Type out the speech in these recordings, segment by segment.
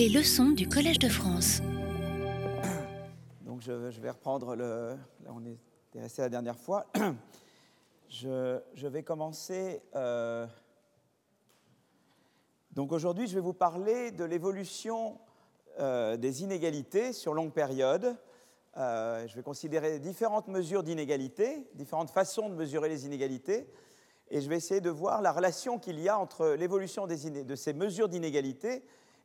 Les leçons du Collège de France. Donc je, vais reprendre le... Là on est resté la dernière fois. Je, vais commencer... Euh, donc aujourd'hui je vais vous parler de l'évolution euh, des inégalités sur longue période. Euh, je vais considérer différentes mesures d'inégalité, différentes façons de mesurer les inégalités, et je vais essayer de voir la relation qu'il y a entre l'évolution de ces mesures d'inégalité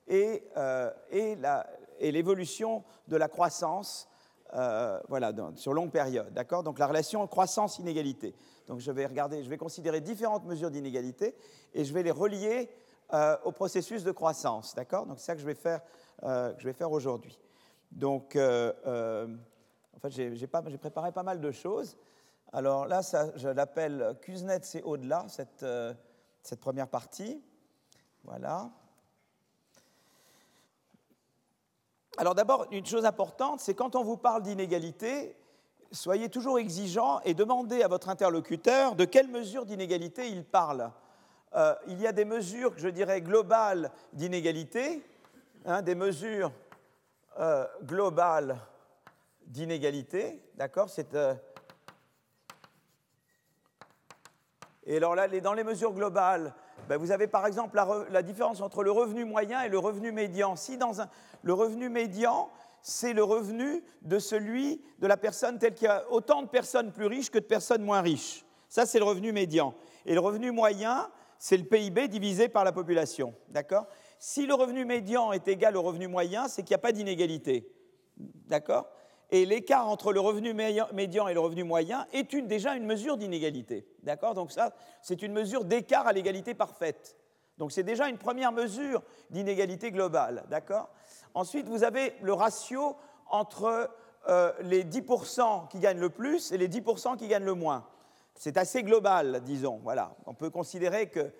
et, euh, et l'évolution de la croissance euh, voilà, sur longue période. D'accord? Donc la relation croissance-inégalité. Donc je vais regarder, je vais considérer différentes mesures d'inégalité et je vais les relier euh, au processus de croissance. D'accord? Donc c'est ça que je vais faire, que je vais faire aujourd'hui. Donc, en fait, j'ai préparé pas mal de choses. Alors là, je l'appelle Kuznets et au-delà, cette, euh, cette première partie. Voilà. Alors d'abord, une chose importante, c'est quand on vous parle d'inégalité, soyez toujours exigeant et demandez à votre interlocuteur de quelle mesure d'inégalité il parle. Euh, il y a des mesures, je dirais, globales d'inégalité, hein, des mesures euh, globales d'inégalité, d'accord C'est Et alors là, dans les mesures globales, ben, vous avez par exemple la, différence entre le revenu moyen et le revenu médian. Si dans le revenu médian, c'est le revenu de celui de la personne telle qu'il y a autant de personnes plus riches que de personnes moins riches. Ça, c'est le revenu médian. Et le revenu moyen, c'est le PIB divisé par la population. D'accord? Si le revenu médian est égal au revenu moyen, c'est qu'il n'y a pas d'inégalité. D'accord? Et l'écart entre le revenu médian et le revenu moyen est déjà une mesure d'inégalité. D'accord? Donc ça, c'est une mesure d'écart à l'égalité parfaite. Donc c'est déjà une première mesure d'inégalité globale. D'accord? Ensuite, vous avez le ratio entre euh, les 10% qui gagnent le plus et les 10% qui gagnent le moins. C'est assez global, disons. Voilà. On peut considérer que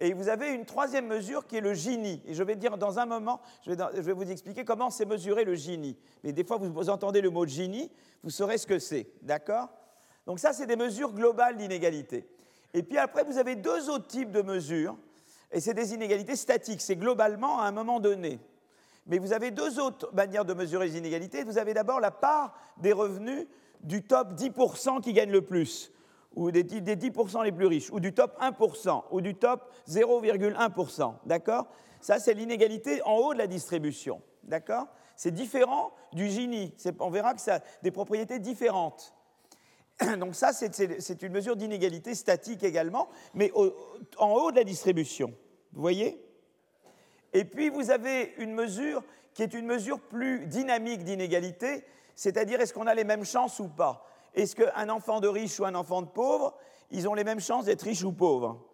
et vous avez une troisième mesure qui est le Gini. Et je vais dire dans un moment, je vais, vous expliquer comment c'est mesuré le Gini. Mais des fois, vous entendez le mot Gini, vous saurez ce que c'est. D'accord? Donc ça, c'est des mesures globales d'inégalité. Et puis après, vous avez deux autres types de mesures. Et c'est des inégalités statiques. C'est globalement à un moment donné. Mais vous avez deux autres manières de mesurer les inégalités. Vous avez d'abord la part des revenus du top 10% qui gagnent le plus ou des, 10% les plus riches, ou du top 1%, ou du top 0,1%. D'accord? Ça, c'est l'inégalité en haut de la distribution. D'accord? C'est différent du Gini. On verra que ça a des propriétés différentes. Donc ça, c'est une mesure d'inégalité statique également, mais en haut de la distribution. Vous voyez? Et puis, vous avez une mesure qui est une mesure plus dynamique d'inégalité, c'est-à-dire est-ce qu'on a les mêmes chances ou pas? Est-ce qu'un enfant de riche ou un enfant de pauvre, ils ont les mêmes chances d'être riches ou pauvres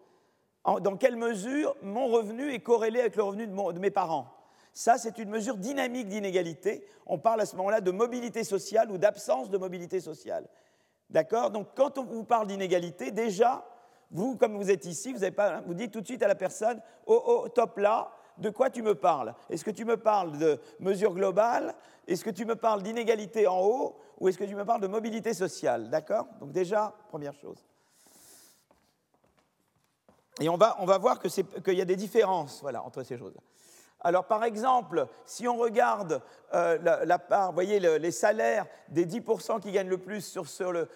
Dans quelle mesure mon revenu est corrélé avec le revenu de, mes parents? Ça, c'est une mesure dynamique d'inégalité. On parle à ce moment-là de mobilité sociale ou d'absence de mobilité sociale. D'accord? Donc, quand on vous parle d'inégalité, déjà, vous, comme vous êtes ici, vous, pas, vous dites tout de suite à la personne, oh, oh, top là, de quoi tu me parles? Est-ce que tu me parles de mesure globale Est-ce que tu me parles d'inégalité en haut? Ou est-ce que tu me parles de mobilité sociale? D'accord? Donc déjà, première chose. Et on va, on va voir qu'il y a des différences voilà, entre ces choses. Alors, par exemple, si on regarde euh, la, part, vous voyez, les salaires des 10% qui gagnent le plus sur, le,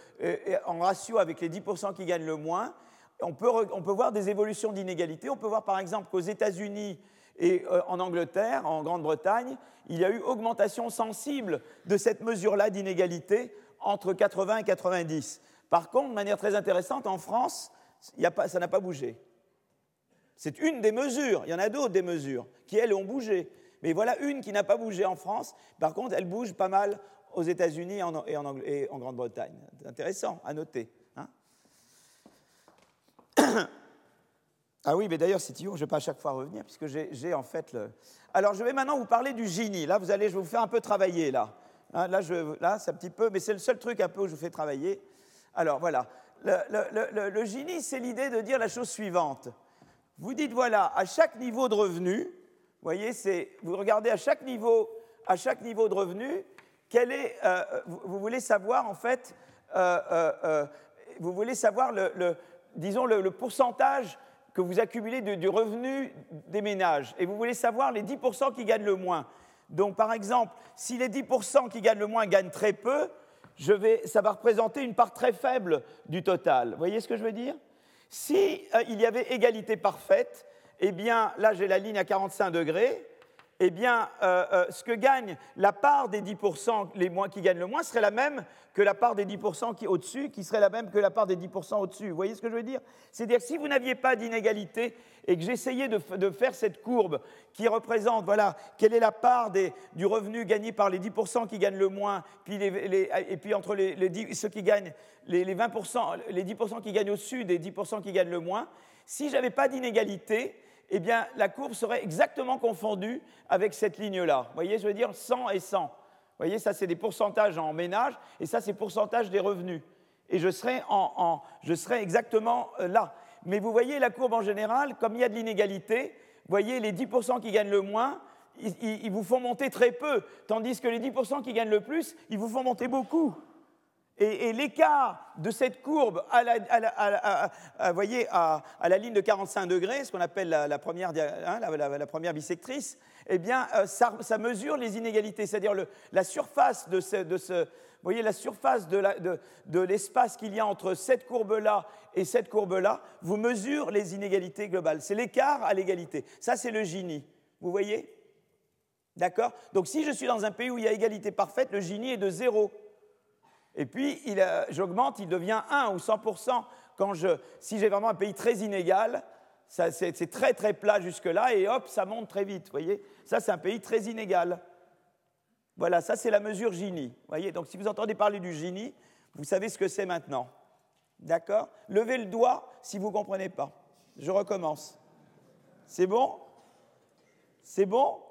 en ratio avec les 10% qui gagnent le moins, on peut, on peut voir des évolutions d'inégalité. On peut voir, par exemple, qu'aux États-Unis, et euh, en Angleterre, en Grande-Bretagne, il y a eu augmentation sensible de cette mesure-là d'inégalité entre 80 et 90. Par contre, de manière très intéressante, en France, ça n'a pas bougé. C'est une des mesures, il y en a d'autres des mesures, qui elles ont bougé. Mais voilà une qui n'a pas bougé en France, par contre, elle bouge pas mal aux États-Unis et en, Grande-Bretagne. Intéressant à noter. Hein Ah oui, mais d'ailleurs, c'est je ne vais pas à chaque fois revenir, puisque j'ai en fait le... Alors, je vais maintenant vous parler du Gini. Là, vous allez, je vais vous faire un peu travailler, là. Hein, là, là c'est un petit peu, mais c'est le seul truc un peu où je vous fais travailler. Alors, voilà. Le, le, Gini, c'est l'idée de dire la chose suivante. Vous dites, voilà, à chaque niveau de revenu, vous voyez, c'est, vous regardez à chaque niveau, à chaque niveau de revenu, quel est, euh, vous, voulez savoir, en fait, euh, euh, vous voulez savoir le, disons, le, pourcentage que vous accumulez du revenu des ménages et vous voulez savoir les 10% qui gagnent le moins. Donc par exemple, si les 10% qui gagnent le moins gagnent très peu, ça va représenter une part très faible du total. Vous voyez ce que je veux dire? Si euh, il y avait égalité parfaite, eh bien là j'ai la ligne à 45 degrés, eh bien, euh, euh, ce que gagne la part des 10% les moins, qui gagnent le moins serait la même que la part des 10% qui au-dessus, qui serait la même que la part des 10% au-dessus. Vous voyez ce que je veux dire? C'est-à-dire si vous n'aviez pas d'inégalité et que j'essayais de, faire cette courbe qui représente, voilà, quelle est la part du revenu gagné par les 10% qui gagnent le moins, puis et puis entre les, ceux qui gagnent les, 20%, les 10% qui gagnent au-dessus des 10% qui gagnent le moins, si j'avais pas d'inégalité, eh bien, la courbe serait exactement confondue avec cette ligne-là. Vous voyez, je veux dire 100 et 100. Vous voyez, ça, c'est des pourcentages en ménage, et ça, c'est pourcentage des revenus. Et je serais, en, je serais exactement euh, là. Mais vous voyez, la courbe en général, comme il y a de l'inégalité, vous voyez, les 10% qui gagnent le moins, ils, vous font monter très peu, tandis que les 10% qui gagnent le plus, ils vous font monter beaucoup. Et, l'écart de cette courbe à la, voyez, à, la ligne de 45 degrés, ce qu'on appelle la, première, hein, la, première bisectrice, eh bien, euh, ça, mesure les inégalités, c'est-à-dire la surface de ce, de voyez, la surface de l'espace qu'il y a entre cette courbe-là et cette courbe-là, vous mesure les inégalités globales. C'est l'écart à l'égalité. Ça, c'est le Gini. Vous voyez? D'accord? Donc, si je suis dans un pays où il y a égalité parfaite, le Gini est de zéro. Et puis, j'augmente, il devient 1 ou 100% quand je, si j'ai vraiment un pays très inégal, c'est très très plat jusque-là, et hop, ça monte très vite. voyez Ça, c'est un pays très inégal. Voilà, ça, c'est la mesure Gini. voyez Donc, si vous entendez parler du Gini, vous savez ce que c'est maintenant. D'accord? Levez le doigt si vous ne comprenez pas. Je recommence. C'est bon? C'est bon?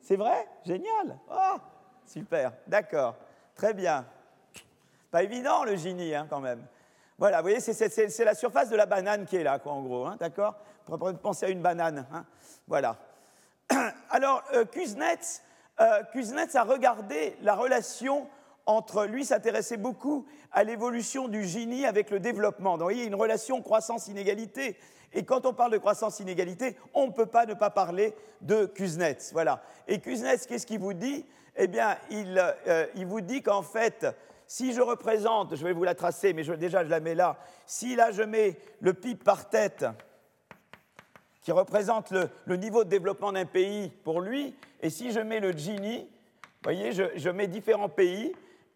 C'est vrai? Génial Ah, super, d'accord. Très bien. Pas évident le Gini, hein, quand même. Voilà, vous voyez, c'est la surface de la banane qui est là, quoi, en gros, hein, d'accord? Pour penser à une banane. Hein, voilà. Alors, euh, Kuznets, euh, Kuznets a regardé la relation entre, lui s'intéressait beaucoup à l'évolution du Gini avec le développement. Donc, vous voyez, une relation croissance-inégalité. Et quand on parle de croissance-inégalité, on ne peut pas ne pas parler de Kuznets. Voilà. Et Kuznets, qu'est-ce qu'il vous dit? Eh bien, euh, il vous dit qu'en fait, si je représente, je vais vous la tracer, mais déjà je la mets là, si là je mets le PIB par tête, qui représente le, niveau de développement d'un pays pour lui, et si je mets le Gini, vous voyez, je, mets différents pays,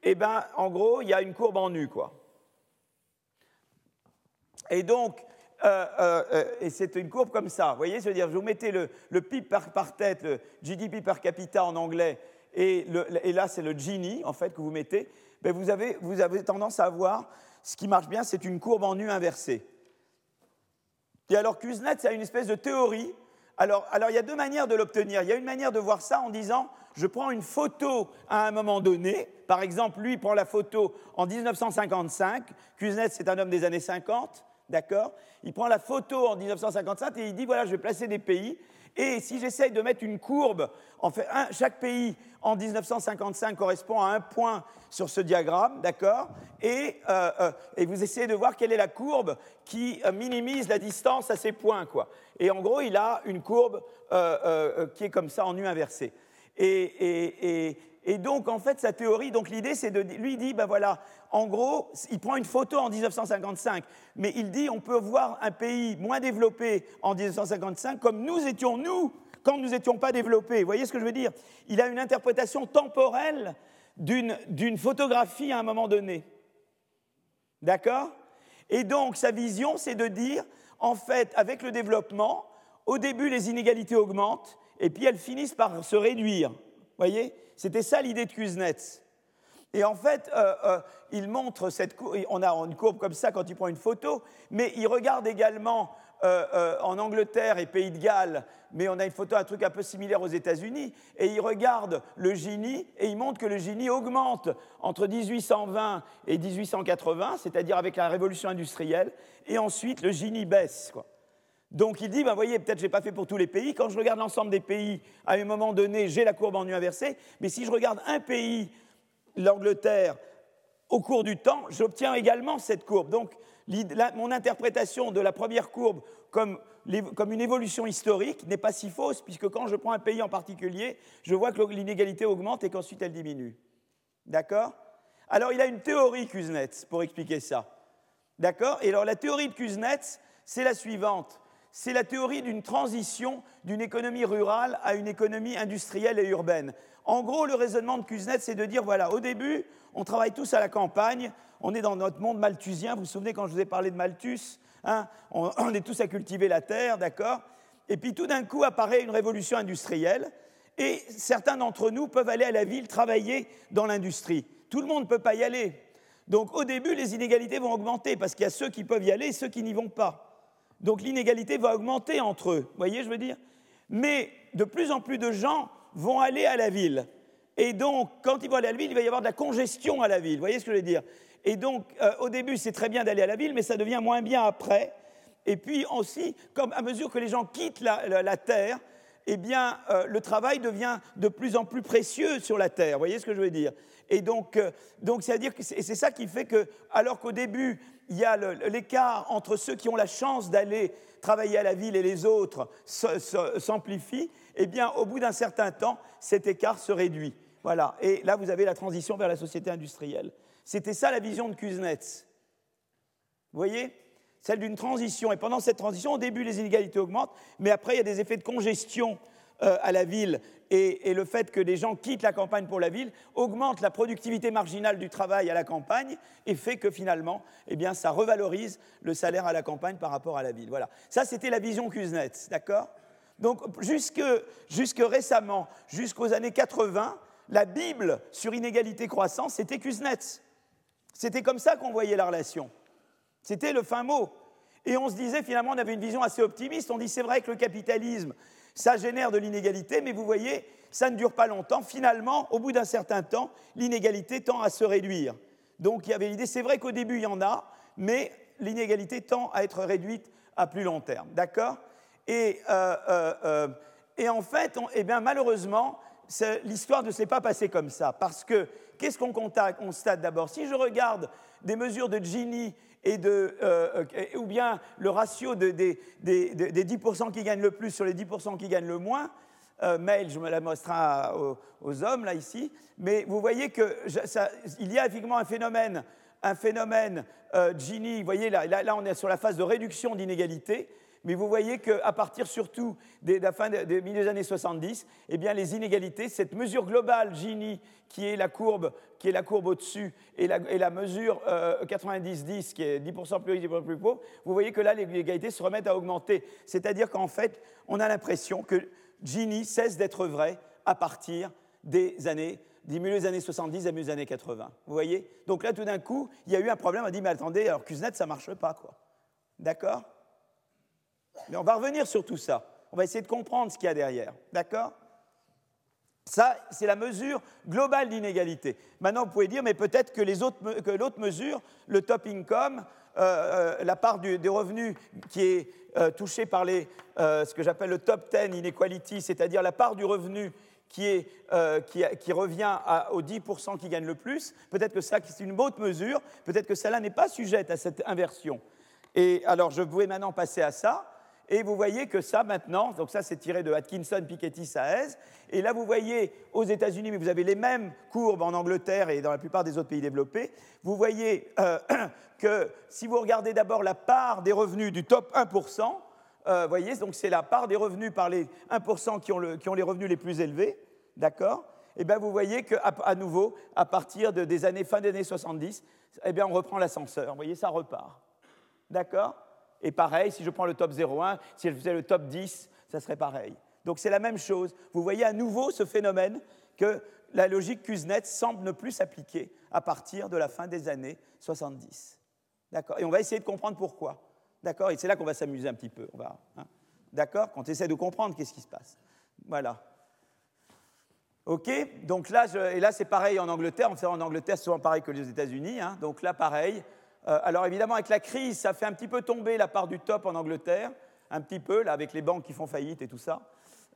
et eh bien en gros, il y a une courbe en U, quoi. Et donc, euh, euh, euh, et c'est une courbe comme ça, vous voyez, c'est-à-dire, vous mettez le, PIB par, tête, le GDP par capita en anglais, et, et là c'est le Gini, en fait, que vous mettez, ben, vous, avez, tendance à voir, ce qui marche bien, c'est une courbe en U inversée. Et alors Kuznets a une espèce de théorie. Alors, alors il y a deux manières de l'obtenir. Il y a une manière de voir ça en disant, je prends une photo à un moment donné. Par exemple, lui prend la photo en 1955. Kuznets, c'est un homme des années 50, d'accord? Il prend la photo en 1955 et il dit, voilà, je vais placer des pays. Et si j'essaye de mettre une courbe, en fait, chaque pays en 1955 correspond à un point sur ce diagramme, d'accord? Et, euh, euh, et, vous essayez de voir quelle est la courbe qui euh, minimise la distance à ces points, quoi. Et en gros, il a une courbe qui est comme ça en U inversé. Et, et, et, donc, en fait, sa théorie, donc l'idée, c'est de lui dit, ben voilà, en gros, il prend une photo en 1955, mais il dit on peut voir un pays moins développé en 1955 comme nous étions, nous, quand nous n'étions pas développés. Vous voyez ce que je veux dire? Il a une interprétation temporelle d'une photographie à un moment donné. D'accord? Et donc, sa vision, c'est de dire, en fait, avec le développement, au début, les inégalités augmentent, et puis elles finissent par se réduire. Vous voyez? C'était ça l'idée de Kuznets. Et en fait, euh, euh, il montre cette courbe, on a une courbe comme ça quand il prend une photo, mais il regarde également euh, en Angleterre et Pays de Galles, mais on a une photo, un truc un peu similaire aux États-Unis, et il regarde le Gini, et il montre que le Gini augmente entre 1820 et 1880, c'est-à-dire avec la révolution industrielle, et ensuite le Gini baisse. Donc il dit, ben voyez, peut-être je n'ai pas fait pour tous les pays. Quand je regarde l'ensemble des pays, à un moment donné, j'ai la courbe en nu inversée. Mais si je regarde un pays l'Angleterre au cours du temps, j'obtiens également cette courbe. Donc, mon interprétation de la première courbe comme comme une évolution historique n'est pas si fausse, puisque quand je prends un pays en particulier, je vois que l'inégalité augmente et qu'ensuite elle diminue. D'accord? Alors il a une théorie Kuznets pour expliquer ça. D'accord? Et alors la théorie de Kuznets, c'est la suivante. C'est la théorie d'une transition d'une économie rurale à une économie industrielle et urbaine. En gros, le raisonnement de Kuznets, c'est de dire, voilà, au début, on travaille tous à la campagne, on est dans notre monde malthusien, vous vous souvenez quand je vous ai parlé de Malthus hein on, on, est tous à cultiver la terre, d'accord? Et puis tout d'un coup apparaît une révolution industrielle, et certains d'entre nous peuvent aller à la ville travailler dans l'industrie. Tout le monde ne peut pas y aller. Donc au début, les inégalités vont augmenter, parce qu'il y a ceux qui peuvent y aller et ceux qui n'y vont pas. Donc l'inégalité va augmenter entre eux, voyez, je veux dire? Mais de plus en plus de gens vont aller à la ville. Et donc, quand ils vont aller à la ville, il va y avoir de la congestion à la ville. Vous voyez ce que je veux dire? Et donc, euh, au début, c'est très bien d'aller à la ville, mais ça devient moins bien après. Et puis aussi, comme à mesure que les gens quittent la, terre, eh bien, euh, le travail devient de plus en plus précieux sur la terre. Vous voyez ce que je veux dire? Et donc, euh, c'est-à-dire que c'est ça qui fait que, alors qu'au début, il y a l'écart entre ceux qui ont la chance d'aller travailler à la ville et les autres s'amplifie, eh bien, au bout d'un certain temps, cet écart se réduit. Voilà. Et là, vous avez la transition vers la société industrielle. C'était ça la vision de Kuznets. Vous voyez? Celle d'une transition. Et pendant cette transition, au début, les inégalités augmentent, mais après, il y a des effets de congestion euh, à la ville et, le fait que les gens quittent la campagne pour la ville augmente la productivité marginale du travail à la campagne et fait que finalement, eh bien, ça revalorise le salaire à la campagne par rapport à la ville. Voilà. Ça, c'était la vision Kuznets, d'accord? Donc, jusque, jusque récemment, jusqu'aux années 80, la Bible sur inégalité croissance, c'était Kuznets. C'était comme ça qu'on voyait la relation. C'était le fin mot. Et on se disait finalement, on avait une vision assez optimiste. On dit c'est vrai que le capitalisme, ça génère de l'inégalité, mais vous voyez, ça ne dure pas longtemps. Finalement, au bout d'un certain temps, l'inégalité tend à se réduire. Donc il y avait l'idée, c'est vrai qu'au début il y en a, mais l'inégalité tend à être réduite à plus long terme. D'accord? Et, euh, euh, euh, et, en fait, eh bien, malheureusement, l'histoire ne s'est pas passée comme ça. Parce que qu'est-ce qu'on constate d'abord? Si je regarde des mesures de Gini et de, euh, euh, ou bien le ratio des, des, 10% qui gagnent le plus sur les 10% qui gagnent le moins, euh, mail, je me la montrerai aux, hommes là ici, mais vous voyez qu'il y a effectivement un phénomène, un phénomène Gini, vous voyez là, là, on est sur la phase de réduction d'inégalité, mais vous voyez qu'à partir surtout de la fin des, milieu des années 70, eh bien, les inégalités, cette mesure globale Gini, qui est la courbe, qui est la courbe au-dessus, et la, mesure 90-10, euh, qui est 10% plus riche, 10% plus pauvre, vous voyez que là, les inégalités se remettent à augmenter. C'est-à-dire qu'en fait, on a l'impression que Gini cesse d'être vrai à partir des années des milieu des années 70 à milieu des années 80. Vous voyez? Donc là, tout d'un coup, il y a eu un problème. On a dit, mais attendez, alors Kuznets, ça marche pas, quoi. D'accord? Mais on va revenir sur tout ça. On va essayer de comprendre ce qu'il y a derrière. D'accord? Ça, c'est la mesure globale d'inégalité. Maintenant, vous pouvez dire, mais peut-être que, l'autre mesure, le top income, euh, euh, la part des revenus qui est euh, touchée par les, ce que j'appelle le top 10 inequality, c'est-à-dire la part du revenu qui, est, qui, revient aux 10% qui gagnent le plus, peut-être que ça, c'est une autre mesure, peut-être que celle-là n'est pas sujette à cette inversion. Et alors, je vais maintenant passer à ça. Et vous voyez que ça maintenant, donc ça c'est tiré de Atkinson, Piketty, Saez, et là vous voyez aux États-Unis, mais vous avez les mêmes courbes en Angleterre et dans la plupart des autres pays développés, vous voyez euh, que si vous regardez d'abord la part des revenus du top 1%, euh, voyez, donc c'est la part des revenus par les 1% qui ont, qui ont, les revenus les plus élevés, d'accord? Eh bien vous voyez qu'à à nouveau, à partir de, des années fin des années 70, eh bien on reprend l'ascenseur, vous voyez, ça repart, d'accord? Et pareil, si je prends le top 0,1, si je faisais le top 10, ça serait pareil. Donc c'est la même chose. Vous voyez à nouveau ce phénomène que la logique Kuznets semble ne plus s'appliquer à partir de la fin des années 70. D'accord? Et on va essayer de comprendre pourquoi. D'accord? Et c'est là qu'on va s'amuser un petit peu. Hein D'accord? Quand on essaie de comprendre qu'est-ce qui se passe. Voilà. OK? Donc là, et là c'est pareil en Angleterre. On fait en Angleterre souvent pareil que les États-Unis. Hein. Donc là, pareil. Euh, alors évidemment, avec la crise, ça fait un petit peu tomber la part du top en Angleterre, un petit peu, là, avec les banques qui font faillite et tout ça.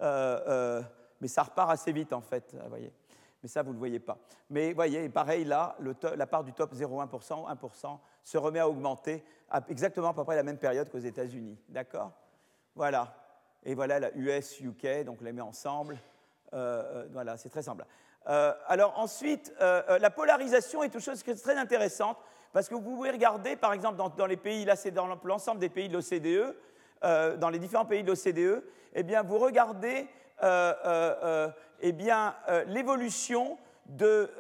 Euh, euh, mais ça repart assez vite, en fait, vous voyez. Mais ça, vous ne le voyez pas. Mais voyez, pareil, là, la part du top 0,1%, 1%, se remet à augmenter à exactement à peu près la même période qu'aux États-Unis. D'accord? Voilà. Et voilà la US, UK, donc on les met ensemble. voilà, c'est très simple. alors ensuite, la polarisation est une chose qui est très intéressante parce que vous pouvez regarder, par exemple, dans, les pays, là c'est dans l'ensemble des pays de l'OCDE, dans les différents pays de l'OCDE, eh bien, vous regardez eh bien, l'évolution de,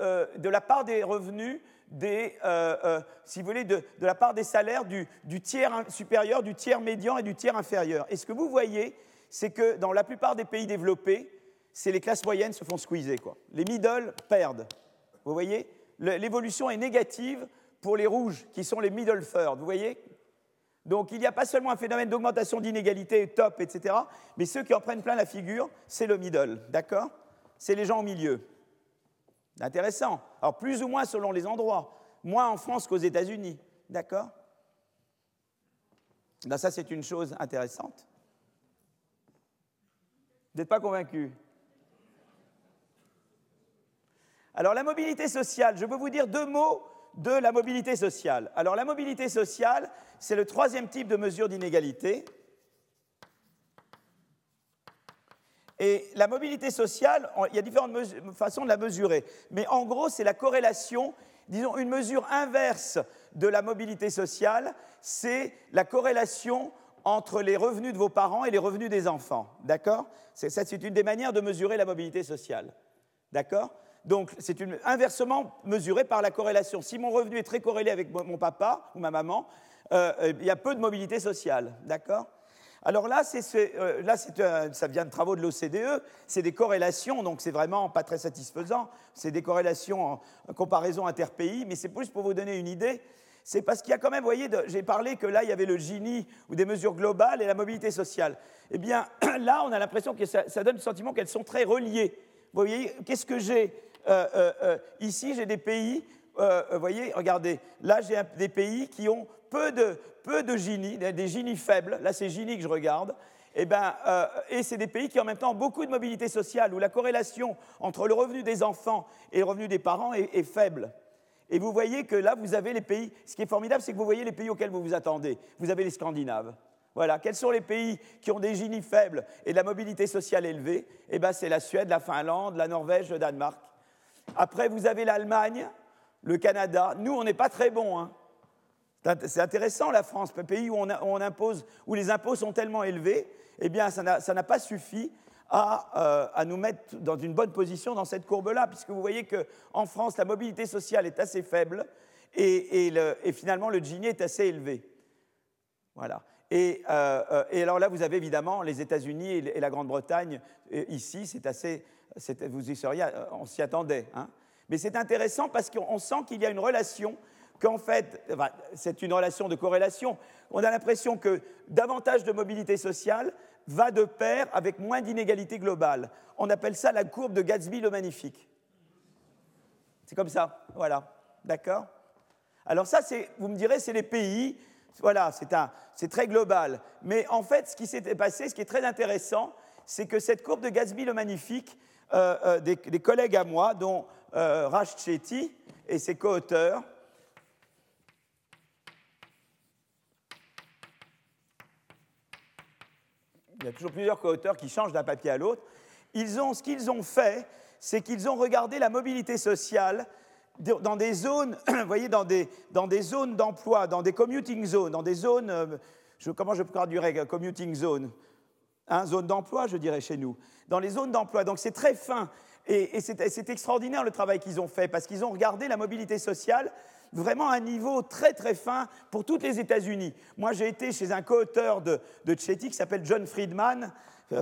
la part des revenus des, euh, euh, si vous voulez, de, la part des salaires du, tiers supérieur, du tiers médian et du tiers inférieur. Et ce que vous voyez, c'est que dans la plupart des pays développés, c'est les classes moyennes se font squeezer. Quoi. Les middle perdent. Vous voyez? L'évolution est négative pour les rouges, qui sont les middle third. Vous voyez? Donc il n'y a pas seulement un phénomène d'augmentation d'inégalité, top, etc., mais ceux qui en prennent plein la figure, c'est le middle, d'accord? C'est les gens au milieu. Intéressant. Alors plus ou moins selon les endroits. Moins en France qu'aux États-Unis. D'accord? Ben, Ça, c'est une chose intéressante. Vous n'êtes pas convaincu? Alors la mobilité sociale, je peux vous dire deux mots de la mobilité sociale. Alors la mobilité sociale, c'est le troisième type de mesure d'inégalité. Et la mobilité sociale, il y a différentes façons de la mesurer. Mais en gros, c'est la corrélation, disons, une mesure inverse de la mobilité sociale, c'est la corrélation entre les revenus de vos parents et les revenus des enfants. D'accord? Ça, c'est une des manières de mesurer la mobilité sociale. D'accord? Donc, c'est inversement mesuré par la corrélation. Si mon revenu est très corrélé avec mon papa ou ma maman, euh, euh, il y a peu de mobilité sociale. D'accord? Alors là, euh, ça vient de travaux de l'OCDE, c'est des corrélations, donc c'est vraiment pas très satisfaisant. C'est des corrélations en, comparaison interpays, mais c'est plus pour vous donner une idée. C'est parce qu'il y a quand même, vous voyez, j'ai parlé que là, il y avait le Gini ou des mesures globales et la mobilité sociale. Eh bien, là, on a l'impression que ça, donne le sentiment qu'elles sont très reliées. Vous voyez, qu'est-ce que j'ai? Euh, euh, Ici, j'ai des pays, vous voyez, regardez, là, j'ai des pays qui ont peu de, peu de Gini, des Gini faibles, là c'est Gini que je regarde, et, eh ben, euh, et c'est des pays qui ont en même temps beaucoup de mobilité sociale, où la corrélation entre le revenu des enfants et le revenu des parents est, faible. Et vous voyez que là, vous avez les pays, ce qui est formidable, c'est que vous voyez les pays auxquels vous vous attendez. Vous avez les Scandinaves. Voilà, quels sont les pays qui ont des Gini faibles et de la mobilité sociale élevée? Eh bien, c'est la Suède, la Finlande, la Norvège, le Danemark. Après, vous avez l'Allemagne, le Canada. Nous, on n'est pas très bons. Hein. C'est intéressant la France, un pays où, on, impose, où les impôts sont tellement élevés, eh bien ça n'a pas suffi euh, à, nous mettre dans une bonne position dans cette courbe-là, puisque vous voyez qu'en France, la mobilité sociale est assez faible et, finalement le Gini est assez élevé. Voilà. Euh, euh, et, alors là, vous avez évidemment les États-Unis et, la Grande-Bretagne ici, c'est assez, vous y seriez, on s'y attendait. Hein. Mais c'est intéressant parce qu'on sent qu'il y a une relation qu'en fait, c'est une relation de corrélation. On a l'impression que davantage de mobilité sociale va de pair avec moins d'inégalité globale. On appelle ça la courbe de Gatsby le magnifique. C'est comme ça, voilà. D'accord? Alors ça, vous me direz, c'est les pays, voilà, c'est très global. Mais en fait, ce qui s'est passé, ce qui est très intéressant, c'est que cette courbe de Gatsby le magnifique, euh, euh, des, collègues à moi, dont euh, Raj Chetty et ses co-auteurs, il y a toujours plusieurs co-auteurs qui changent d'un papier à l'autre. Ils ont, ce qu'ils ont fait, c'est qu'ils ont regardé la mobilité sociale dans des zones, voyez, dans des, dans des zones d'emploi, dans des commuting zones, dans des zones, euh, je, comment je traduirais commuting zone hein, Zone d'emploi, je dirais chez nous. Dans les zones d'emploi, donc c'est très fin. Et, c'est extraordinaire le travail qu'ils ont fait, parce qu'ils ont regardé la mobilité sociale vraiment un niveau très très fin pour toutes les États-Unis. Moi, j'ai été chez un co-auteur de, de Chetty qui s'appelle John Friedman,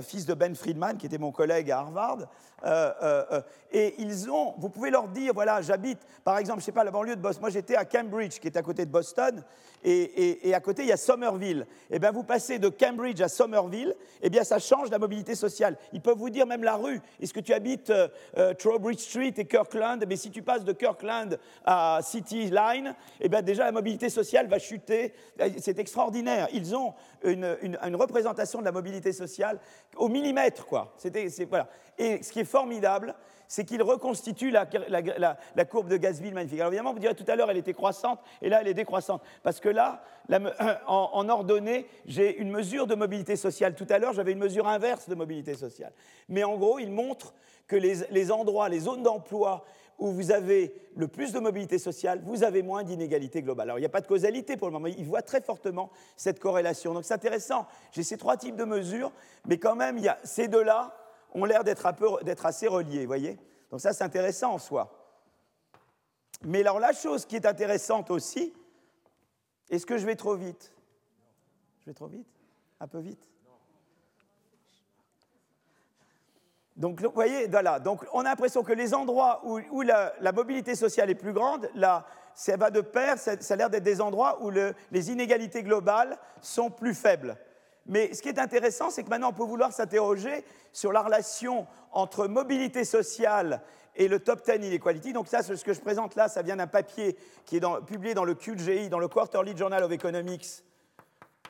fils de Ben Friedman, qui était mon collègue à Harvard. Euh, euh, et ils ont, vous pouvez leur dire, voilà, j'habite, par exemple, je sais pas, la banlieue de Boston. Moi, j'étais à Cambridge, qui est à côté de Boston, et, à côté, il y a Somerville. Et eh bien, vous passez de Cambridge à Somerville, et eh bien, ça change la mobilité sociale. Ils peuvent vous dire même la rue. Est-ce que tu habites Trowbridge Street et Kirkland? Mais si tu passes de Kirkland à City Line, et eh bien, déjà, la mobilité sociale va chuter. C'est extraordinaire. Ils ont une représentation de la mobilité sociale au millimètre, quoi. C'était, voilà. Et ce qui est formidable, c'est qu'il reconstitue la, courbe de Gazville magnifique. Alors évidemment, vous direz tout à l'heure, elle était croissante, et là, elle est décroissante. Parce que là, en, ordonnée, j'ai une mesure de mobilité sociale. Tout à l'heure, j'avais une mesure inverse de mobilité sociale. Mais en gros, il montre que les endroits, les zones d'emploi où vous avez le plus de mobilité sociale, vous avez moins d'inégalité globale. Alors il n'y a pas de causalité pour le moment, il voit très fortement cette corrélation. Donc c'est intéressant, j'ai ces trois types de mesures, mais quand même, ces deux-là ont l'air d'être assez reliés, vous voyez Donc ça, c'est intéressant en soi. Mais alors la chose qui est intéressante aussi, est-ce que je vais trop vite? Je vais trop vite? Un peu vite? Donc, vous voyez, voilà. Donc, on a l'impression que les endroits où, la, mobilité sociale est plus grande, là, ça va de pair, ça, a l'air d'être des endroits où les inégalités globales sont plus faibles. Mais ce qui est intéressant, c'est que maintenant, on peut vouloir s'interroger sur la relation entre mobilité sociale et le top 10 inequality. Donc ça, ce que je présente là, ça vient d'un papier qui est publié dans le QGI, dans le Quarterly Journal of Economics,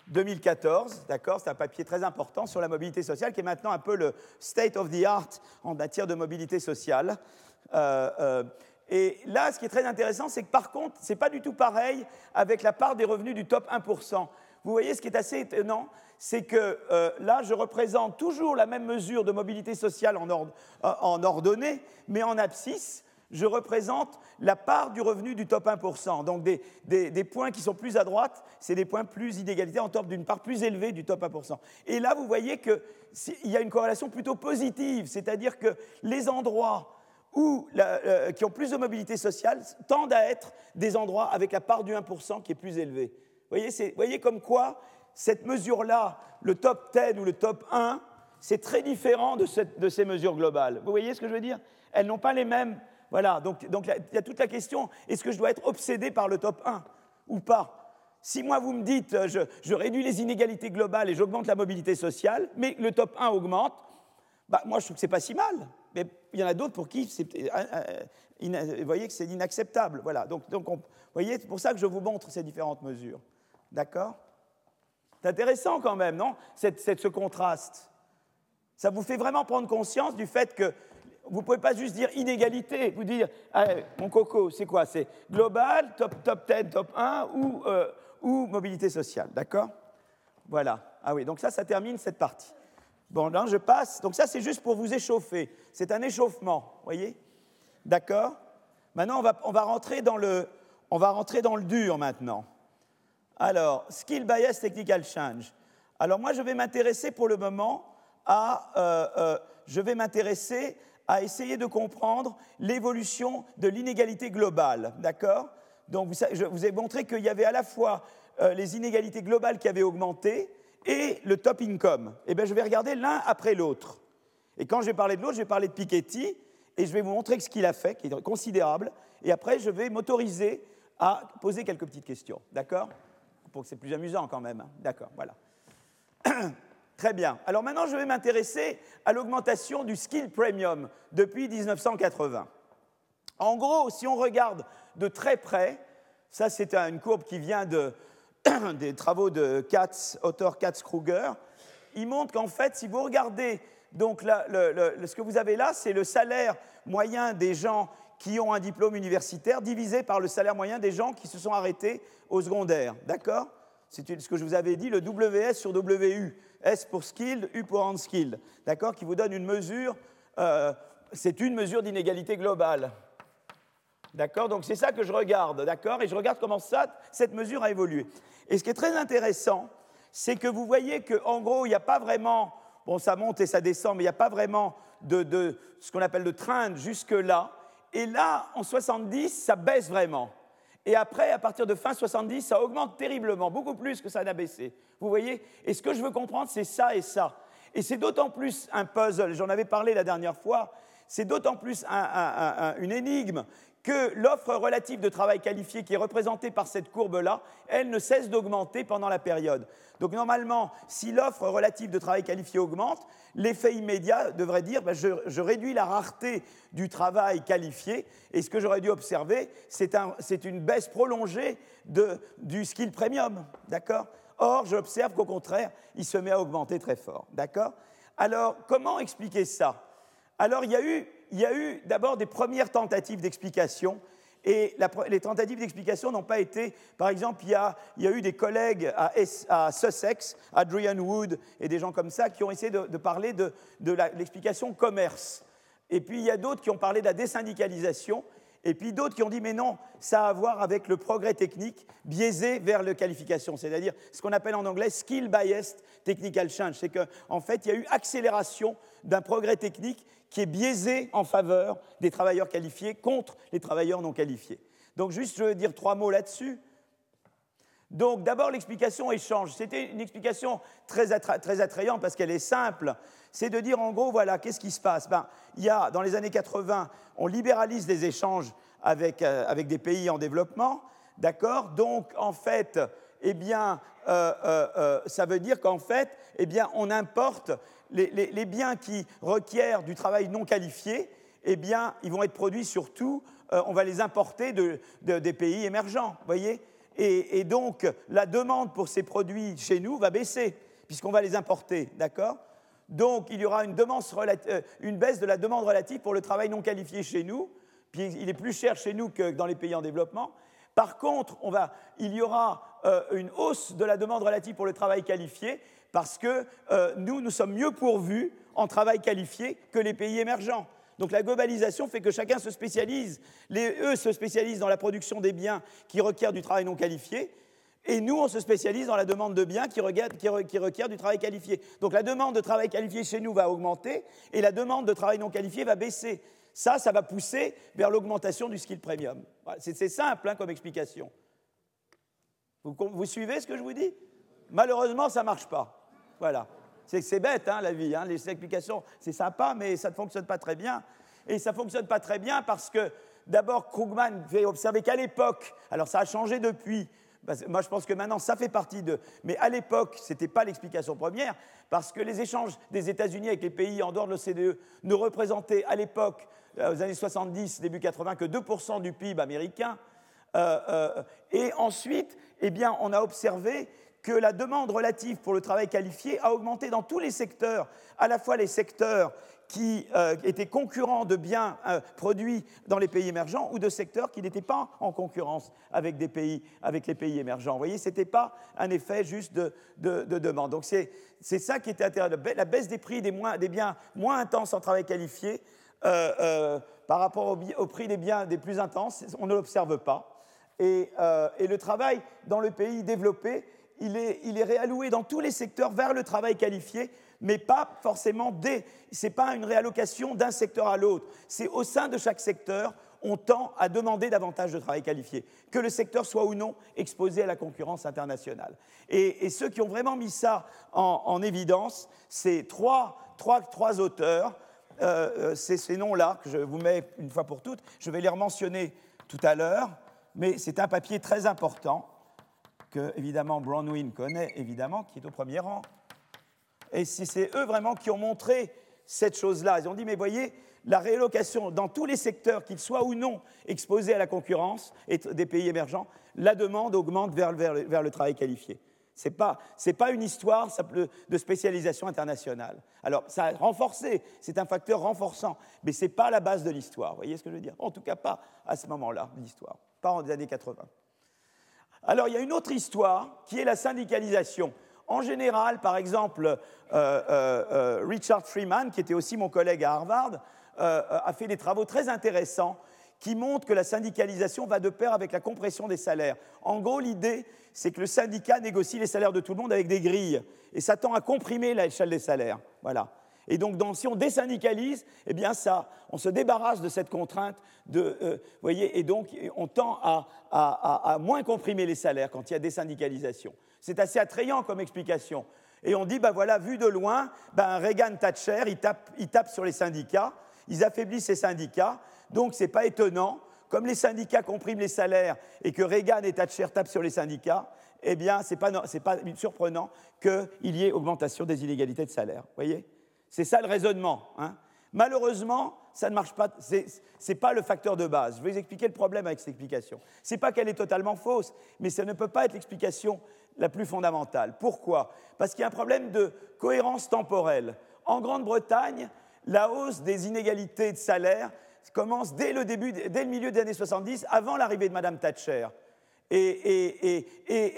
2014, d'accord C'est un papier très important sur la mobilité sociale qui est maintenant un peu le state of the art en matière de mobilité sociale. Euh, euh, et là, ce qui est très intéressant, c'est que par contre, ce n'est pas du tout pareil avec la part des revenus du top 1%. Vous voyez, ce qui est assez étonnant, c'est que euh, là, je représente toujours la même mesure de mobilité sociale en, en ordonnée, mais en abscisse je représente la part du revenu du top 1%. Donc des, points qui sont plus à droite, c'est des points plus inégalitaires en termes d'une part plus élevée du top 1%. Et là, vous voyez qu'il y a une corrélation plutôt positive, c'est-à-dire que les endroits euh, qui ont plus de mobilité sociale tendent à être des endroits avec la part du 1% qui est plus élevée. Vous voyez, comme quoi cette mesure-là, le top 10 ou le top 1, c'est très différent de ces mesures globales. Vous voyez ce que je veux dire? Elles n'ont pas les mêmes voilà, donc, il y a toute la question, est-ce que je dois être obsédé par le top 1 ou pas? Si moi vous me dites, euh, je, réduis les inégalités globales et j'augmente la mobilité sociale, mais le top 1 augmente, bah, moi je trouve que c'est pas si mal. Mais il y en a d'autres pour qui c'est, euh, euh, vous voyez que c'est inacceptable. Voilà, donc, donc vous voyez, c'est pour ça que je vous montre ces différentes mesures. D'accord? C'est intéressant quand même, non? Ce contraste. Ça vous fait vraiment prendre conscience du fait que vous ne pouvez pas juste dire inégalité, vous dire, mon coco, c'est quoi? C'est global, top, top 10, top 1 ou, euh, ou mobilité sociale, d'accord? Voilà. Ah oui, donc ça, ça termine cette partie. Bon, là, je passe. Donc ça, c'est juste pour vous échauffer. C'est un échauffement, voyez? D'accord? Maintenant, on va, on, va rentrer dans le, on va rentrer dans le dur maintenant. Alors, skill bias technical change. Alors moi, je vais m'intéresser pour le moment à, euh, euh, je vais m'intéresser à essayer de comprendre l'évolution de l'inégalité globale. D'accord? Donc, je vous ai montré qu'il y avait à la fois euh, les inégalités globales qui avaient augmenté et le top income. Eh bien, je vais regarder l'un après l'autre. Et quand je vais parler de l'autre, je vais parler de Piketty et je vais vous montrer ce qu'il a fait, qui est considérable. Et après, je vais m'autoriser à poser quelques petites questions. D'accord? Pour que c'est plus amusant quand même. Hein. D'accord, voilà. Très bien. Alors maintenant, je vais m'intéresser à l'augmentation du skill premium depuis 1980. En gros, si on regarde de très près, ça c'est une courbe qui vient des travaux de Katz, auteur Katz-Kruger, il montre qu'en fait, si vous regardez, donc ce que vous avez là, c'est le salaire moyen des gens qui ont un diplôme universitaire divisé par le salaire moyen des gens qui se sont arrêtés au secondaire. D'accord? C'est ce que je vous avais dit, le WS sur WU. S pour skilled, U pour unskilled, d'accord, qui vous donne une mesure, euh, c'est une mesure d'inégalité globale. D'accord Donc c'est ça que je regarde, d'accord Et je regarde comment cette mesure a évolué. Et ce qui est très intéressant, c'est que vous voyez qu'en gros, il n'y a pas vraiment, bon, ça monte et ça descend, mais il n'y a pas vraiment de, de ce qu'on appelle de trend jusque-là. Et là, en 70, ça baisse vraiment. Et après, à partir de fin 70, ça augmente terriblement, beaucoup plus que ça n'a baissé. Vous voyez? Et ce que je veux comprendre, c'est ça et ça. Et c'est d'autant plus un puzzle, j'en avais parlé la dernière fois, c'est d'autant plus une énigme que l'offre relative de travail qualifié qui est représentée par cette courbe-là, elle ne cesse d'augmenter pendant la période. Donc normalement, si l'offre relative de travail qualifié augmente, l'effet immédiat devrait dire ben, je, réduis la rareté du travail qualifié, et ce que j'aurais dû observer, c'est une baisse prolongée du skill premium. D'accord? Or, j'observe qu'au contraire, il se met à augmenter très fort. D'accord? Alors, comment expliquer ça? Alors, il y a eu, eu d'abord des premières tentatives d'explication. Et les tentatives d'explication n'ont pas été, par exemple, il y a, eu des collègues à, Sussex, Adrian Wood et des gens comme ça, qui ont essayé de, parler de, l'explication commerce. Et puis il y a d'autres qui ont parlé de la désyndicalisation. Et puis d'autres qui ont dit, mais non, ça a à voir avec le progrès technique biaisé vers la qualification, c'est-à-dire ce qu'on appelle en anglais skill biased technical change. C'est qu'en fait, il y a eu accélération d'un progrès technique qui est biaisé en faveur des travailleurs qualifiés contre les travailleurs non qualifiés. Donc juste, je veux dire trois mots là-dessus. Donc d'abord l'explication échange. C'était une explication très, attrayante parce qu'elle est simple. C'est de dire en gros, voilà, qu'est-ce qui se passe? Ben, Il y a, dans les années 80, on libéralise les échanges avec, euh, avec des pays en développement, d'accord? Donc en fait, eh bien, euh, euh, ça veut dire qu'en fait, eh bien, on importe les, biens qui requièrent du travail non qualifié, eh bien, ils vont être produits surtout, on va les importer de, des pays émergents, voyez? Et, donc, la demande pour ces produits chez nous va baisser, puisqu'on va les importer, d'accord? Donc, il y aura une, euh, une, baisse de la demande relative pour le travail non qualifié chez nous, puis il est plus cher chez nous que dans les pays en développement. Par contre, il y aura euh, une hausse de la demande relative pour le travail qualifié, parce que euh, nous, nous sommes mieux pourvus en travail qualifié que les pays émergents. Donc la globalisation fait que chacun se spécialise. Les, eux se spécialisent dans la production des biens qui requièrent du travail non qualifié. Et nous, on se spécialise dans la demande de biens qui, requièrent du travail qualifié. Donc la demande de travail qualifié chez nous va augmenter et la demande de travail non qualifié va baisser. Ça, ça va pousser vers l'augmentation du skill premium. C'est simple hein, comme explication. Vous, vous suivez ce que je vous dis? Malheureusement, ça ne marche pas. Voilà. C'est bête, hein, la vie. Hein. Les explications, c'est sympa, mais ça ne fonctionne pas très bien. Et ça ne fonctionne pas très bien parce que, d'abord, Krugman fait observer qu'à l'époque, alors ça a changé depuis, moi, je pense que maintenant, ça fait partie de. Mais à l'époque, ce n'était pas l'explication première, parce que les échanges des États-Unis avec les pays en dehors de l'OCDE ne représentaient à l'époque, euh, aux années 70, début 80, que 2% du PIB américain. Euh, euh, et ensuite, eh bien, on a observé que la demande relative pour le travail qualifié a augmenté dans tous les secteurs, à la fois les secteurs qui euh, étaient concurrents de biens euh, produits dans les pays émergents ou de secteurs qui n'étaient pas en concurrence avec, des pays, avec les pays émergents. Vous voyez, ce n'était pas un effet juste de, demande. Donc c'est ça qui était intéressant. La baisse des prix des, des, biens moins intenses en travail qualifié euh, par rapport au, au, prix des biens des plus intenses, on ne l'observe pas. Et, et, le travail dans le pays développé il est, réalloué dans tous les secteurs vers le travail qualifié, mais pas forcément des. Ce n'est pas une réallocation d'un secteur à l'autre. C'est au sein de chaque secteur, on tend à demander davantage de travail qualifié, que le secteur soit ou non exposé à la concurrence internationale. Et, ceux qui ont vraiment mis ça en, évidence, c'est trois, auteurs. Euh, euh, c'est ces noms-là que je vous mets une fois pour toutes. Je vais les mentionner tout à l'heure, mais c'est un papier très important que évidemment Brownwin connaît, évidemment, qui est au premier rang. Et c'est eux vraiment qui ont montré cette chose-là. Ils ont dit, mais voyez, la rélocation dans tous les secteurs, qu'ils soient ou non exposés à la concurrence des pays émergents, la demande augmente vers, le travail qualifié. Ce n'est pas, une histoire de spécialisation internationale. Alors, ça a renforcé, c'est un facteur renforçant, mais ce n'est pas la base de l'histoire. Vous voyez ce que je veux dire? En tout cas, pas à ce moment-là l'histoire, pas en années 80. Alors il y a une autre histoire qui est la syndicalisation. En général, par exemple, euh, euh, euh, Richard Freeman, qui était aussi mon collègue à Harvard, a fait des travaux très intéressants qui montrent que la syndicalisation va de pair avec la compression des salaires. En gros, l'idée, c'est que le syndicat négocie les salaires de tout le monde avec des grilles, et ça tend à comprimer l'échelle des salaires. Voilà. Et donc, si on désyndicalise, eh bien ça, on se débarrasse de cette contrainte de, euh, voyez, et donc on tend à, moins comprimer les salaires quand il y a désyndicalisation. C'est assez attrayant comme explication. Et on dit, ben voilà, vu de loin, ben Reagan, Thatcher, ils tapent, ils tapent sur les syndicats, ils affaiblissent ces syndicats, donc ce n'est pas étonnant, comme les syndicats compriment les salaires et que Reagan et Thatcher tapent sur les syndicats, eh bien, ce n'est pas, pas surprenant qu'il y ait augmentation des inégalités de salaire. Voyez c'est ça le raisonnement. Hein. Malheureusement, ça ne marche pas. Ce n'est pas le facteur de base. Je vais vous expliquer le problème avec cette explication. Ce n'est pas qu'elle est totalement fausse, mais ça ne peut pas être l'explication la plus fondamentale. Pourquoi? Parce qu'il y a un problème de cohérence temporelle En Grande-Bretagne, la hausse des inégalités de salaire commence dès le, début, dès le milieu des années 70, avant l'arrivée de Mme Thatcher. Et,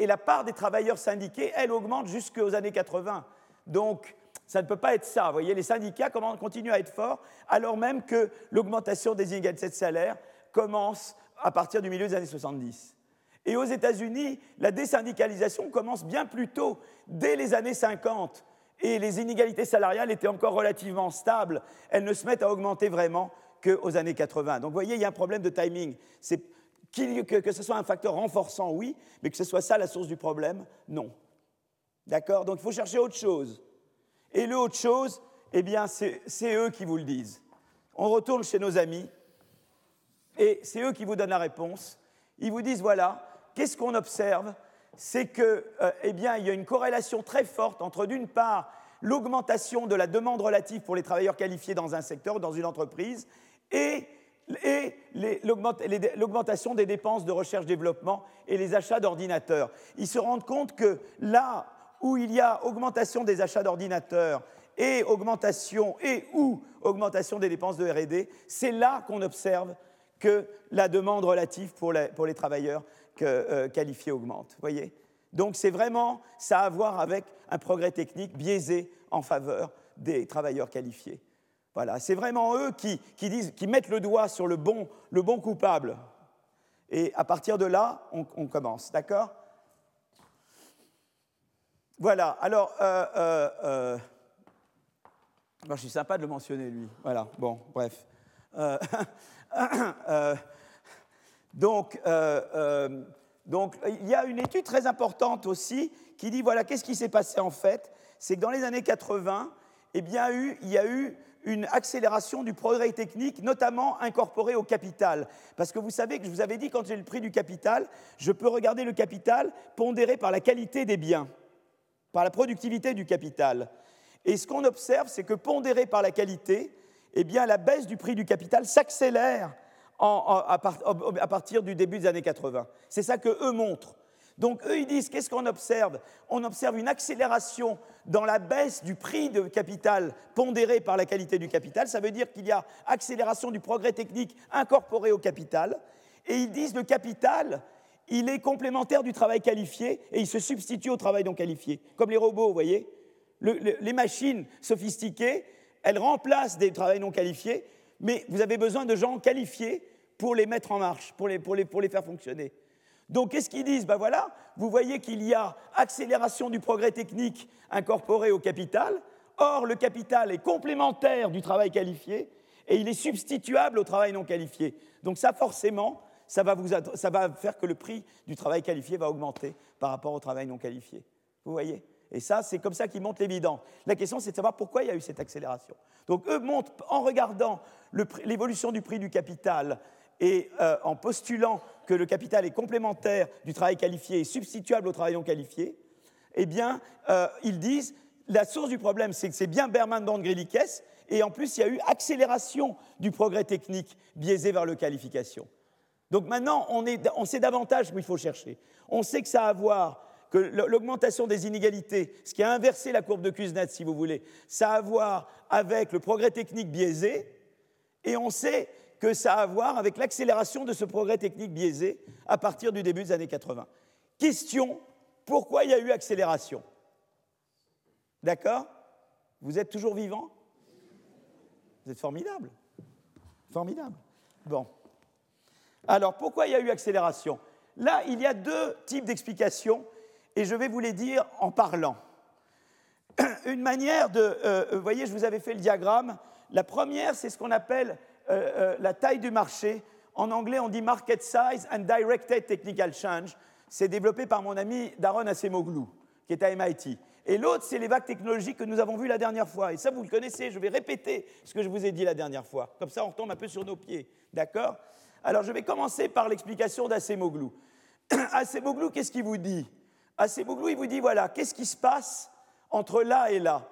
la part des travailleurs syndiqués, elle augmente jusqu'aux années 80. Donc, ça ne peut pas être ça. Vous voyez, les syndicats continuent à être forts, alors même que l'augmentation des inégalités de salaire commence à partir du milieu des années 70. Et aux États-Unis, la désyndicalisation commence bien plus tôt, dès les années 50. Et les inégalités salariales étaient encore relativement stables. Elles ne se mettent à augmenter vraiment qu'aux années 80. Donc vous voyez, il y a un problème de timing. Que, que ce soit un facteur renforçant, oui, mais que ce soit ça la source du problème, non. D'accord? Donc il faut chercher autre chose. Et le autre chose, eh bien, c'est eux qui vous le disent. On retourne chez nos amis, et c'est eux qui vous donnent la réponse. Ils vous disent, voilà, qu'est-ce qu'on observe? C'est que, euh, eh bien, il y a une corrélation très forte entre, d'une part, l'augmentation de la demande relative pour les travailleurs qualifiés dans un secteur ou dans une entreprise, et et l'augmentation des dépenses de recherche-développement et les achats d'ordinateurs. Ils se rendent compte que là où il y a augmentation des achats d'ordinateurs et augmentation et ou augmentation des dépenses de R&D, c'est là qu'on observe que la demande relative pour les, travailleurs euh, qualifiés augmente. Voyez? Donc c'est vraiment ça à voir avec un progrès technique biaisé en faveur des travailleurs qualifiés. Voilà, c'est vraiment eux qui, disent, qui mettent le doigt sur le bon, le bon coupable. Et à partir de là, on, commence, d'accord? Voilà, alors, euh, euh, euh je suis sympa de le mentionner, lui. Voilà, bon, bref. Euh, donc, donc, il y a une étude très importante aussi qui dit, voilà, qu'est-ce qui s'est passé en fait? C'est que dans les années 80, eh bien, il y a eu une accélération du progrès technique, notamment incorporé au capital. Parce que vous savez que je vous avais dit, quand j'ai le prix du capital, je peux regarder le capital pondéré par la qualité des biens, par la productivité du capital. Et ce qu'on observe, c'est que pondéré par la qualité, eh bien, la baisse du prix du capital s'accélère à, partir du début des années 80. C'est ça que eux montrent. Donc eux, ils disent, qu'est-ce qu'on observe? On observe une accélération dans la baisse du prix de capital pondéré par la qualité du capital. Ça veut dire qu'il y a accélération du progrès technique incorporé au capital. Et ils disent, le capital, il est complémentaire du travail qualifié et il se substitue au travail non qualifié. Comme les robots, vous voyez Les machines sophistiquées, elles remplacent des travails non qualifiés, mais vous avez besoin de gens qualifiés pour les mettre en marche, pour les, pour les, pour les faire fonctionner. Donc, qu'est-ce qu'ils disent? Ben voilà, vous voyez qu'il y a accélération du progrès technique incorporé au capital. Or, le capital est complémentaire du travail qualifié et il est substituable au travail non qualifié. Donc, ça, forcément, ça va, faire que le prix du travail qualifié va augmenter par rapport au travail non qualifié. Vous voyez? Et ça, c'est comme ça qu'ils montrent l'évidence. La question, c'est de savoir pourquoi il y a eu cette accélération. Donc, eux montrent, en regardant l'évolution du prix du capital et euh, en postulant que le capital est complémentaire du travail qualifié et substituable au travail non qualifié, eh bien, euh, ils disent la source du problème, c'est que c'est bien Berman Grielikes, et en plus, il y a eu accélération du progrès technique biaisé vers le qualification. Donc maintenant, on, sait davantage où il faut chercher. On sait que ça a à voir que l'augmentation des inégalités, ce qui a inversé la courbe de Kuznets, si vous voulez, ça a à voir avec le progrès technique biaisé, et on sait que ça a à voir avec l'accélération de ce progrès technique biaisé à partir du début des années 80. Question, pourquoi il y a eu accélération? D'accord? Vous êtes toujours vivant? Vous êtes formidable. Formidable. Bon. Alors, pourquoi il y a eu accélération? Là, il y a deux types d'explications et je vais vous les dire en parlant. Une manière de... Euh, vous voyez, je vous avais fait le diagramme. La première, c'est ce qu'on appelle euh, euh, la taille du marché. En anglais, on dit market size and directed technical change. C'est développé par mon ami Daron Acemoglu, qui est à MIT. Et l'autre, c'est les vagues technologiques que nous avons vues la dernière fois. Et ça, vous le connaissez. Je vais répéter ce que je vous ai dit la dernière fois. Comme ça, on retombe un peu sur nos pieds. D'accord? Alors, je vais commencer par l'explication d'Acemoglu. Acemoglu, qu'est-ce qu'il vous dit? Acemoglu, il vous dit voilà, qu'est-ce qui se passe entre là et là?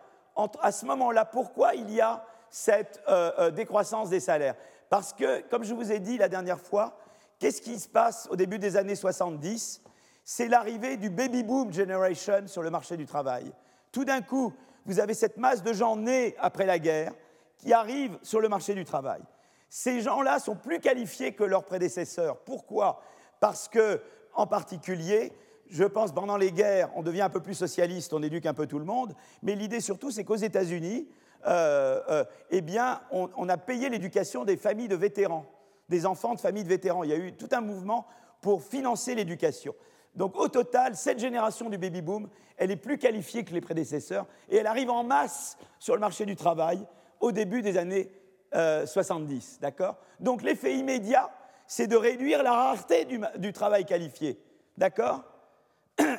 À ce moment-là, pourquoi il y a cette euh, euh, décroissance des salaires? Parce que, comme je vous ai dit la dernière fois, qu'est-ce qui se passe au début des années 70 C'est l'arrivée du baby boom generation sur le marché du travail. Tout d'un coup, vous avez cette masse de gens nés après la guerre qui arrivent sur le marché du travail. Ces gens-là sont plus qualifiés que leurs prédécesseurs. Pourquoi? Parce que, en particulier, je pense pendant les guerres, on devient un peu plus socialiste, on éduque un peu tout le monde, mais l'idée surtout, c'est qu'aux États-Unis, euh, euh, eh bien, on, a payé l'éducation des familles de vétérans, des enfants de familles de vétérans. Il y a eu tout un mouvement pour financer l'éducation. Donc au total, cette génération du baby-boom, elle est plus qualifiée que les prédécesseurs et elle arrive en masse sur le marché du travail au début des années 70. Euh, d'accord? Donc l'effet immédiat, c'est de réduire la rareté du, travail qualifié. D'accord?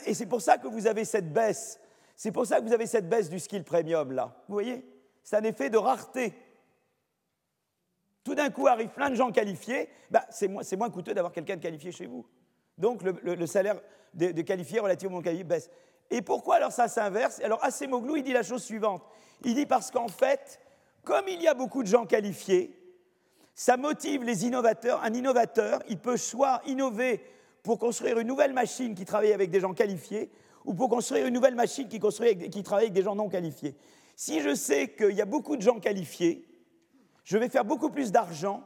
Et c'est pour ça que vous avez cette baisse. C'est pour ça que vous avez cette baisse du skill premium là. Vous voyez? C'est un effet de rareté. Tout d'un coup arrivent plein de gens qualifiés, bah, c'est moins, coûteux d'avoir quelqu'un de qualifié chez vous. Donc le, salaire de, de, qualifié relativement qualifié baisse. Et pourquoi alors ça s'inverse? Alors Acemoglu, il dit la chose suivante. Il dit parce qu'en fait, comme il y a beaucoup de gens qualifiés, ça motive les innovateurs. Un innovateur, il peut soit innover pour construire une nouvelle machine qui travaille avec des gens qualifiés, ou pour construire une nouvelle machine qui, travaille avec des gens non qualifiés. Si je sais qu'il y a beaucoup de gens qualifiés, je vais faire beaucoup plus d'argent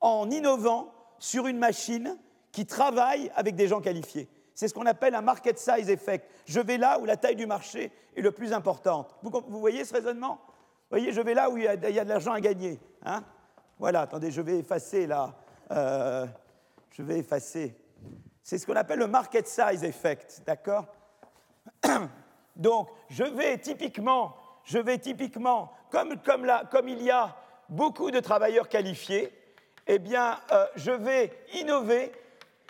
en innovant sur une machine qui travaille avec des gens qualifiés. C'est ce qu'on appelle un market size effect. Je vais là où la taille du marché est le plus importante. vous voyez ce raisonnement? Voyez, je vais là où il y a, de l'argent à gagner. Hein voilà, attendez, je vais effacer là. Euh, je vais effacer. C'est ce qu'on appelle le market size effect, d'accord? Donc, je vais typiquement, je vais typiquement, comme, comme, là, comme il y a beaucoup de travailleurs qualifiés, eh bien, euh, je vais innover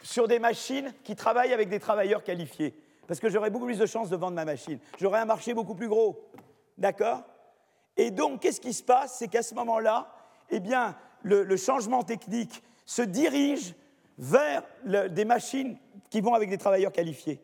sur des machines qui travaillent avec des travailleurs qualifiés. Parce que j'aurai beaucoup plus de chances de vendre ma machine. J'aurai un marché beaucoup plus gros. D'accord? Et donc, qu'est-ce qui se passe? C'est qu'à ce moment-là, eh bien, le, changement technique se dirige vers des machines qui vont avec des travailleurs qualifiés.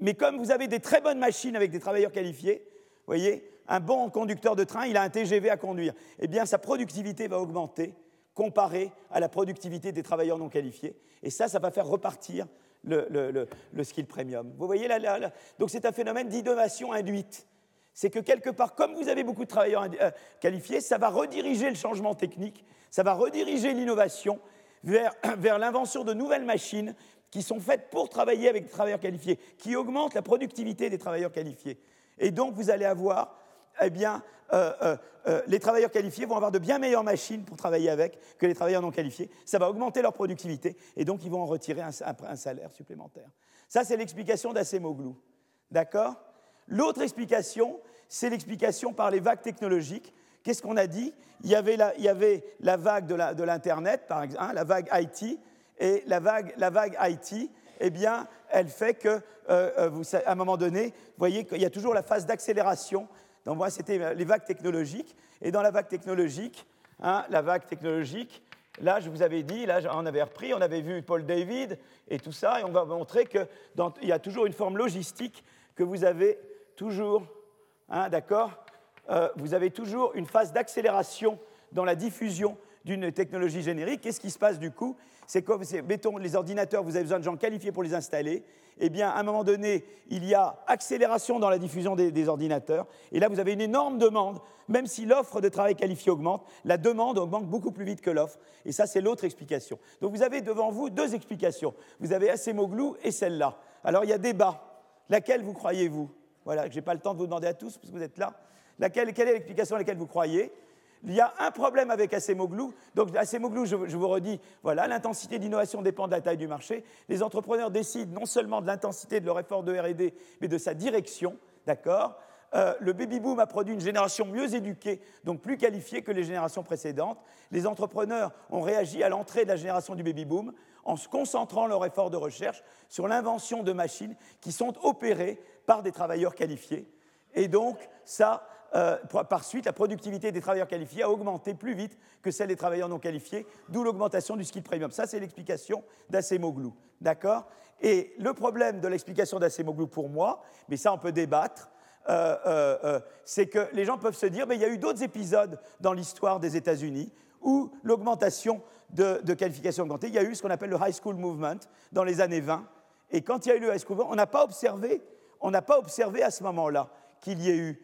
Mais comme vous avez des très bonnes machines avec des travailleurs qualifiés, voyez, un bon conducteur de train, il a un TGV à conduire, eh bien sa productivité va augmenter comparée à la productivité des travailleurs non qualifiés. Et ça, ça va faire repartir le, skill premium. Vous voyez là Donc c'est un phénomène d'innovation induite c'est que quelque part, comme vous avez beaucoup de travailleurs euh, qualifiés, ça va rediriger le changement technique, ça va rediriger l'innovation vers, vers l'invention de nouvelles machines qui sont faites pour travailler avec des travailleurs qualifiés, qui augmentent la productivité des travailleurs qualifiés. Et donc, vous allez avoir, eh bien, euh, euh, les travailleurs qualifiés vont avoir de bien meilleures machines pour travailler avec que les travailleurs non qualifiés. Ça va augmenter leur productivité et donc ils vont en retirer un, salaire supplémentaire. Ça, c'est l'explication d'Acemoglu. D'accord? L'autre explication, c'est l'explication par les vagues technologiques. Qu'est-ce qu'on a dit? Il y, avait la, vague de l'Internet, par exemple, hein, la vague IT, et la vague, IT, eh bien, elle fait que, euh, euh, à un moment donné, vous voyez qu'il y a toujours la phase d'accélération. Donc, moi, c'était les vagues technologiques. Et dans la vague technologique, hein, la vague technologique, là, je vous avais dit, là, on avait repris, on avait vu Paul David et tout ça, et on va montrer qu'il y a toujours une forme logistique que vous avez toujours, hein, d'accord euh, Vous avez toujours une phase d'accélération dans la diffusion d'une technologie générique. Qu'est-ce qui se passe du coup C'est comme, mettons, les ordinateurs, vous avez besoin de gens qualifiés pour les installer. Eh bien, à un moment donné, il y a accélération dans la diffusion des, ordinateurs. Et là, vous avez une énorme demande. Même si l'offre de travail qualifié augmente, la demande augmente beaucoup plus vite que l'offre. Et ça, c'est l'autre explication. Donc, vous avez devant vous deux explications. Vous avez Acemoglu et celle-là. Alors, il y a débat. Laquelle vous croyez-vous? Voilà, je n'ai pas le temps de vous demander à tous, parce que vous êtes là. Laquelle, quelle est l'explication à laquelle vous croyez? Il y a un problème avec Acemoglu. Donc, Acemoglu, je, je vous redis, voilà, l'intensité d'innovation dépend de la taille du marché. Les entrepreneurs décident non seulement de l'intensité de leur effort de RD, mais de sa direction. D'accord? Euh, Le baby boom a produit une génération mieux éduquée, donc plus qualifiée que les générations précédentes. Les entrepreneurs ont réagi à l'entrée de la génération du baby boom en se concentrant leur effort de recherche sur l'invention de machines qui sont opérées par des travailleurs qualifiés. Et donc, ça, euh, par suite, la productivité des travailleurs qualifiés a augmenté plus vite que celle des travailleurs non qualifiés, d'où l'augmentation du skill premium. Ça, c'est l'explication d'Acemoglu. D'accord? Et le problème de l'explication d'Acemoglu pour moi, mais ça, on peut débattre, euh, euh, c'est que les gens peuvent se dire, mais il y a eu d'autres épisodes dans l'histoire des États-Unis où l'augmentation de, de qualification augmentée, il y a eu ce qu'on appelle le high school movement dans les années 20. Et quand il y a eu le high school movement, on n'a pas observé on n'a pas observé à ce moment-là qu'il y ait eu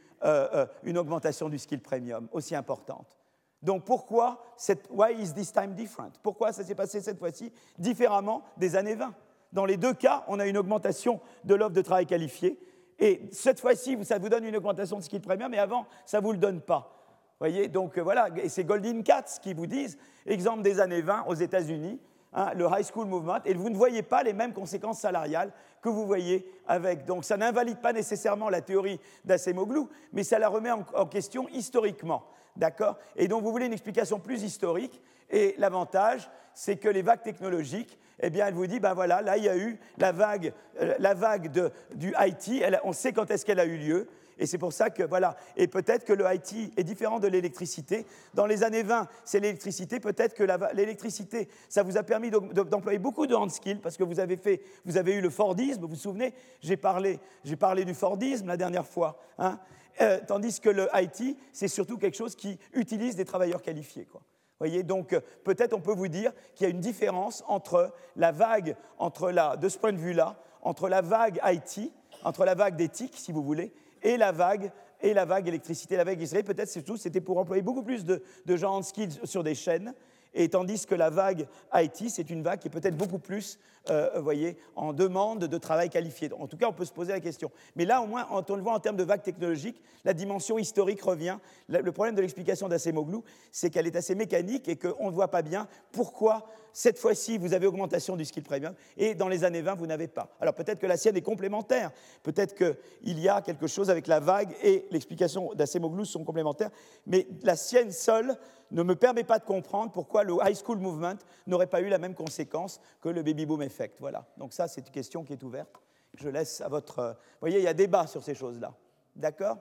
une augmentation du skill premium aussi importante. Donc pourquoi, cette, why is this time different? Pourquoi ça s'est passé cette fois-ci différemment des années 20 Dans les deux cas, on a une augmentation de l'offre de travail qualifié. Et cette fois-ci, ça vous donne une augmentation de skill premium, mais avant, ça ne vous le donne pas. voyez Donc euh, voilà, et c'est Golden Cats qui vous disent, exemple des années 20 aux États-Unis, hein, le high school movement, et vous ne voyez pas les mêmes conséquences salariales que vous voyez avec. Donc ça n'invalide pas nécessairement la théorie d'Acemoglu, mais ça la remet en question historiquement. D'accord? Et donc, vous voulez une explication plus historique. Et l'avantage, c'est que les vagues technologiques, eh bien, elle vous dit, ben voilà, là, il y a eu la vague, euh, la vague de, du IT, on sait quand est-ce qu'elle a eu lieu, et c'est pour ça que, voilà, et peut-être que le IT est différent de l'électricité. Dans les années 20, c'est l'électricité, peut-être que l'électricité, ça vous a permis d'employer beaucoup de hand skills, parce que vous avez, fait, vous avez eu le Fordisme, vous vous souvenez, j'ai parlé, parlé du Fordisme la dernière fois, hein euh, tandis que le IT, c'est surtout quelque chose qui utilise des travailleurs qualifiés. Quoi. Voyez, donc euh, peut-être on peut vous dire qu'il y a une différence entre la vague, entre la, de ce point de vue-là, entre la vague IT, entre la vague d'éthique, si vous voulez, et la vague et la vague électricité. La vague Israël, peut-être surtout, c'était pour employer beaucoup plus de, de gens en skills sur des chaînes, et tandis que la vague IT, c'est une vague qui est peut-être beaucoup plus, euh, voyez, en demande de travail qualifié. En tout cas, on peut se poser la question. Mais là, au moins, on le voit en termes de vague technologique, la dimension historique revient. Le problème de l'explication d'Acemoglu, c'est qu'elle est assez mécanique et qu'on ne voit pas bien pourquoi cette fois-ci, vous avez augmentation du skill premium, et dans les années 20, vous n'avez pas. Alors peut-être que la sienne est complémentaire, peut-être qu'il y a quelque chose avec la vague et l'explication d'Acemoglu sont complémentaires, mais la sienne seule ne me permet pas de comprendre pourquoi le high school movement n'aurait pas eu la même conséquence que le baby boom Voilà. Donc ça, c'est une question qui est ouverte. Je laisse à votre... Euh, vous voyez, il y a débat sur ces choses-là. D'accord?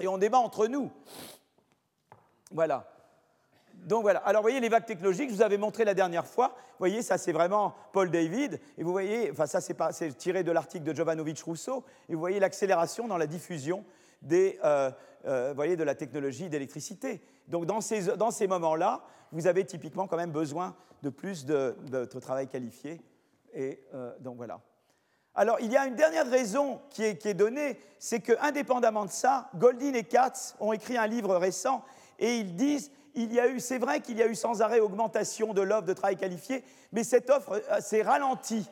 Et on débat entre nous. Voilà. Donc voilà. Alors vous voyez les vagues technologiques, je vous avais montré la dernière fois. Vous voyez, ça c'est vraiment Paul David. Et vous voyez, enfin ça c'est tiré de l'article de Jovanovic Rousseau. Et vous voyez l'accélération dans la diffusion des, euh, euh, voyez, de la technologie d'électricité. Donc dans ces, dans ces moments-là, vous avez typiquement quand même besoin de plus de, travail qualifié. Et euh, donc voilà. Alors il y a une dernière raison qui est, qui est donnée, c'est que indépendamment de ça, Goldin et Katz ont écrit un livre récent et ils disent il y a eu, c'est vrai qu'il y a eu sans arrêt augmentation de l'offre de travail qualifié, mais cette offre s'est ralentie.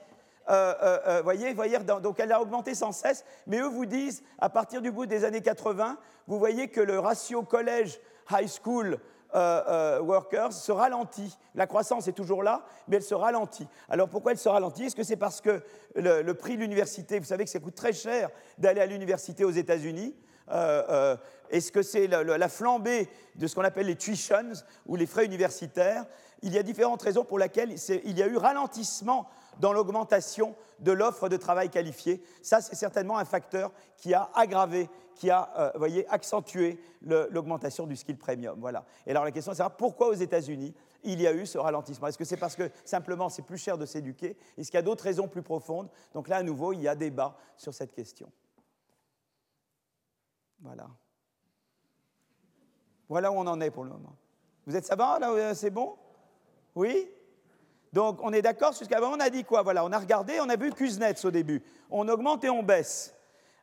Euh, euh, voyez, voyez, donc elle a augmenté sans cesse, mais eux vous disent, à partir du bout des années 80, vous voyez que le ratio collège-high school workers se ralentit. La croissance est toujours là, mais elle se ralentit. Alors pourquoi elle se ralentit? Est-ce que c'est parce que le prix de l'université, vous savez que ça coûte très cher d'aller à l'université aux États-Unis euh, euh, est-ce que c'est la, flambée de ce qu'on appelle les tuitions ou les frais universitaires? Il y a différentes raisons pour lesquelles il y a eu ralentissement dans l'augmentation de l'offre de travail qualifié. Ça, c'est certainement un facteur qui a aggravé, qui a euh, accentué l'augmentation du skill premium. Et alors la question, c'est pourquoi aux États-Unis il y a eu ce ralentissement Est-ce que c'est parce que simplement c'est plus cher de s'éduquer? Est-ce qu'il y a d'autres raisons plus profondes? Donc là, à nouveau, il y a débat sur cette question. Voilà. Voilà où on en est pour le moment. Vous êtes ça va là euh, C'est bon? Oui? Donc on est d'accord jusqu'à on a dit quoi? Voilà, on a regardé, on a vu Kuznets au début. On augmente et on baisse.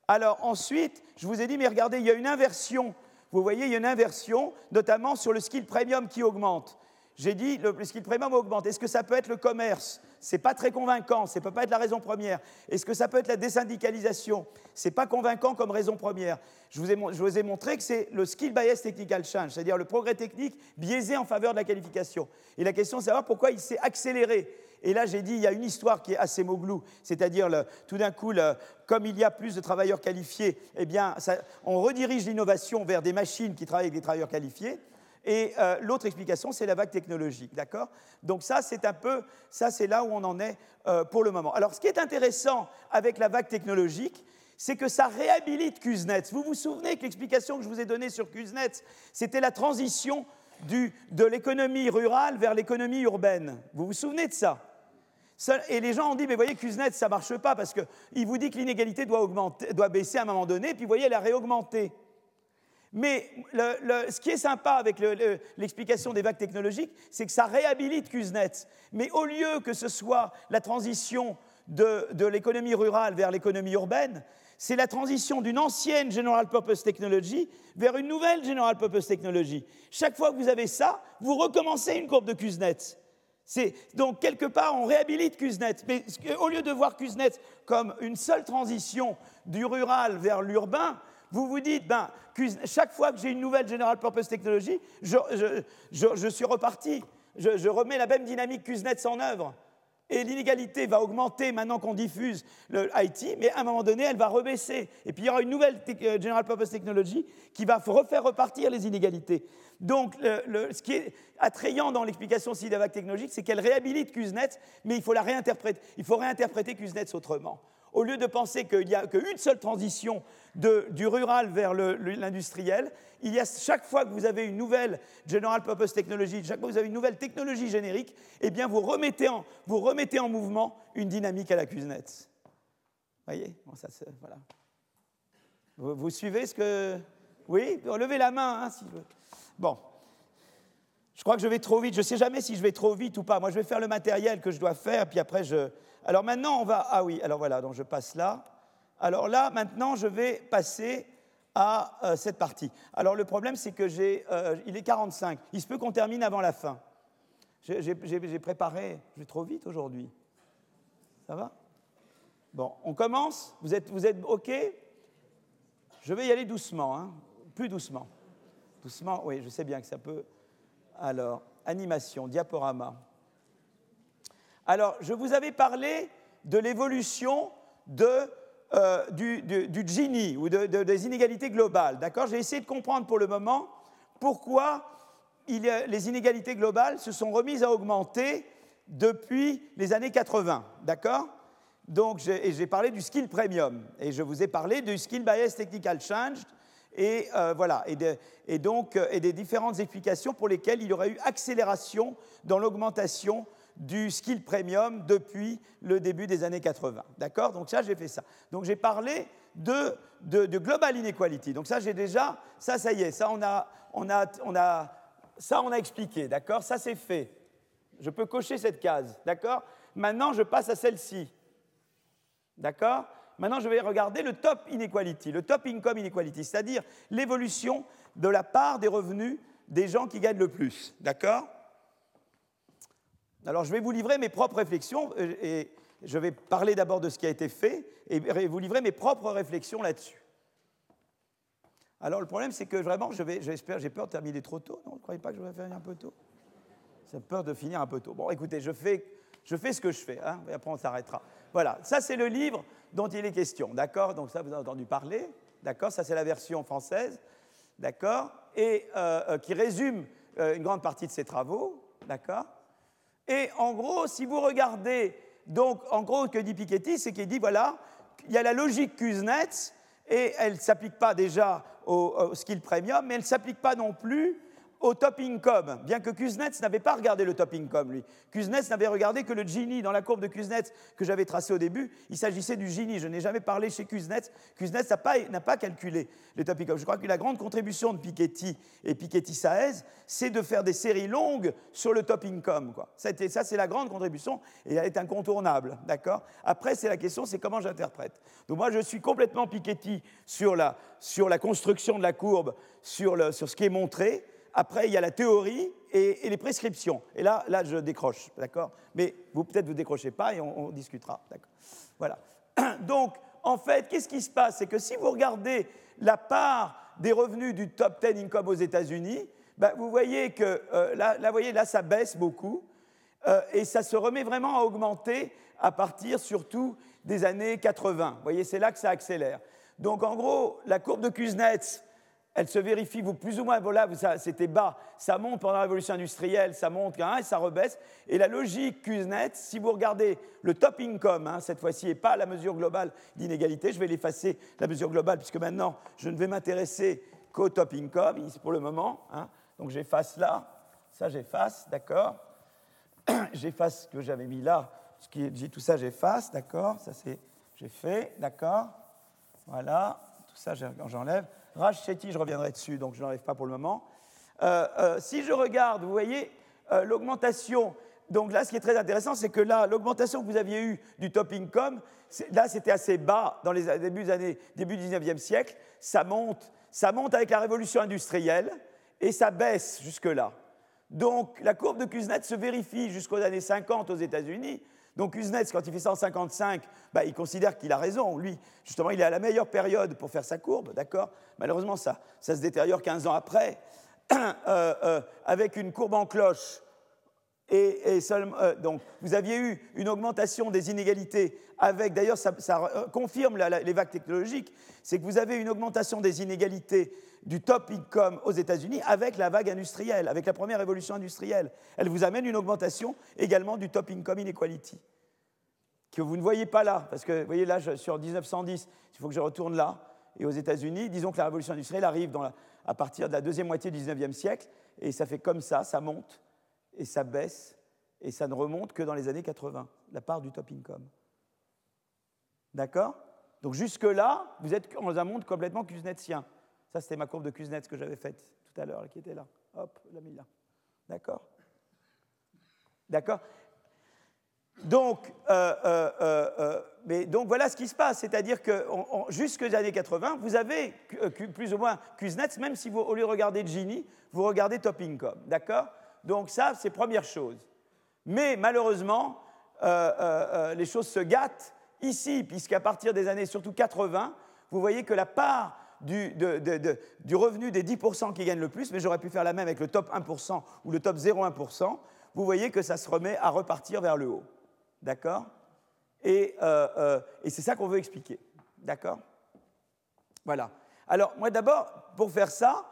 Alors ensuite, je vous ai dit, mais regardez, il y a une inversion. Vous voyez, il y a une inversion, notamment sur le skill premium qui augmente. J'ai dit, le, skill premium augmente. Est-ce que ça peut être le commerce? C'est pas très convaincant, ça peut pas être la raison première. Est-ce que ça peut être la désyndicalisation? C'est pas convaincant comme raison première. Je vous, ai, montré que c'est le skill bias technical change, c'est-à-dire le progrès technique biaisé en faveur de la qualification. Et la question, c'est savoir pourquoi il s'est accéléré. Et là, j'ai dit, il y a une histoire qui est assez moglou, c'est-à-dire tout d'un coup, comme il y a plus de travailleurs qualifiés, eh bien, on redirige l'innovation vers des machines qui travaillent avec des travailleurs qualifiés. Et euh, l'autre explication, c'est la vague technologique, d'accord? Donc ça, c'est un peu, ça, c'est là où on en est euh, pour le moment. Alors, ce qui est intéressant avec la vague technologique, c'est que ça réhabilite Kuznets. Vous vous souvenez que l'explication que je vous ai donnée sur Kuznets, c'était la transition de l'économie rurale vers l'économie urbaine. Vous vous souvenez de ça? Et les gens ont dit, mais voyez, Kuznets, ça ne marche pas parce qu'il vous dit que l'inégalité doit, doit baisser à un moment donné, puis vous voyez, elle a réaugmenté. Mais ce qui est sympa avec l'explication des vagues technologiques, c'est que ça réhabilite Kuznets. Mais au lieu que ce soit la transition de, l'économie rurale vers l'économie urbaine, c'est la transition d'une ancienne General Purpose Technology vers une nouvelle General Purpose Technology. Chaque fois que vous avez ça, vous recommencez une courbe de Kuznets. Donc, quelque part, on réhabilite Kuznets. Mais au lieu de voir Kuznets comme une seule transition du rural vers l'urbain, vous vous dites, ben, chaque fois que j'ai une nouvelle General Purpose Technology, je, suis reparti. Je, remets la même dynamique Kuznets en œuvre. Et l'inégalité va augmenter maintenant qu'on diffuse le IT, mais à un moment donné, elle va rebaisser. Et puis il y aura une nouvelle euh, General Purpose Technology qui va refaire repartir les inégalités. Donc ce qui est attrayant dans l'explication SIDAVAC technologique, c'est qu'elle réhabilite Kuznets, mais il faut la réinterpréter. Il faut réinterpréter Kuznets autrement. Au lieu de penser qu'il n'y a qu'une seule transition du rural vers l'industriel, il y a chaque fois que vous avez une nouvelle General Purpose Technology, chaque fois que vous avez une nouvelle technologie générique, eh bien vous remettez en, vous remettez en mouvement une dynamique à la Kuznets. Voyez? Voilà. vous, suivez ce que... Oui? Levez la main, hein, si vous... Bon. Je crois que je vais trop vite. Je ne sais jamais si je vais trop vite ou pas. Moi, je vais faire le matériel que je dois faire, puis après, je... Alors maintenant, on va... Ah oui, alors voilà, donc je passe là. Alors là, maintenant, je vais passer à euh, cette partie. Alors le problème, c'est que j'ai, euh, il est 45. Il se peut qu'on termine avant la fin. J'ai préparé, je trop vite aujourd'hui. Ça va? Bon, on commence vous êtes, vous êtes OK? Je vais y aller doucement, hein plus doucement. Doucement, oui, je sais bien que ça peut. Alors, animation, diaporama. Alors, je vous avais parlé de l'évolution euh, du, Gini ou des inégalités globales. D'accord? J'ai essayé de comprendre pour le moment pourquoi les inégalités globales se sont remises à augmenter depuis les années 80. D'accord? Donc, j'ai parlé du skill premium et je vous ai parlé du skill bias technical change et euh, voilà, et, donc euh, et des différentes explications pour lesquelles il y aurait eu accélération dans l'augmentation du skill premium depuis le début des années 80. D'accord? Donc ça, j'ai fait ça. Donc j'ai parlé de, global inequality. Donc ça, j'ai déjà, ça, ça y est, ça, on a, on a, on a, ça, on a expliqué. D'accord? Ça, c'est fait. Je peux cocher cette case. D'accord? Maintenant, je passe à celle-ci. D'accord? Maintenant, je vais regarder le top inequality, le top income inequality, c'est-à-dire l'évolution de la part des revenus des gens qui gagnent le plus. D'accord? Alors je vais vous livrer mes propres réflexions euh, et je vais parler d'abord de ce qui a été fait et vous livrer mes propres réflexions là-dessus. Alors le problème c'est que vraiment, j'espère, j'ai peur de terminer trop tôt. Non, ne croyez pas que je vais finir un peu tôt? J'ai peur de finir un peu tôt. Bon, écoutez, je fais, je fais ce que je fais, hein, et après on s'arrêtera. Voilà, ça c'est le livre dont il est question, d'accord? Donc ça vous avez entendu parler, d'accord? Ça c'est la version française, d'accord? Et euh, euh, qui résume une grande partie de ses travaux, d'accord? Et en gros, si vous regardez, donc en gros, que dit Piketty, c'est qu'il dit voilà, il y a la logique Kuznets, et elle ne s'applique pas déjà au, au, skill premium, mais elle ne s'applique pas non plus au top income, bien que Kuznets n'avait pas regardé le top income, lui. Kuznets n'avait regardé que le Gini. Dans la courbe de Kuznets que j'avais tracée au début, il s'agissait du Gini. Je n'ai jamais parlé chez Kuznets. Kuznets n'a pas, calculé le top income. Je crois que la grande contribution de Piketty et Piketty-Saez, c'est de faire des séries longues sur le top income. Ça, c'est la grande contribution et elle est incontournable. D'accord? Après, c'est la question, c'est comment j'interprète. Donc moi, je suis complètement Piketty sur la, construction de la courbe, sur ce qui est montré. Après, il y a la théorie et, les prescriptions. Et là, là, je décroche, d'accord? Mais vous, peut-être, vous décrochez pas et on, discutera, d'accord? Voilà. Donc, en fait, qu'est-ce qui se passe? C'est que si vous regardez la part des revenus du top 10 income aux États-Unis, ben, vous voyez que euh, là, voyez, là, ça baisse beaucoup euh, et ça se remet vraiment à augmenter à partir surtout des années 80. Vous voyez, c'est là que ça accélère. Donc, en gros, la courbe de Kuznets, elle se vérifie, vous plus ou moins, voilà, c'était bas, ça monte pendant la révolution industrielle, ça monte hein, et ça rebaisse. Et la logique Kuznets, si vous regardez le top income, hein, cette fois-ci, et pas la mesure globale d'inégalité, je vais l'effacer, la mesure globale, puisque maintenant, je ne vais m'intéresser qu'au top income, pour le moment. Hein. donc j'efface là, ça j'efface, d'accord J'efface ce que j'avais mis là, ce qui est, tout ça j'efface, d'accord Ça c'est, j'ai fait, d'accord Voilà, tout ça j'enlève. Raj Chetty, je reviendrai dessus, donc je n'arrive pas pour le moment. Euh, euh, si je regarde, vous voyez, euh, l'augmentation donc là, ce qui est très intéressant, c'est que là, l'augmentation que vous aviez eue du top income, là, c'était assez bas dans les débuts des années, début du 19e siècle. Ça monte, ça monte avec la révolution industrielle et ça baisse jusque-là. Donc la courbe de Kuznets se vérifie jusqu'aux années 50 aux États-Unis. Donc Kuznets, quand il fait ça en 55, bah, il considère qu'il a raison. Lui, justement, il est à la meilleure période pour faire sa courbe, d'accord? Malheureusement, ça, ça se détériore 15 ans après, euh, euh, avec une courbe en cloche et, euh, donc, vous aviez eu une augmentation des inégalités avec, d'ailleurs, ça, confirme les vagues technologiques, c'est que vous avez une augmentation des inégalités du top income aux États-Unis avec la vague industrielle, avec la première révolution industrielle. Elle vous amène une augmentation également du top income inequality, que vous ne voyez pas là, parce que, vous voyez, là, sur 1910, il faut que je retourne là, et aux États-Unis, disons que la révolution industrielle arrive à partir de la deuxième moitié du 19e siècle, et ça fait comme ça, ça monte et ça baisse, et ça ne remonte que dans les années 80, la part du top income. D'accord? Donc jusque-là, vous êtes dans un monde complètement kuznetsien. Ça, c'était ma courbe de Kuznets que j'avais faite tout à l'heure, qui était là. Hop, la mis là. D'accord? D'accord? Donc, euh, euh, euh, donc voilà ce qui se passe, c'est-à-dire que jusque les années 80, vous avez plus ou moins Kuznets, même si au lieu de regarder Gini, vous regardez Top Income, d'accord? Donc ça, c'est première chose. Mais malheureusement, euh, euh, euh, les choses se gâtent ici, puisqu'à partir des années surtout 80, vous voyez que la part du, du revenu des 10% qui gagnent le plus, mais j'aurais pu faire la même avec le top 1% ou le top 0,1%, vous voyez que ça se remet à repartir vers le haut. D'accord? Et, c'est ça qu'on veut expliquer. D'accord? Voilà. Alors, moi d'abord, pour faire ça,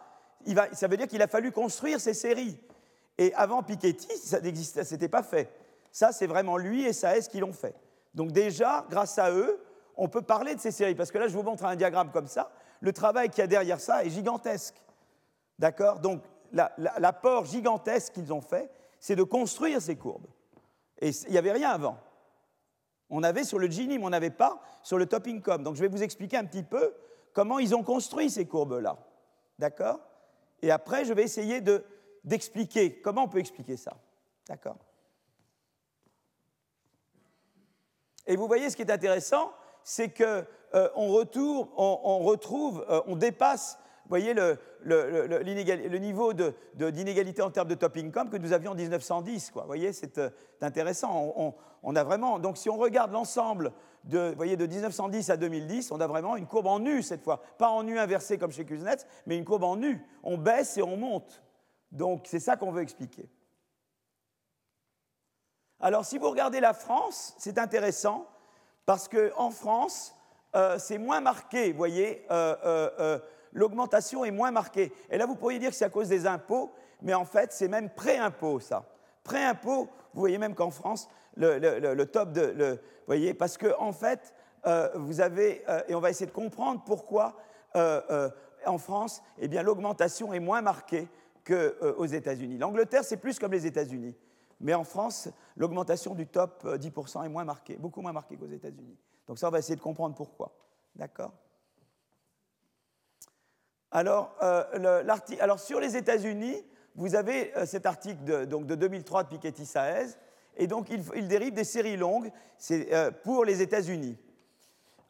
ça veut dire qu'il a fallu construire ces séries. Et avant Piketty, ça n'existait, c'était pas fait. Ça, c'est vraiment lui et ça est qui l'ont fait. Donc déjà, grâce à eux, on peut parler de ces séries. Parce que là, je vous montre un diagramme comme ça. Le travail qu'il y a derrière ça est gigantesque. D'accord? Donc l'apport gigantesque qu'ils ont fait, c'est de construire ces courbes. Et il n'y avait rien avant. On avait sur le Gini, mais on n'avait pas sur le top income. Donc je vais vous expliquer un petit peu comment ils ont construit ces courbes-là. D'accord? Et après, je vais essayer de d'expliquer. Comment on peut expliquer ça? D'accord Et vous voyez, ce qui est intéressant, c'est qu'on euh, on, on, retrouve, euh, on dépasse, vous voyez, le, niveau d'inégalité en termes de top income que nous avions en 1910. Quoi. Vous voyez, c'est euh, intéressant. On, a vraiment, donc si on regarde l'ensemble de, de 1910 à 2010, on a vraiment une courbe en nu cette fois. Pas en nu inversé comme chez Kuznets, mais une courbe en nu. On baisse et on monte. Donc c'est ça qu'on veut expliquer. Alors si vous regardez la France, c'est intéressant parce qu'en France, euh, c'est moins marqué, vous voyez, euh, euh, l'augmentation est moins marquée. Et là, vous pourriez dire que c'est à cause des impôts, mais en fait, c'est même pré-impôt, ça. Pré-impôt, vous voyez même qu'en France, le, top de... vous voyez, parce qu'en en fait, vous avez, et on va essayer de comprendre pourquoi en France, eh bien, l'augmentation est moins marquée qu'aux euh, États-Unis. L'Angleterre, c'est plus comme les États-Unis. Mais en France, l'augmentation du top 10% euh, est moins marquée, beaucoup moins marquée qu'aux États-Unis. Donc ça, on va essayer de comprendre pourquoi. D'accord? Alors, euh, alors, sur les États-Unis, vous avez cet article de, donc de 2003 de Piketty Saez, et donc il, dérive des séries longues c'est pour les États-Unis.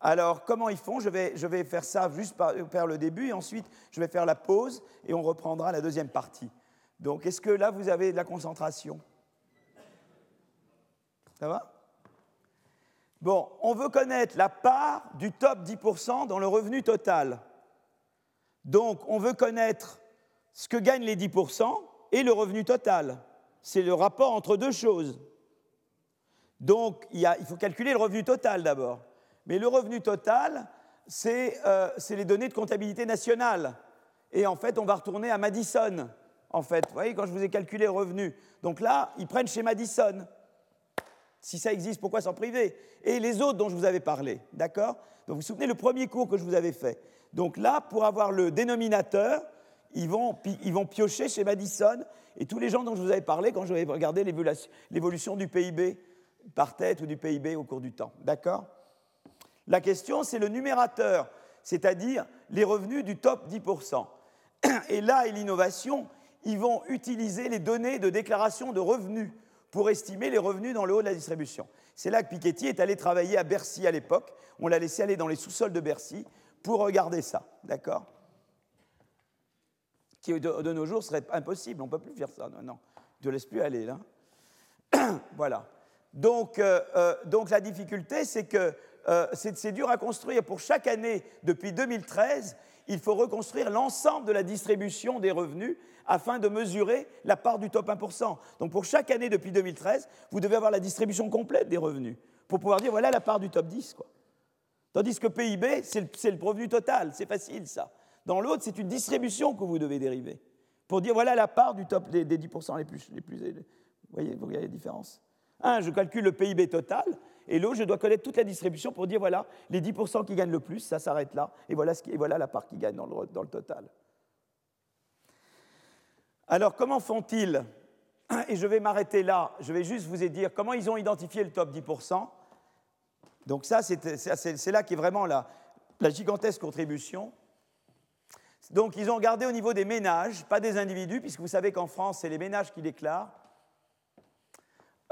Alors, comment ils font? Je vais, faire ça juste par, le début et ensuite je vais faire la pause et on reprendra la deuxième partie. Donc, est-ce que là, vous avez de la concentration? Ça va? Bon, on veut connaître la part du top 10% dans le revenu total. Donc, on veut connaître ce que gagnent les 10% et le revenu total. C'est le rapport entre deux choses. Donc, il faut calculer le revenu total d'abord. Mais le revenu total, euh, c'est les données de comptabilité nationale. Et en fait, on va retourner à Madison. En fait, vous voyez, quand je vous ai calculé le revenu. Donc là, ils prennent chez Madison. Si ça existe, pourquoi s'en priver? Et les autres dont je vous avais parlé, d'accord? Donc vous vous souvenez le premier cours que je vous avais fait. Donc là, pour avoir le dénominateur, ils vont, piocher chez Madison. Et tous les gens dont je vous avais parlé quand je vais regarder l'évolution du PIB par tête ou du PIB au cours du temps. D'accord? La question, c'est le numérateur, c'est-à-dire les revenus du top 10%. Et là et l'innovation, ils vont utiliser les données de déclaration de revenus pour estimer les revenus dans le haut de la distribution. C'est là que Piketty est allé travailler à Bercy à l'époque. On l'a laissé aller dans les sous-sols de Bercy pour regarder ça, d'accord? Qui de, nos jours serait impossible, on ne peut plus faire ça, non, non. Je ne laisse plus aller là. voilà. Donc, euh, euh, donc, la difficulté, c'est que euh, c'est dur à construire. Pour chaque année, depuis 2013, il faut reconstruire l'ensemble de la distribution des revenus afin de mesurer la part du top 1%. Donc pour chaque année depuis 2013, vous devez avoir la distribution complète des revenus pour pouvoir dire voilà la part du top 10. Quoi. Tandis que PIB, c'est le, revenu total, c'est facile ça. Dans l'autre, c'est une distribution que vous devez dériver pour dire voilà la part du top des, 10% les plus, les plus élevés. Vous voyez, vous voyez la différence Un, je calcule le PIB total, et l'autre, je dois connaître toute la distribution pour dire voilà, les 10% qui gagnent le plus, ça s'arrête là, et voilà, la part qui gagne dans le, dans le total. Alors, comment font-ils? Et je vais m'arrêter là, je vais juste vous dire comment ils ont identifié le top 10%. Donc ça, c'est là qu'est vraiment la, la gigantesque contribution. Donc ils ont regardé au niveau des ménages, pas des individus, puisque vous savez qu'en France, c'est les ménages qui déclarent.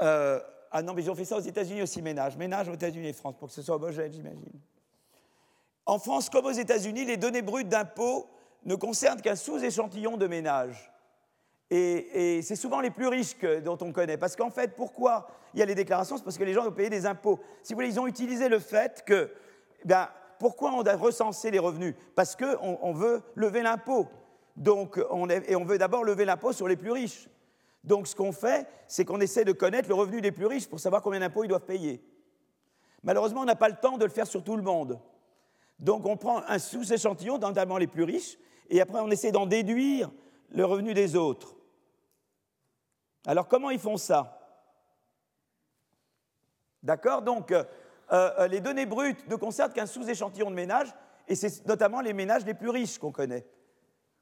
Euh, ah non, mais ils ont fait ça aux États-Unis aussi, ménages. Ménages aux États-Unis et France, pour que ce soit homogène, j'imagine. En France, comme aux États-Unis, les données brutes d'impôts ne concernent qu'un sous-échantillon de ménages. Et, c'est souvent les plus riches dont on connaît. Parce qu'en fait, pourquoi il y a les déclarations? C'est parce que les gens ont payé des impôts. Si vous voulez, ils ont utilisé le fait que, ben, pourquoi on a recensé les revenus? Parce qu'on on veut lever l'impôt. Donc, on et on veut d'abord lever l'impôt sur les plus riches. Donc ce qu'on fait, c'est qu'on essaie de connaître le revenu des plus riches pour savoir combien d'impôts ils doivent payer. Malheureusement, on n'a pas le temps de le faire sur tout le monde. Donc on prend un sous-échantillon, notamment les plus riches, et après on essaie d'en déduire le revenu des autres. Alors comment ils font ça? D'accord? Donc euh, euh, les données brutes ne concernent qu'un sous-échantillon de ménages, et c'est notamment les ménages les plus riches qu'on connaît.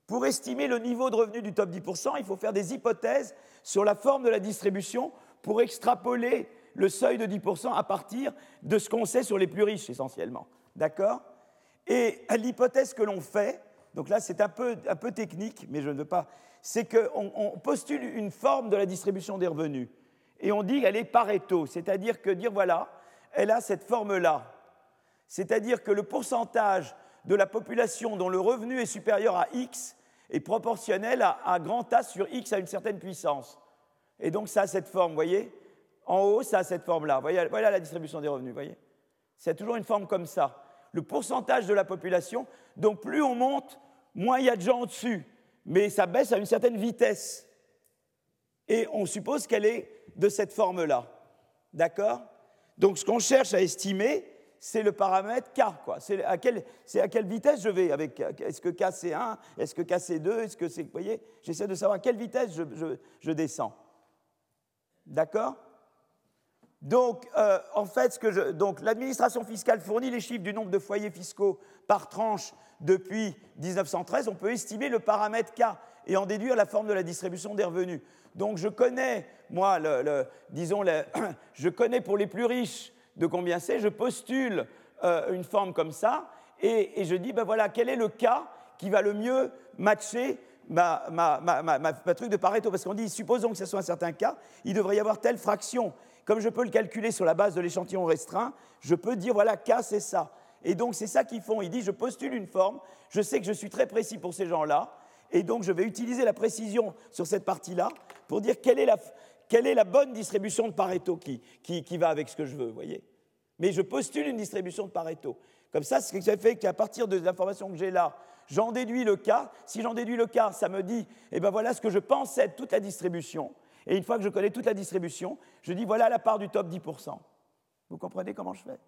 Pour estimer le niveau de revenu du top 10%, il faut faire des hypothèses sur la forme de la distribution pour extrapoler le seuil de 10% à partir de ce qu'on sait sur les plus riches essentiellement. D'accord? Et l'hypothèse que l'on fait, donc là c'est un peu, un peu, technique, mais je ne veux pas, c'est qu'on postule une forme de la distribution des revenus et on dit qu'elle est Pareto, c'est-à-dire que dire voilà, elle a cette forme-là. C'est-à-dire que le pourcentage de la population dont le revenu est supérieur à X est proportionnel à, grand A sur X à une certaine puissance. Et donc ça a cette forme, voyez En haut, ça a cette forme-là. Voilà la distribution des revenus, voyez C'est toujours une forme comme ça. Le pourcentage de la population, donc plus on monte, moins il y a de gens au-dessus. Mais ça baisse à une certaine vitesse. Et on suppose qu'elle est de cette forme-là. D'accord? Donc ce qu'on cherche à estimer, c'est le paramètre K. C'est à, quelle, vitesse je vais avec Est-ce que K c'est 1 Est-ce que K c'est 2 Est-ce que c'est. Vous voyez J'essaie de savoir à quelle vitesse je, descends. D'accord? Donc, euh, en fait, l'administration fiscale fournit les chiffres du nombre de foyers fiscaux par tranche depuis 1913. On peut estimer le paramètre K et en déduire la forme de la distribution des revenus. Donc, je connais, moi, le, disons, je connais pour les plus riches de combien c'est, je postule euh, une forme comme ça, et, je dis, ben voilà, quel est le cas qui va le mieux matcher ma, truc de Pareto? Parce qu'on dit, supposons que ce soit un certain cas, il devrait y avoir telle fraction. Comme je peux le calculer sur la base de l'échantillon restreint, je peux dire, voilà, K, c'est ça. Et donc, c'est ça qu'ils font. Ils disent, je postule une forme, je sais que je suis très précis pour ces gens-là, et donc je vais utiliser la précision sur cette partie-là pour dire quelle est la, quelle est la bonne distribution de Pareto qui, va avec ce que je veux, voyez? Mais je postule une distribution de Pareto. Comme ça, ce fait qu'à partir de l'information que j'ai là, j'en déduis le cas. Si j'en déduis le cas, ça me dit, eh ben voilà ce que je pense être toute la distribution. Et une fois que je connais toute la distribution, je dis, voilà la part du top 10%. Vous comprenez comment je fais?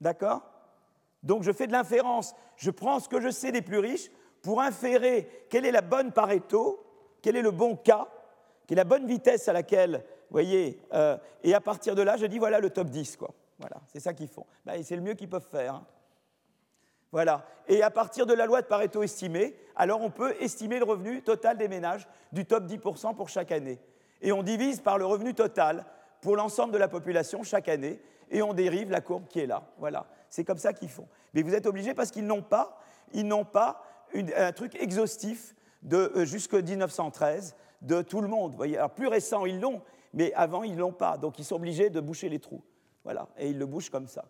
D'accord? Donc je fais de l'inférence. Je prends ce que je sais des plus riches pour inférer quelle est la bonne Pareto, quel est le bon cas, qui est la bonne vitesse à laquelle, vous voyez, euh, et à partir de là, je dis voilà le top 10, quoi. Voilà, c'est ça qu'ils font. Ben, c'est le mieux qu'ils peuvent faire. Hein. Voilà. Et à partir de la loi de Pareto estimée, alors on peut estimer le revenu total des ménages du top 10% pour chaque année. Et on divise par le revenu total pour l'ensemble de la population chaque année, et on dérive la courbe qui est là. Voilà. C'est comme ça qu'ils font. Mais vous êtes obligés parce qu'ils n'ont pas, un truc exhaustif de euh, jusqu'en 1913 de tout le monde. voyez Alors, plus récent, ils l'ont, mais avant, ils ne l'ont pas. Donc, ils sont obligés de boucher les trous. Voilà. Et ils le bouchent comme ça.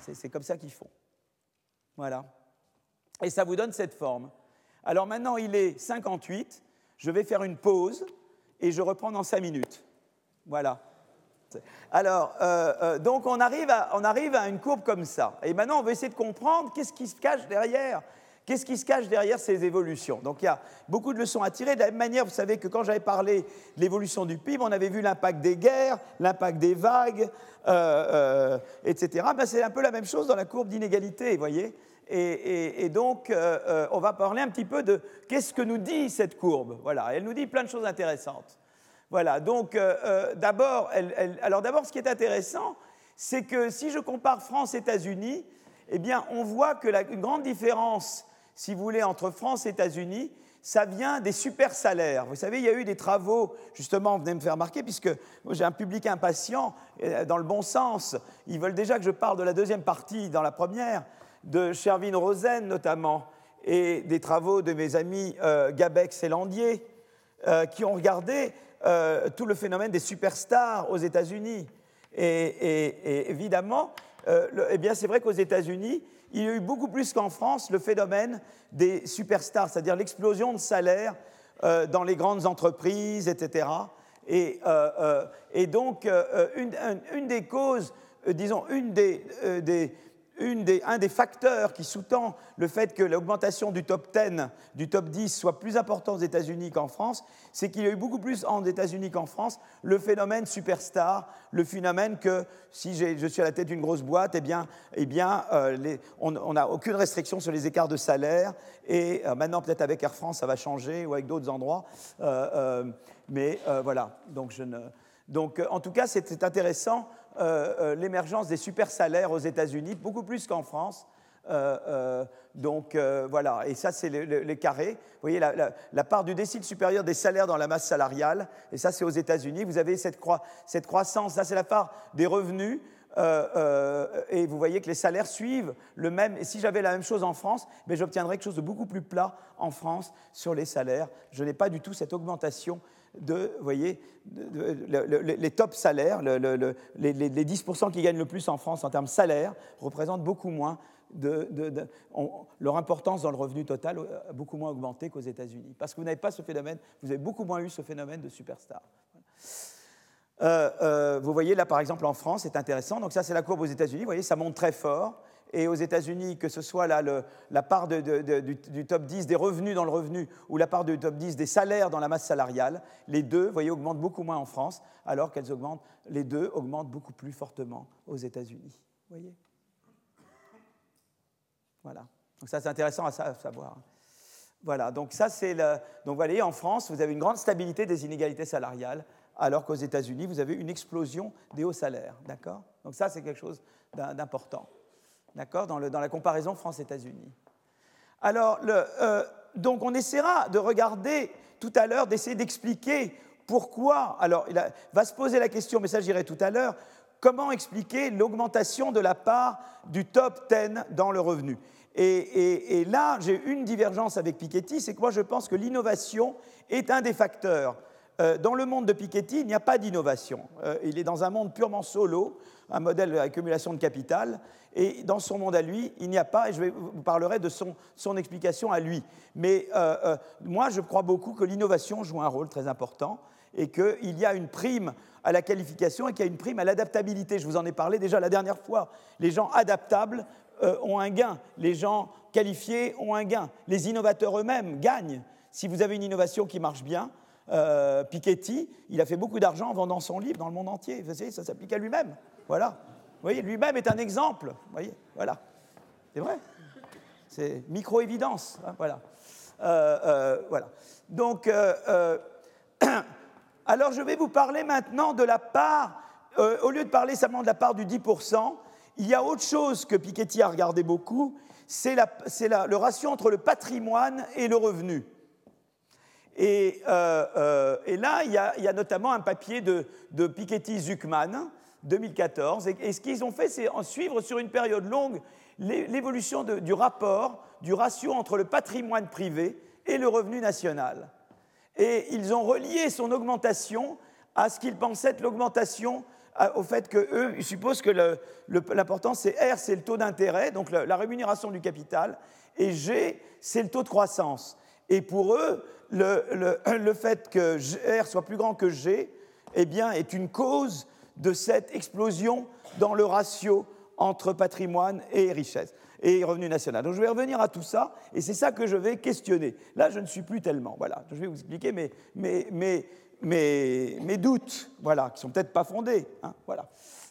C'est comme ça qu'ils font. Voilà. Et ça vous donne cette forme. Alors maintenant, il est 58. Je vais faire une pause et je reprends dans 5 minutes. Voilà. Alors, euh, euh, donc on arrive, à, on arrive à une courbe comme ça. Et maintenant, on va essayer de comprendre qu'est-ce qui se cache derrière. Qu'est-ce qui se cache derrière ces évolutions? Donc il y a beaucoup de leçons à tirer. De la même manière, vous savez que quand j'avais parlé de l'évolution du PIB, on avait vu l'impact des guerres, l'impact des vagues, euh, etc. Ben, c'est un peu la même chose dans la courbe d'inégalité, vous voyez? Et, donc, on va parler un petit peu de qu'est-ce que nous dit cette courbe. Voilà, elle nous dit plein de choses intéressantes. Voilà, donc euh, euh, d'abord, alors d'abord, ce qui est intéressant, c'est que si je compare France-États-Unis, eh bien, on voit que la grande différence, si vous voulez, entre France et États-Unis, ça vient des super salaires. Vous savez, il y a eu des travaux, justement, vous venez me faire remarquer, puisque j'ai un public impatient, euh, dans le bon sens. Ils veulent déjà que je parle de la deuxième partie dans la première, de Shervin Rosen notamment, et des travaux de mes amis Gabex et Landier, qui ont regardé euh, tout le phénomène des superstars aux États-Unis. Et, évidemment, euh, eh bien, c'est vrai qu'aux États-Unis, il y a eu beaucoup plus qu'en France le phénomène des superstars, c'est-à-dire l'explosion de salaires euh, dans les grandes entreprises, etc. Et, donc, une, des causes, disons, une des un des facteurs qui sous-tend le fait que l'augmentation du top 10, du top 10 soit plus important aux États-Unis qu'en France, c'est qu'il y a eu beaucoup plus aux États-Unis qu'en France le phénomène superstar, le phénomène que si je suis à la tête d'une grosse boîte, eh bien, eh bien euh, on n'a aucune restriction sur les écarts de salaire. Et euh, maintenant, peut-être avec Air France, ça va changer ou avec d'autres endroits. Euh, mais voilà, donc, en tout cas, c'est intéressant l'émergence des super salaires aux États-Unis, beaucoup plus qu'en France. Euh, donc voilà, et ça c'est les carrés. Vous voyez la, part du décile supérieur des salaires dans la masse salariale, et ça c'est aux États-Unis. Vous avez cette, cette croissance, ça c'est la part des revenus. et vous voyez que les salaires suivent le même. Et si j'avais la même chose en France, mais j'obtiendrais quelque chose de beaucoup plus plat en France sur les salaires. Je n'ai pas du tout cette augmentation de, vous voyez, les top salaires, les, 10% qui gagnent le plus en France en termes salaire, représentent beaucoup moins de, leur importance dans le revenu total a beaucoup moins augmenté qu'aux États-Unis. Parce que vous n'avez pas ce phénomène, vous avez beaucoup moins eu ce phénomène de superstar. Euh, euh, vous voyez là par exemple en France, c'est intéressant. Donc ça c'est la courbe aux États-Unis. Vous voyez, ça monte très fort et aux États-Unis, que ce soit la part du, top 10 des revenus dans le revenu ou la part du top 10 des salaires dans la masse salariale, les deux, voyez, augmentent beaucoup moins en France, alors qu'elles augmentent, les deux augmentent beaucoup plus fortement aux États-Unis. voyez? Voilà. Donc ça, c'est intéressant à savoir. Voilà, donc ça, c'est. Donc vous voyez, en France, vous avez une grande stabilité des inégalités salariales, alors qu'aux États-Unis, vous avez une explosion des hauts salaires. D'accord? Donc ça, c'est quelque chose d'important d'accord, dans, la comparaison France-États-Unis. Alors, euh, donc on essaiera de regarder tout à l'heure, d'essayer d'expliquer pourquoi. Alors, il va se poser la question, mais ça j'irai tout à l'heure, comment expliquer l'augmentation de la part du top 10 dans le revenu? Et, là, j'ai une divergence avec Piketty, c'est que moi je pense que l'innovation est un des facteurs. Euh, dans le monde de Piketty, il n'y a pas d'innovation. Euh, il est dans un monde purement solo, un modèle d'accumulation de capital, et dans son monde à lui, il n'y a pas, et je vous parlerai de son, son explication à lui. Mais euh, moi, je crois beaucoup que l'innovation joue un rôle très important et qu'il y a une prime à la qualification et qu'il y a une prime à l'adaptabilité. Je vous en ai parlé déjà la dernière fois. Les gens adaptables ont un gain, les gens qualifiés ont un gain, les innovateurs eux-mêmes gagnent. Si vous avez une innovation qui marche bien, Piketty, il a fait beaucoup d'argent en vendant son livre dans le monde entier. Vous savez, ça s'applique à lui-même. Voilà. Vous voyez, lui-même est un exemple. Vous voyez, voilà. C'est vrai. C'est micro-évidence. Hein, voilà. Euh, euh, voilà. Donc, euh, alors je vais vous parler maintenant de la part, au lieu de parler seulement de la part du 10%, il y a autre chose que Piketty a regardé beaucoup, c'est le ratio entre le patrimoine et le revenu. Et, et là, il y, a, notamment un papier de, Piketty-Zuckman 2014. Et, ce qu'ils ont fait, c'est en suivre sur une période longue l'évolution du rapport, du ratio entre le patrimoine privé et le revenu national. Et ils ont relié son augmentation à ce qu'ils pensaient être l'augmentation, au fait qu'eux, ils supposent que l'important, c'est R, c'est le taux d'intérêt, donc la rémunération du capital, et G, c'est le taux de croissance. Et pour eux, le, fait que R soit plus grand que G eh bien, est une cause de cette explosion dans le ratio entre patrimoine et richesse et revenu national. Donc je vais revenir à tout ça, et c'est ça que je vais questionner. Là, je ne suis plus tellement. Voilà, je vais vous expliquer mes, mes, mes, doutes, voilà, qui sont peut-être pas fondés. Hein, voilà.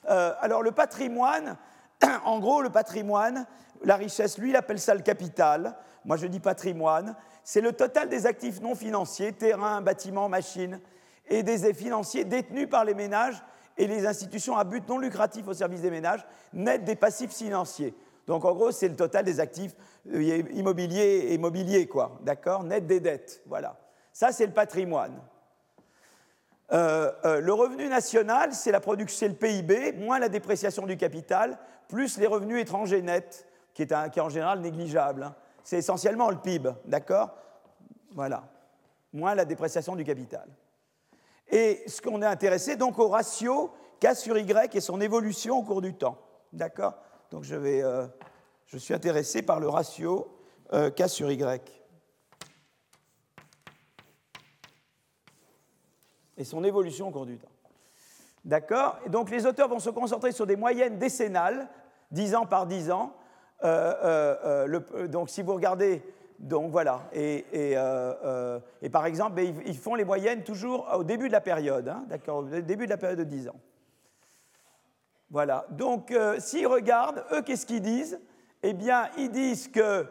Euh, alors le patrimoine, en gros, le patrimoine, la richesse, lui, il appelle ça le capital. Moi, je dis patrimoine. C'est le total des actifs non financiers, terrains, bâtiments, machines, et des financiers détenus par les ménages et les institutions à but non lucratif au service des ménages, net des passifs financiers. Donc en gros, c'est le total des actifs euh, immobiliers et mobiliers, quoi, d'accord? Net des dettes, voilà. Ça, c'est le patrimoine. Euh, euh, le revenu national, c'est la production, le PIB, moins la dépréciation du capital, plus les revenus étrangers nets, qui est, qui est en général négligeable. Hein. C'est essentiellement le PIB, d'accord? Voilà. Moins la dépréciation du capital. Et ce qu'on est intéressé donc au ratio K sur Y et son évolution au cours du temps. D'accord? Donc euh, je suis intéressé par le ratio euh, K sur Y. Et son évolution au cours du temps. D'accord? Donc les auteurs vont se concentrer sur des moyennes décennales, 10 ans par 10 ans. Euh, donc si vous regardez donc voilà. Et, euh, euh, par exemple, ben, ils, font les moyennes toujours au début de la période, hein, d'accord, au début de la période de 10 ans. Voilà. Donc, euh, s'ils regardent, eux, qu'est-ce qu'ils disent? Eh bien, ils disent que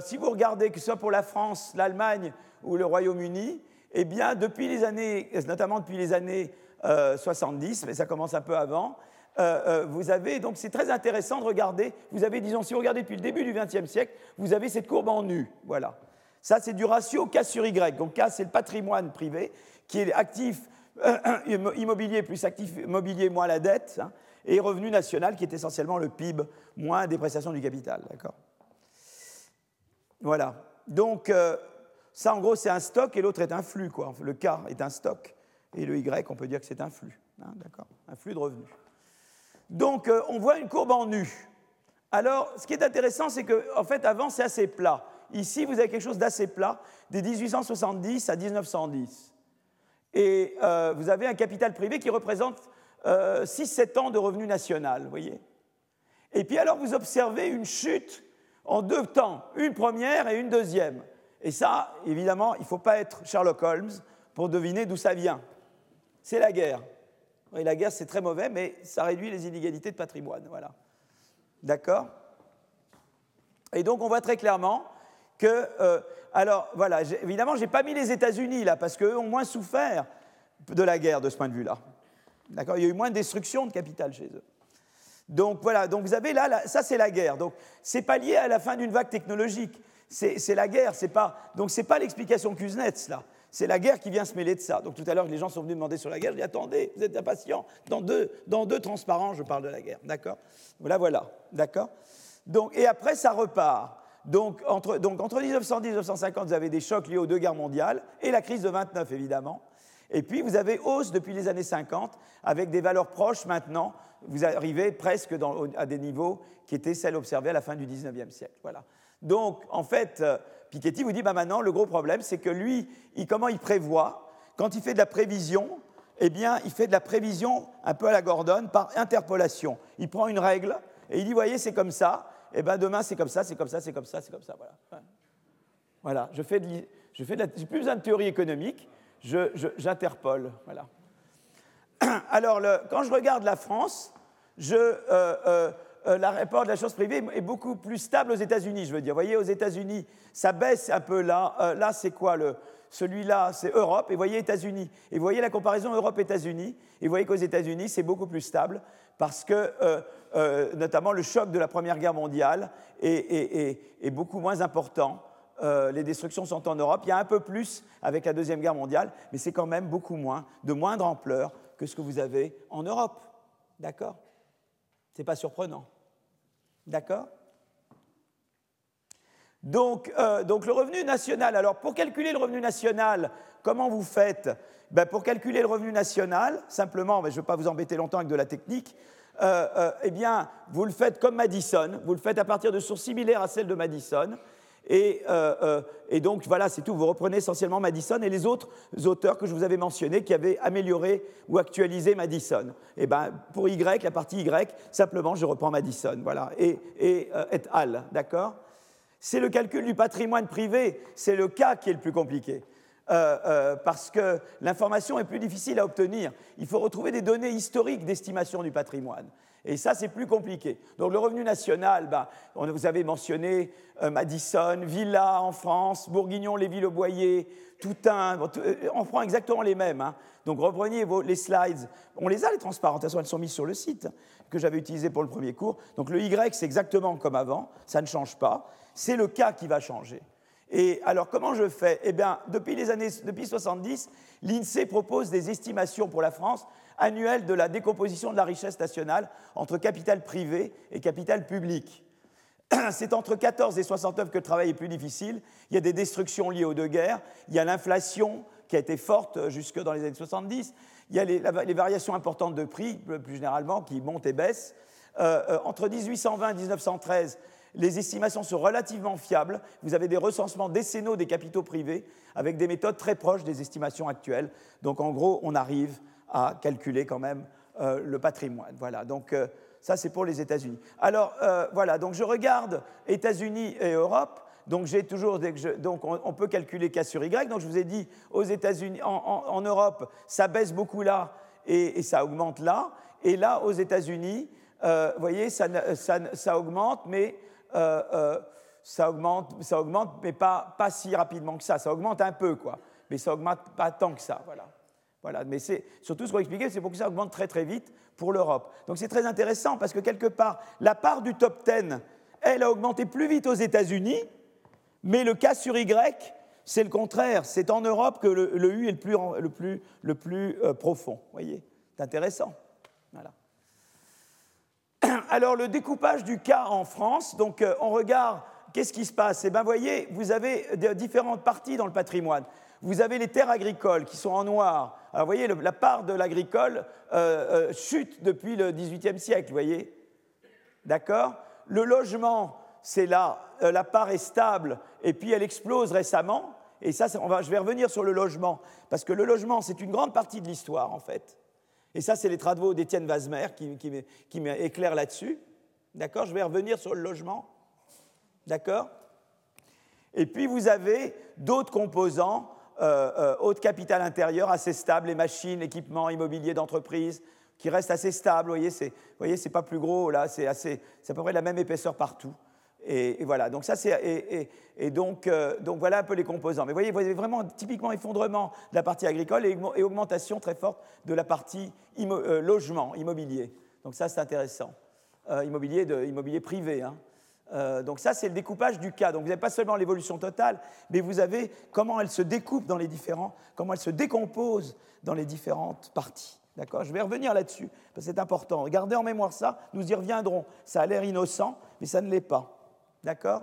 si vous regardez, que ce soit pour la France, l'Allemagne ou le Royaume-Uni, eh bien, depuis les années, notamment depuis les années 70, mais ça commence un peu avant, euh, euh, vous avez, donc c'est très intéressant de regarder, vous avez, disons, si vous regardez depuis le début du XXe siècle, vous avez cette courbe en nu, voilà. Ça, c'est du ratio K sur Y. Donc K, c'est le patrimoine privé, qui est actif euh, immobilier plus actif immobilier moins la dette, hein, et revenu national, qui est essentiellement le PIB moins dépréciation du capital, d'accord Voilà. Donc, ça, en gros, c'est un stock et l'autre est un flux, quoi. Le K est un stock, et le Y, on peut dire que c'est un flux, hein, d'accord Un flux de revenus. Donc, euh, on voit une courbe en nu. Alors, ce qui est intéressant, c'est qu'en en fait, avant, c'est assez plat. Ici, vous avez quelque chose d'assez plat, de 1870 à 1910. Et euh, vous avez un capital privé qui représente 6-7 euh, ans de revenu national, vous voyez Et puis alors, vous observez une chute en deux temps, une première et une deuxième. Et ça, évidemment, il ne faut pas être Sherlock Holmes pour deviner d'où ça vient. C'est la guerre. Oui, la guerre, c'est très mauvais, mais ça réduit les inégalités de patrimoine. Voilà. D'accord? Et donc, on voit très clairement que. Euh, alors, voilà, évidemment, je n'ai pas mis les États-Unis là, parce qu'eux ont moins souffert de la guerre de ce point de vue-là. D'accord? Il y a eu moins de destruction de capital chez eux. Donc voilà, donc vous avez là, ça c'est la guerre. Donc c'est pas lié à la fin d'une vague technologique, c'est la guerre, pas donc c'est pas l'explication Kuznets là. C'est la guerre qui vient se mêler de ça. Donc tout à l'heure, les gens sont venus demander sur la guerre. Je dis attendez, vous êtes impatients. Dans deux, dans deux transparents, je parle de la guerre. D'accord? Voilà, voilà. D'accord? Donc, Et après, ça repart. Donc entre, donc entre 1910 et 1950, vous avez des chocs liés aux deux guerres mondiales et la crise de 29, évidemment. Et puis, vous avez hausse depuis les années 50, avec des valeurs proches maintenant. Vous arrivez presque à des niveaux qui étaient celles observées à la fin du 19e siècle. Voilà. Donc, en fait, euh, Piketty vous dit, bah maintenant, le gros problème, c'est que lui, comment il prévoit Quand il fait de la prévision, eh bien, il fait de la prévision un peu à la Gordon par interpolation. Il prend une règle et il dit, voyez, c'est comme ça, et eh bien demain, c'est comme ça, c'est comme ça, c'est comme ça, c'est comme ça, voilà. Voilà, je fais je fais plus besoin de théorie économique, j'interpole, voilà. Alors, quand je regarde la France, je... Euh, euh, la rapport de la chose privée est beaucoup plus stable aux États-Unis, je veux dire. Vous voyez, aux États-Unis, ça baisse un peu là. Euh, là, c'est quoi le, celui-là, c'est Europe, et voyez États-Unis. Et vous voyez la comparaison Europe-États-Unis, et vous voyez qu'aux États-Unis, c'est beaucoup plus stable, parce que euh, notamment le choc de la Première Guerre mondiale est, beaucoup moins important. les destructions sont en Europe. Il y a un peu plus avec la Deuxième Guerre mondiale, mais c'est quand même beaucoup moins, de moindre ampleur que ce que vous avez en Europe. D'accord? Ce n'est pas surprenant. D'accord? Donc, euh, donc, le revenu national, alors pour calculer le revenu national, comment vous faites? Ben, Pour calculer le revenu national, simplement, je ne vais pas vous embêter longtemps avec de la technique, euh, euh, eh bien, vous le faites comme Madison, vous le faites à partir de sources similaires à celles de Madison. Et, euh, et, donc voilà, c'est tout. Vous reprenez essentiellement Madison et les autres auteurs que je vous avais mentionnés qui avaient amélioré ou actualisé Madison. Et ben pour Y, la partie Y, simplement je reprends Madison, voilà, et, et, et al, d'accord? C'est le calcul du patrimoine privé, c'est le cas qui est le plus compliqué. Euh, euh, parce que l'information est plus difficile à obtenir. Il faut retrouver des données historiques d'estimation du patrimoine. Et ça, c'est plus compliqué. Donc le revenu national, bah, vous avez mentionné euh, Madison, Villa en France, Bourguignon, les villes au boyer, tout un. on prend exactement les mêmes. Hein. Donc reprenez les slides. On les a, les transparentes, elles sont mises sur le site que j'avais utilisé pour le premier cours. Donc le Y, c'est exactement comme avant, ça ne change pas. C'est le cas qui va changer. Et alors, comment je fais? Eh bien, depuis les années depuis 70, l'INSEE propose des estimations pour la France annuelles de la décomposition de la richesse nationale entre capital privé et capital public. C'est entre 14 et 69 que le travail est plus difficile. Il y a des destructions liées aux deux guerres, il y a l'inflation qui a été forte jusque dans les années 70, il y a les, variations importantes de prix, plus généralement, qui montent et baissent. Euh, euh, entre 1820 et 1913, les estimations sont relativement fiables. Vous avez des recensements décennaux des capitaux privés avec des méthodes très proches des estimations actuelles. Donc en gros, on arrive à calculer quand même euh, le patrimoine. Voilà, donc euh, ça c'est pour les États-Unis. Alors euh, voilà, donc je regarde États-Unis et Europe. Donc j'ai toujours, donc on, peut calculer K sur Y. Donc je vous ai dit aux États-Unis, en, Europe, ça baisse beaucoup là et, ça augmente là. Et là, aux États-Unis, vous voyez, ça, ça, augmente, mais ça, augmente, ça augmente, mais pas, pas si rapidement que ça. Ça augmente un peu, quoi. Mais ça augmente pas tant que ça, voilà. Voilà, mais c'est surtout ce qu'on va expliquer, c'est pourquoi ça augmente très très vite pour l'Europe. Donc c'est très intéressant parce que quelque part, la part du top 10, elle a augmenté plus vite aux États-Unis, mais le cas sur Y, c'est le contraire. C'est en Europe que le, U est le plus, le plus, le plus euh, profond. Vous voyez C'est intéressant. Voilà. Alors le découpage du cas en France, donc euh, on regarde qu'est-ce qui se passe? Eh bien, voyez, vous avez différentes parties dans le patrimoine. Vous avez les terres agricoles qui sont en noir. Alors, vous voyez, la part de l'agricole euh, euh, chute depuis le XVIIIe siècle, vous voyez D'accord? Le logement, c'est là, la part est stable, et puis elle explose récemment. Et ça, je vais revenir sur le logement, parce que le logement, c'est une grande partie de l'histoire, en fait. Et ça, c'est les travaux d'Étienne Vasmer qui, qui, m'éclairent là-dessus. D'accord? Je vais revenir sur le logement. D'accord? Et puis, vous avez d'autres composants, euh, euh, haut de capital intérieur assez stable, les machines, équipements, immobilier d'entreprise, qui restent assez stables. Vous voyez, c'est, voyez, pas plus gros, là, c'est, à peu près la même épaisseur partout. Et, voilà, donc ça c'est et, donc, euh, donc, voilà un peu les composants. Mais vous voyez, vous avez vraiment typiquement effondrement de la partie agricole et, augmentation très forte de la partie euh, logement, immobilier. Donc ça c'est intéressant. Immobilier, de, immobilier privé. Hein. Donc ça c'est le découpage du cas. Donc vous n'avez pas seulement l'évolution totale, mais vous avez comment elle se découpe dans les différents, comment elle se décompose dans les différentes parties. D'accord? Je vais revenir là-dessus, parce que c'est important. Gardez en mémoire ça, nous y reviendrons. Ça a l'air innocent, mais ça ne l'est pas. D'accord?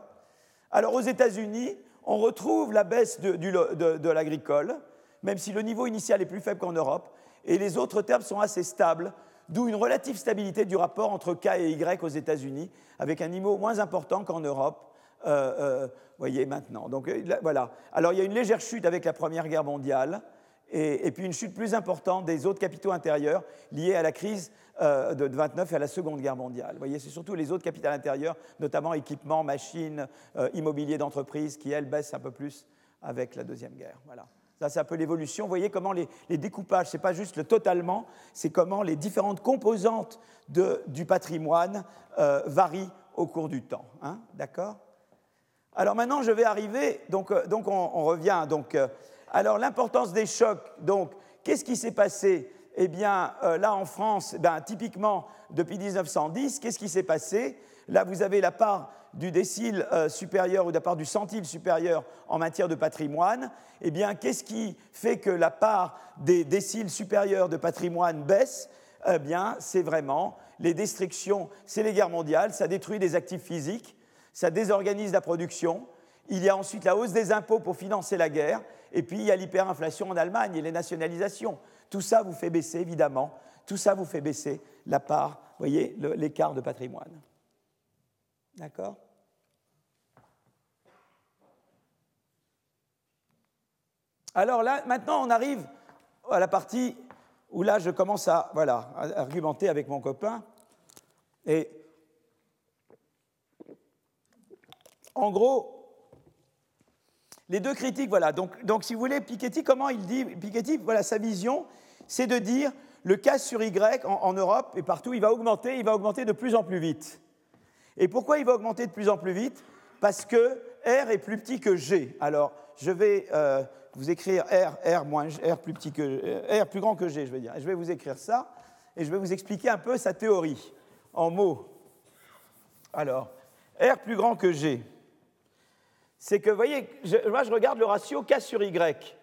Alors aux États-Unis, on retrouve la baisse de, l'agricole, même si le niveau initial est plus faible qu'en Europe, et les autres termes sont assez stables, d'où une relative stabilité du rapport entre K et Y aux États-Unis, avec un niveau moins important qu'en Europe. Euh, euh, voyez maintenant. Donc euh, voilà. Alors il y a une légère chute avec la Première Guerre mondiale, et, puis une chute plus importante des autres capitaux intérieurs liés à la crise euh, de 29 et à la Seconde Guerre mondiale. Voyez, c'est surtout les autres capitaux intérieurs, notamment équipements, machines, immobilier d'entreprise, qui, elles, baissent un peu plus avec la Deuxième Guerre. Voilà. Ça, c'est un peu l'évolution. Vous voyez comment les, découpages, ce n'est pas juste le totalement, c'est comment les différentes composantes du patrimoine euh, varient au cours du temps. Hein, D'accord? Alors maintenant, je vais arriver, donc, donc on, revient donc, alors l'importance des chocs, donc qu'est-ce qui s'est passé? Eh bien euh, là en France, ben, typiquement depuis 1910, qu'est-ce qui s'est passé? Là vous avez la part du décile euh, supérieur ou de la part du centile supérieur en matière de patrimoine. Eh bien qu'est-ce qui fait que la part des déciles supérieurs de patrimoine baisse? Eh bien c'est vraiment les destructions, c'est les guerres mondiales, ça détruit des actifs physiques, ça désorganise la production, Il y a ensuite la hausse des impôts pour financer la guerre. Et puis il y a l'hyperinflation en Allemagne et les nationalisations. Tout ça vous fait baisser, évidemment, tout ça vous fait baisser la part, voyez, l'écart de patrimoine. D'accord? Alors là, maintenant, on arrive à la partie où là, je commence à, voilà, à argumenter avec mon copain. Et en gros, les deux critiques, voilà. Donc, si vous voulez, Piketty, comment il dit Piketty, voilà, sa vision, c'est de dire le cas sur Y en, Europe et partout, il va augmenter, il va augmenter de plus en plus vite. Et pourquoi il va augmenter de plus en plus vite? Parce que R est plus petit que G. Alors, je vais euh, vous écrire R, R moins R plus petit que euh, R plus grand que G, je veux dire. je vais vous écrire ça et je vais vous expliquer un peu sa théorie en mots. Alors, R plus grand que G, c'est que, vous voyez, moi je regarde le ratio K sur Y,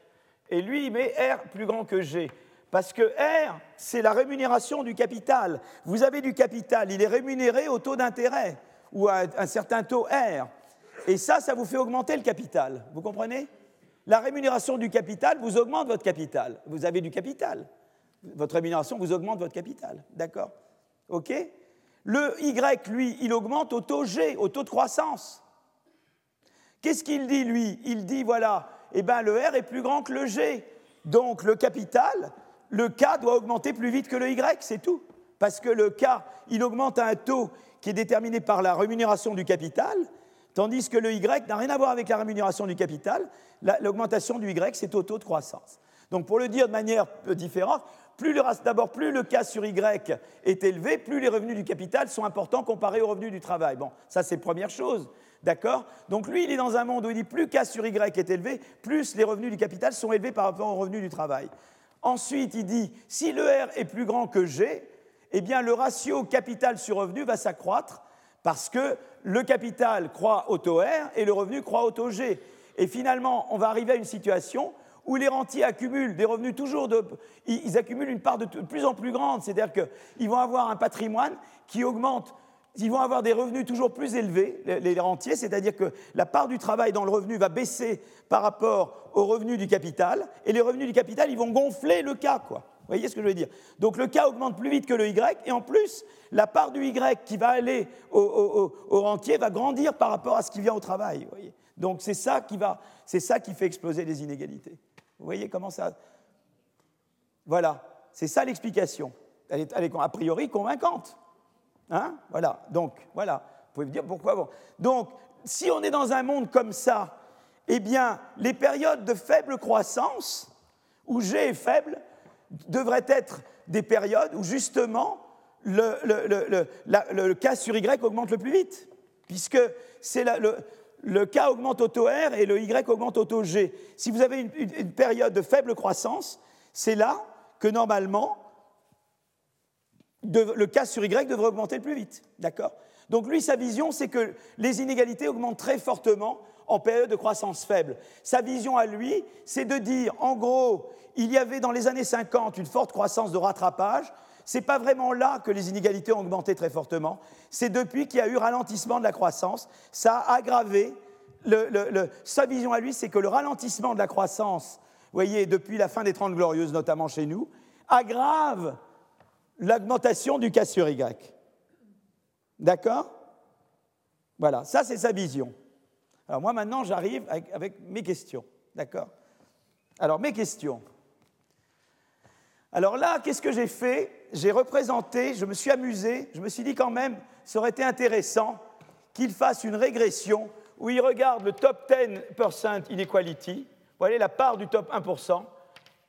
et lui il met R plus grand que G. Parce que R, c'est la rémunération du capital. Vous avez du capital, il est rémunéré au taux d'intérêt ou à un certain taux R. Et ça, ça vous fait augmenter le capital. Vous comprenez? La rémunération du capital vous augmente votre capital. Vous avez du capital. Votre rémunération vous augmente votre capital. D'accord OK Le Y, lui, il augmente au taux G, au taux de croissance. Qu'est-ce qu'il dit, lui? Il dit, voilà, eh ben, le R est plus grand que le G. Donc le capital, le K doit augmenter plus vite que le Y, c'est tout. Parce que le K, il augmente à un taux qui est déterminé par la rémunération du capital, tandis que le Y n'a rien à voir avec la rémunération du capital. L'augmentation du Y, c'est au taux de croissance. Donc pour le dire de manière différente, d'abord, plus le K sur Y est élevé, plus les revenus du capital sont importants comparés aux revenus du travail. Bon, ça c'est première chose. D'accord? Donc lui, il est dans un monde où il dit plus K sur Y est élevé, plus les revenus du capital sont élevés par rapport aux revenus du travail. Ensuite, il dit, si le R est plus grand que G, eh bien le ratio capital sur revenu va s'accroître parce que le capital croît au taux R et le revenu croît au taux G. Et finalement, on va arriver à une situation où les rentiers accumulent des revenus toujours de... Ils accumulent une part de plus en plus grande, c'est-à-dire qu'ils vont avoir un patrimoine qui augmente ils vont avoir des revenus toujours plus élevés, les rentiers, c'est-à-dire que la part du travail dans le revenu va baisser par rapport aux revenus du capital, et les revenus du capital, ils vont gonfler le K, quoi. Voyez ce que je veux dire? Donc le K augmente plus vite que le Y, et en plus, la part du Y qui va aller au, rentier va grandir par rapport à ce qui vient au travail. Donc c'est ça, qui va, c'est ça qui fait exploser les inégalités. Vous voyez comment ça... Voilà, c'est ça l'explication. Elle est, elle est a priori convaincante. Hein? Voilà, donc, voilà. Vous pouvez me dire pourquoi. Bon. Donc, si on est dans un monde comme ça, eh bien, les périodes de faible croissance, où G est faible, devraient être des périodes où justement le, le, K sur Y augmente le plus vite, puisque c'est le, K augmente au taux R et le Y augmente au taux G. Si vous avez une période de faible croissance, c'est là que normalement le cas sur Y devrait augmenter le plus vite. D'accord? Donc lui, sa vision, c'est que les inégalités augmentent très fortement en période de croissance faible. Sa vision à lui, c'est de dire, en gros, il y avait dans les années 50 une forte croissance de rattrapage. Ce n'est pas vraiment là que les inégalités ont augmenté très fortement. C'est depuis qu'il y a eu ralentissement de la croissance. Ça a aggravé. sa vision à lui, c'est que le ralentissement de la croissance, vous voyez, depuis la fin des Trente Glorieuses, notamment chez nous, aggrave l'augmentation du K sur Y. D'accord? Voilà, ça c'est sa vision. Alors moi maintenant j'arrive avec, mes questions. D'accord? Alors mes questions. Alors là, qu'est-ce que j'ai fait? J'ai représenté, je me suis amusé, je me suis dit quand même, ça aurait été intéressant qu'il fasse une régression où il regarde le top 10% inequality, vous voyez la part du top 1%,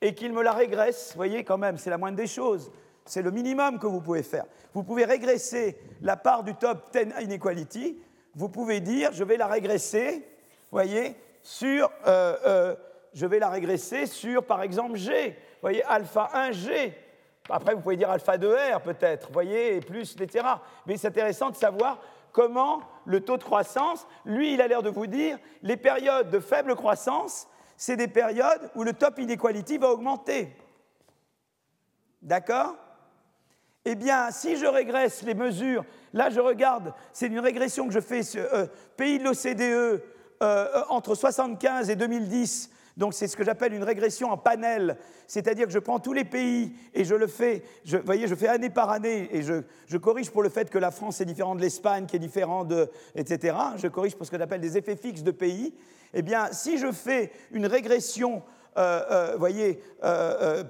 et qu'il me la régresse, vous voyez quand même, c'est la moindre des choses. C'est le minimum que vous pouvez faire. Vous pouvez régresser la part du top 10 inequality. Vous pouvez dire, je vais la régresser, voyez, sur, euh, euh, je vais la régresser sur, par exemple, G. Vous voyez, alpha 1G. Après, vous pouvez dire alpha 2R peut-être, voyez, et plus, etc. Mais c'est intéressant de savoir comment le taux de croissance, lui, il a l'air de vous dire, les périodes de faible croissance, c'est des périodes où le top inequality va augmenter. D'accord? Eh bien, si je régresse les mesures, là je regarde, c'est une régression que je fais sur euh, pays de l'OCDE entre 75 et 2010, donc c'est ce que j'appelle une régression en panel, c'est-à-dire que je prends tous les pays et je le fais, vous voyez, je fais année par année et je, corrige pour le fait que la France est différente de l'Espagne, qui est différent de, etc. Je corrige pour ce que j'appelle des effets fixes de pays. Eh bien, si je fais une régression, euh, euh, voyez, euh,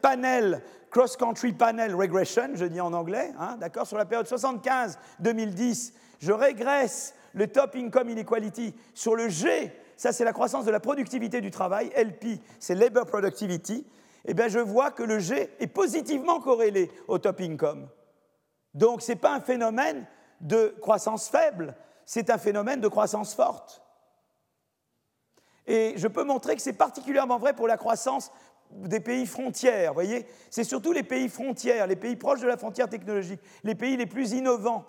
panel, cross-country panel regression, je dis en anglais, hein, d'accord, sur la période 75-2010, je régresse le top income inequality sur le G ça c'est la croissance de la productivité du travail, LP, c'est Labor Productivity, eh bien je vois que le G est positivement corrélé au top income. Donc ce n'est pas un phénomène de croissance faible, c'est un phénomène de croissance forte. Et je peux montrer que c'est particulièrement vrai pour la croissance des pays frontières, voyez C'est surtout les pays frontières, les pays proches de la frontière technologique, les pays les plus innovants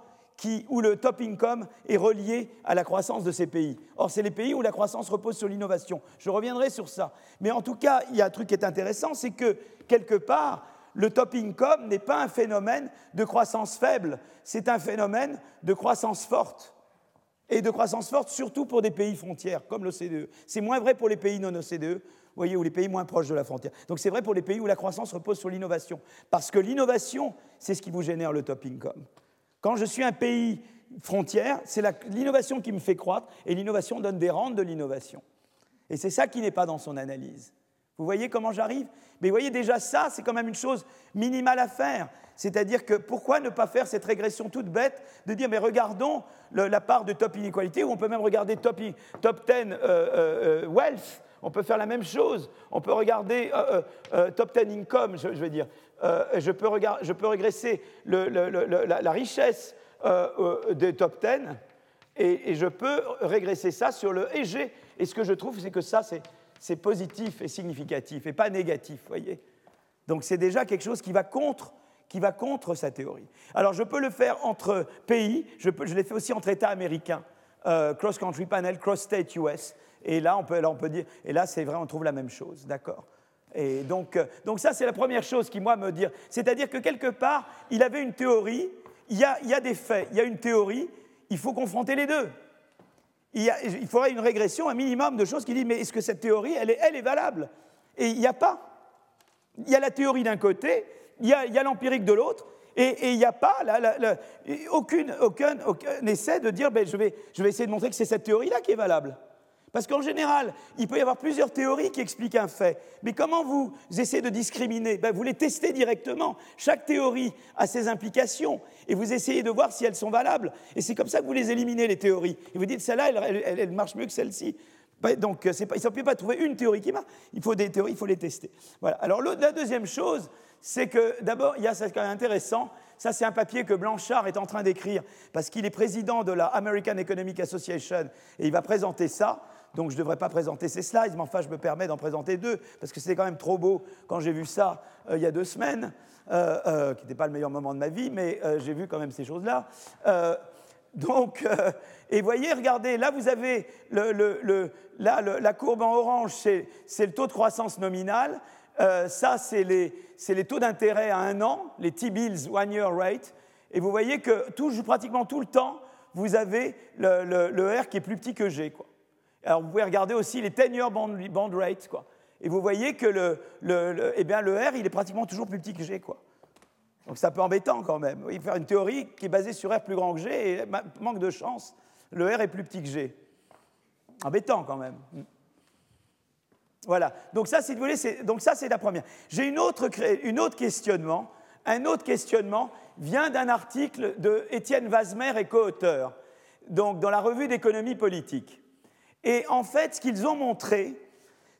où le top income est relié à la croissance de ces pays. Or, c'est les pays où la croissance repose sur l'innovation. Je reviendrai sur ça. Mais en tout cas, il y a un truc qui est intéressant, c'est que, quelque part, le top income n'est pas un phénomène de croissance faible, c'est un phénomène de croissance forte. Et de croissance forte surtout pour des pays frontières, comme l'OCDE. C'est moins vrai pour les pays non OCDE, voyez, ou les pays moins proches de la frontière. Donc c'est vrai pour les pays où la croissance repose sur l'innovation. Parce que l'innovation, c'est ce qui vous génère le top income. Quand je suis un pays frontière, c'est l'innovation qui me fait croître, et l'innovation donne des rentes de l'innovation. Et c'est ça qui n'est pas dans son analyse. Vous voyez comment j'arrive? Mais vous voyez déjà ça, c'est quand même une chose minimale à faire. C'est-à-dire que pourquoi ne pas faire cette régression toute bête de dire mais regardons la part de top inequality, ou on peut même regarder top, top 10 euh, euh, euh, wealth, on peut faire la même chose. On peut regarder top 10 income, je veux dire. Euh, je, peux je, peux régresser la, richesse euh, euh, des top 10 et, je peux régresser ça sur le EG. Et ce que je trouve, c'est que ça, c'est positif et significatif et pas négatif, voyez. Donc c'est déjà quelque chose qui va contre qui va contre sa théorie. Alors je peux le faire entre pays, je, je l'ai fait aussi entre États américains, cross-country panel, cross-state US, et là on peut, là on peut dire, et là c'est vrai, on trouve la même chose, d'accord et donc, euh, donc ça, c'est la première chose qui, moi, me dit. C'est-à-dire que quelque part, il avait une théorie, il y, a, il y, a, des faits, il y a une théorie, il faut confronter les deux. Il, y a, il faudrait une régression, un minimum de choses qui dit, mais est-ce que cette théorie, elle est, elle est valable? Et il n'y a pas. Il y a la théorie d'un côté, il y a l'empirique de l'autre, et, il n'y a pas aucune, aucun, aucun, essai de dire, ben, je, vais, je vais essayer de montrer que c'est cette théorie-là qui est valable. Parce qu'en général, il peut y avoir plusieurs théories qui expliquent un fait. Mais comment vous essayez de discriminer? Ben, Vous les testez directement. Chaque théorie a ses implications et vous essayez de voir si elles sont valables. Et c'est comme ça que vous les éliminez, les théories. Et vous dites, celle-là, elle, marche mieux que celle-ci. Ben, donc, pas, il ne peut pas trouver une théorie qui marche. Il faut des théories, il faut les tester. Voilà. Alors, la deuxième chose, c'est que d'abord, il y a ça quand même intéressant. Ça, c'est un papier que Blanchard est en train d'écrire parce qu'il est président de la American Economic Association et il va présenter ça donc je ne devrais pas présenter ces slides, mais enfin je me permets d'en présenter deux, parce que c'était quand même trop beau quand j'ai vu ça euh, il y a deux semaines, euh, euh, qui n'était pas le meilleur moment de ma vie, mais j'ai vu quand même ces choses-là. donc, et voyez, regardez, là vous avez la courbe en orange, c'est le taux de croissance nominal. ça, c'est les, les, taux d'intérêt à un an, les T-bills one year rate. Et vous voyez que tout, pratiquement tout le temps, vous avez le, R qui est plus petit que G. Quoi. Alors vous pouvez regarder aussi les 10-year bond, rates. Et vous voyez que eh le R, il est pratiquement toujours plus petit que G. Donc c'est un peu embêtant quand même. Il faut faire une théorie qui est basée sur R plus grand que G, et manque de chance, le R est plus petit que G. Embêtant quand même. Voilà. Donc ça, si vous voulez, donc ça c'est la première. J'ai une autre, questionnement. Un autre questionnement vient d'un article de Étienne et co-auteur, donc dans la revue d'économie politique. Et en fait, ce qu'ils ont montré,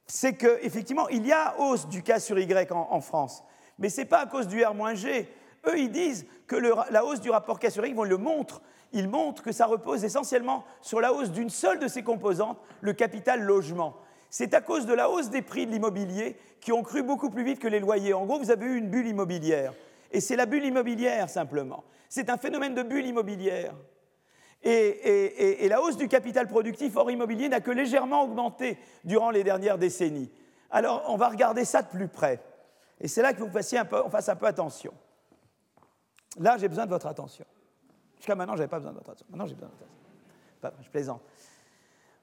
c'est qu'effectivement, il y a hausse du K sur Y en, France. Mais ce n'est pas à cause du R-G. Eux, ils disent que la hausse du rapport K sur Y, ils le montrent. Ils montrent que ça repose essentiellement sur la hausse d'une seule de ses composantes, le capital logement. C'est à cause de la hausse des prix de l'immobilier qui ont cru beaucoup plus vite que les loyers. En gros, vous avez eu une bulle immobilière. Et c'est la bulle immobilière, simplement. C'est un phénomène de bulle immobilière. Et, la hausse du capital productif hors immobilier n'a que légèrement augmenté durant les dernières décennies. Alors, on va regarder ça de plus près. Et c'est là qu'il faut que un peu, on fasse un peu attention. Là, j'ai besoin de votre attention. Jusqu'à maintenant, je n'avais pas besoin de votre attention. Maintenant, j'ai besoin de votre attention. je plaisante.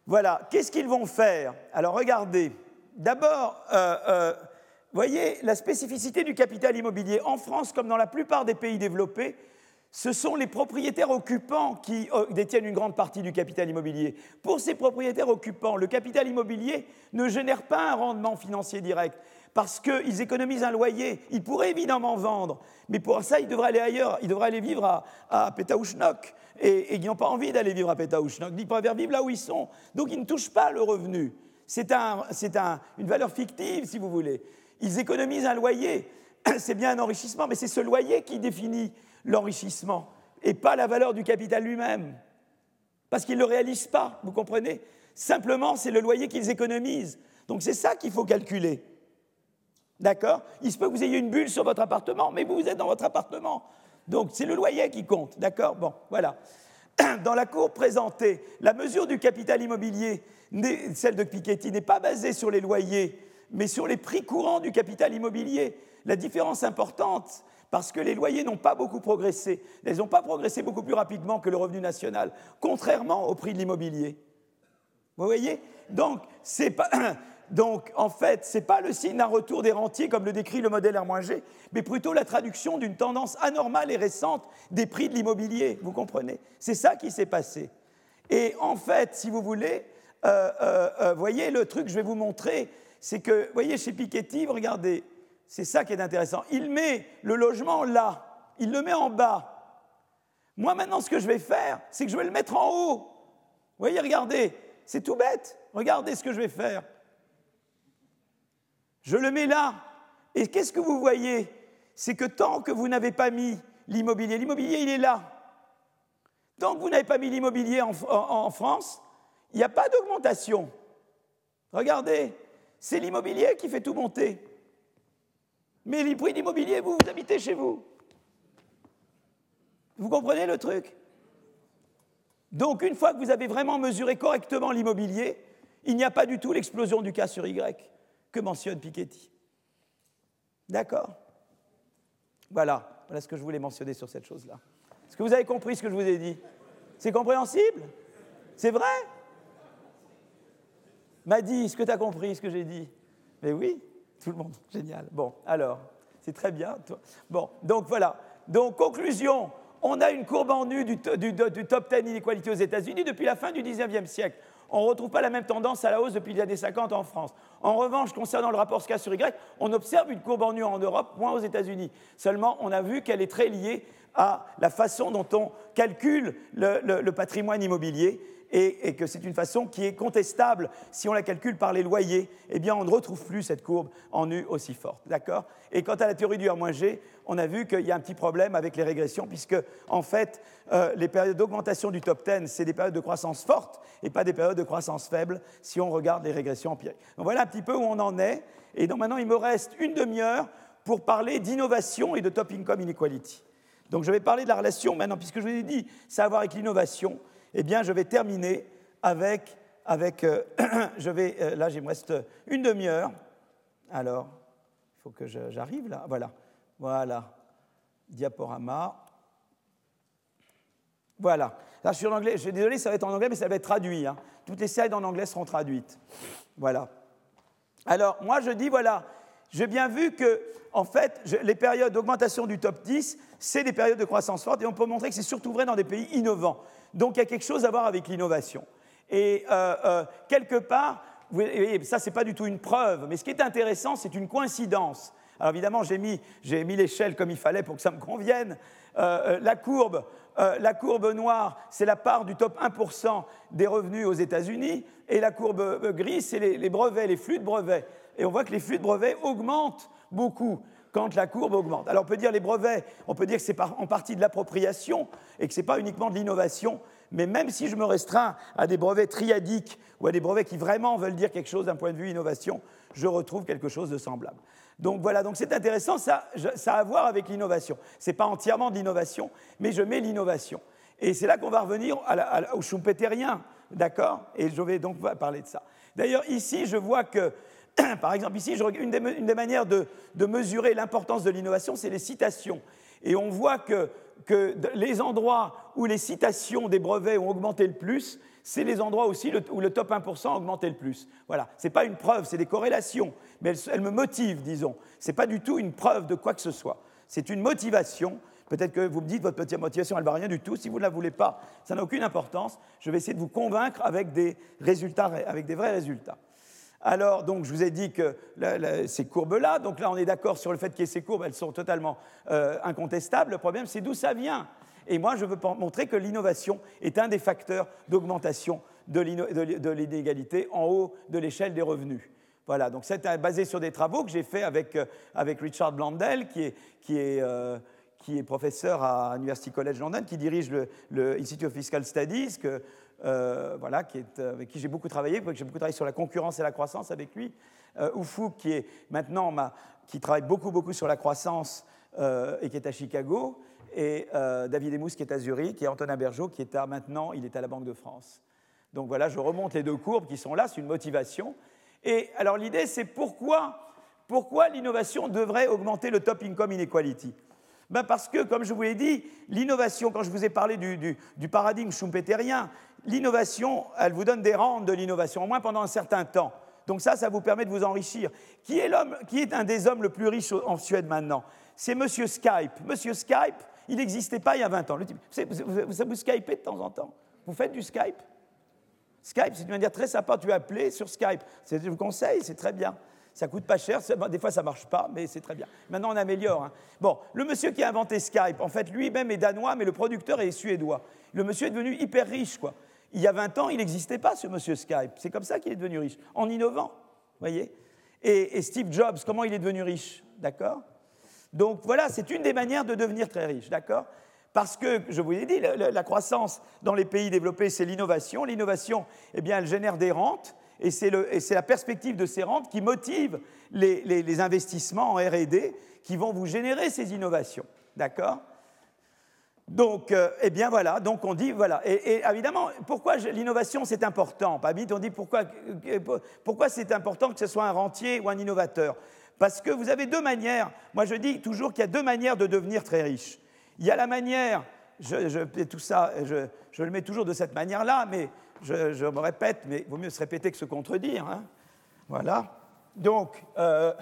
Voilà, qu'est-ce qu'ils vont faire? Alors regardez, d'abord, euh, euh, voyez la spécificité du capital immobilier. En France, comme dans la plupart des pays développés, ce sont les propriétaires occupants qui euh, détiennent une grande partie du capital immobilier. Pour ces propriétaires occupants, le capital immobilier ne génère pas un rendement financier direct parce qu'ils économisent un loyer. Ils pourraient évidemment vendre, mais pour ça, ils devraient aller ailleurs. Ils devraient aller vivre à, à Et, ils n'ont pas envie d'aller vivre à Pétaouchnok. Ils préfèrent vivre là où ils sont. Donc, ils ne touchent pas le revenu. C'est une valeur fictive, si vous voulez. Ils économisent un loyer. C'est bien un enrichissement, mais c'est ce loyer qui définit l'enrichissement et pas la valeur du capital lui-même. Parce qu'ils ne le réalisent pas, vous comprenez? Simplement, c'est le loyer qu'ils économisent. Donc c'est ça qu'il faut calculer. D'accord? Il se peut que vous ayez une bulle sur votre appartement, mais vous, vous êtes dans votre appartement. Donc c'est le loyer qui compte. D'accord? Bon, voilà. Dans la cour présentée, la mesure du capital immobilier, celle de Piketty, n'est pas basée sur les loyers, mais sur les prix courants du capital immobilier. La différence importante, parce que les loyers n'ont pas beaucoup progressé. Ils n'ont pas progressé beaucoup plus rapidement que le revenu national, contrairement au prix de l'immobilier. Vous voyez? Donc, en fait, ce n'est pas le signe d'un retour des rentiers comme le décrit le modèle R-G, mais plutôt la traduction d'une tendance anormale et récente des prix de l'immobilier, vous comprenez? C'est ça qui s'est passé. Et en fait, si vous voulez, euh, euh, euh, voyez le truc que je vais vous montrer, c'est que, voyez, chez Piketty, regardez, c'est ça qui est intéressant. Il met le logement là, il le met en bas. Moi, maintenant, ce que je vais faire, c'est que je vais le mettre en haut. Vous voyez, regardez, c'est tout bête. Regardez ce que je vais faire. Je le mets là. Et qu'est-ce que vous voyez? C'est que tant que vous n'avez pas mis l'immobilier, l'immobilier, il est là. Tant que vous n'avez pas mis l'immobilier en, France, il n'y a pas d'augmentation. Regardez, c'est l'immobilier qui fait tout monter. Mais les prix d'immobilier, vous, vous habitez chez vous. Vous comprenez le truc? Donc, une fois que vous avez vraiment mesuré correctement l'immobilier, il n'y a pas du tout l'explosion du cas sur Y que mentionne Piketty. D'accord? Voilà, voilà ce que je voulais mentionner sur cette chose-là. Est-ce que vous avez compris ce que je vous ai dit? C'est compréhensible? C'est vrai? M'a dit, est-ce que tu as compris ce que j'ai dit. Mais oui, tout le monde, génial. Bon, alors, c'est très bien. Bon, donc voilà. Donc, conclusion, on a une courbe en nu du, top 10 inéqualité aux États-Unis depuis la fin du 19e siècle on ne retrouve pas la même tendance à la hausse depuis les années 50 en France. En revanche, concernant le rapport SK sur Y, on observe une courbe en nu en Europe, moins aux États-Unis. Seulement, on a vu qu'elle est très liée à la façon dont on calcule le, patrimoine immobilier et, que c'est une façon qui est contestable. Si on la calcule par les loyers, eh bien, on ne retrouve plus cette courbe en nu aussi forte. D'accord? Et quant à la théorie du R-G, on a vu qu'il y a un petit problème avec les régressions, puisque, en fait, euh, les périodes d'augmentation du top 10, c'est des périodes de croissance forte et pas des périodes de croissance faible si on regarde les régressions empiriques. Donc voilà un petit peu où on en est. Et donc maintenant, il me reste une demi-heure pour parler d'innovation et de top income inequality. Donc je vais parler de la relation maintenant, puisque je vous ai dit, ça a à voir avec l'innovation eh bien, je vais terminer avec, avec euh, je vais, euh, là, il me reste une demi-heure. Alors, il faut que j'arrive là. Voilà, voilà, diaporama. Voilà. Là, je suis en anglais. Je suis désolé, ça va être en anglais, mais ça va être traduit. Hein. Toutes les slides en anglais seront traduites. Voilà. Alors, moi, je dis, voilà, j'ai bien vu que, en fait, les périodes d'augmentation du top 10, c'est des périodes de croissance forte, et on peut montrer que c'est surtout vrai dans des pays innovants. Donc il y a quelque chose à voir avec l'innovation. Et euh, euh, quelque part, ça c'est pas du tout une preuve, mais ce qui est intéressant, c'est une coïncidence. Alors évidemment, j'ai mis, mis l'échelle comme il fallait pour que ça me convienne. Euh, la, courbe, la courbe noire, c'est la part du top 1% des revenus aux États-Unis, et la courbe grise, c'est les, les brevets, les flux de brevets. Et on voit que les flux de brevets augmentent beaucoup quand la courbe augmente. Alors on peut dire les brevets, on peut dire que c'est en partie de l'appropriation et que ce n'est pas uniquement de l'innovation, mais même si je me restreins à des brevets triadiques ou à des brevets qui vraiment veulent dire quelque chose d'un point de vue innovation, je retrouve quelque chose de semblable. Donc voilà, donc c'est intéressant, ça, a à voir avec l'innovation. Ce n'est pas entièrement de l'innovation, mais je mets l'innovation. Et c'est là qu'on va revenir au schumpeterien, d'accord? Et je vais donc parler de ça. D'ailleurs, ici, je vois que Par exemple, ici, une des, manières de, mesurer l'importance de l'innovation, c'est les citations. Et on voit que les endroits où les citations des brevets ont augmenté le plus, c'est les endroits aussi où le top 1% a augmenté le plus. Voilà, ce n'est pas une preuve, c'est des corrélations, mais elles, me motivent, disons. Ce n'est pas du tout une preuve de quoi que ce soit. C'est une motivation. Peut-être que vous me dites, votre petite motivation, elle ne va rien du tout. Si vous ne la voulez pas, ça n'a aucune importance. Je vais essayer de vous convaincre avec des résultats, avec des vrais résultats. Alors, donc, je vous ai dit que ces courbes-là, donc là, on est d'accord sur le fait qu'il y ait ces courbes, elles sont totalement euh, incontestables. Le problème, c'est d'où ça vient. Et moi, je veux montrer que l'innovation est un des facteurs d'augmentation de l'inégalité en haut de l'échelle des revenus. Voilà, donc c'est basé sur des travaux que j'ai faits avec, euh, Richard Blandel, euh, qui est professeur à University College London, qui dirige le, le Institute of Fiscal Studies, euh, voilà, qui est, avec qui j'ai beaucoup travaillé, j'ai beaucoup travaillé sur la concurrence et la croissance avec lui. Euh, qui est maintenant qui travaille beaucoup, beaucoup sur la croissance et qui est à Chicago, et euh, David Emous qui est à Zurich, et Antonin Bergeau qui est à maintenant, il est à la Banque de France. Donc voilà, je remonte les deux courbes qui sont là, c'est une motivation. Et alors l'idée, c'est pourquoi, pourquoi l'innovation devrait augmenter le top income inequality? Ben Parce que, comme je vous l'ai dit, l'innovation, quand je vous ai parlé du, du, paradigme schumpeterien, l'innovation, elle vous donne des rentes de l'innovation, au moins pendant un certain temps. Donc ça, ça vous permet de vous enrichir. Qui est, qui est un des hommes le plus riches en Suède maintenant? C'est Monsieur Skype. Monsieur Skype, il n'existait pas il y a 20 ans. Le type, vous, vous, vous, Skypez de temps en temps? Vous faites du Skype? Skype, c'est une manière très sympa. Tu appeler sur Skype. Je vous conseille, c'est très bien. Ça coûte pas cher, des fois ça marche pas, mais c'est très bien. Maintenant on améliore. Hein. Bon, le monsieur qui a inventé Skype, en fait lui-même est danois, mais le producteur est suédois. Le monsieur est devenu hyper riche, quoi. Il y a 20 ans, il n'existait pas ce monsieur Skype. C'est comme ça qu'il est devenu riche, en innovant, voyez. Et, Steve Jobs, comment il est devenu riche, d'accord? Donc voilà, c'est une des manières de devenir très riche, d'accord? Parce que, je vous l'ai dit, la, croissance dans les pays développés, c'est l'innovation. L'innovation, eh bien, elle génère des rentes, et c'est la perspective de ces rentes qui motive les, investissements en R&D qui vont vous générer ces innovations, d'accord? Donc, euh, eh bien voilà, donc on dit, voilà, et, évidemment, pourquoi l'innovation c'est important? Pas on dit pourquoi, euh, pourquoi c'est important que ce soit un rentier ou un innovateur? Parce que vous avez deux manières. Moi, je dis toujours qu'il y a deux manières de devenir très riche. Il y a la manière, je, tout ça, je, le mets toujours de cette manière-là, mais je, me répète, mais il vaut mieux se répéter que se contredire. Hein. Voilà. Donc, euh,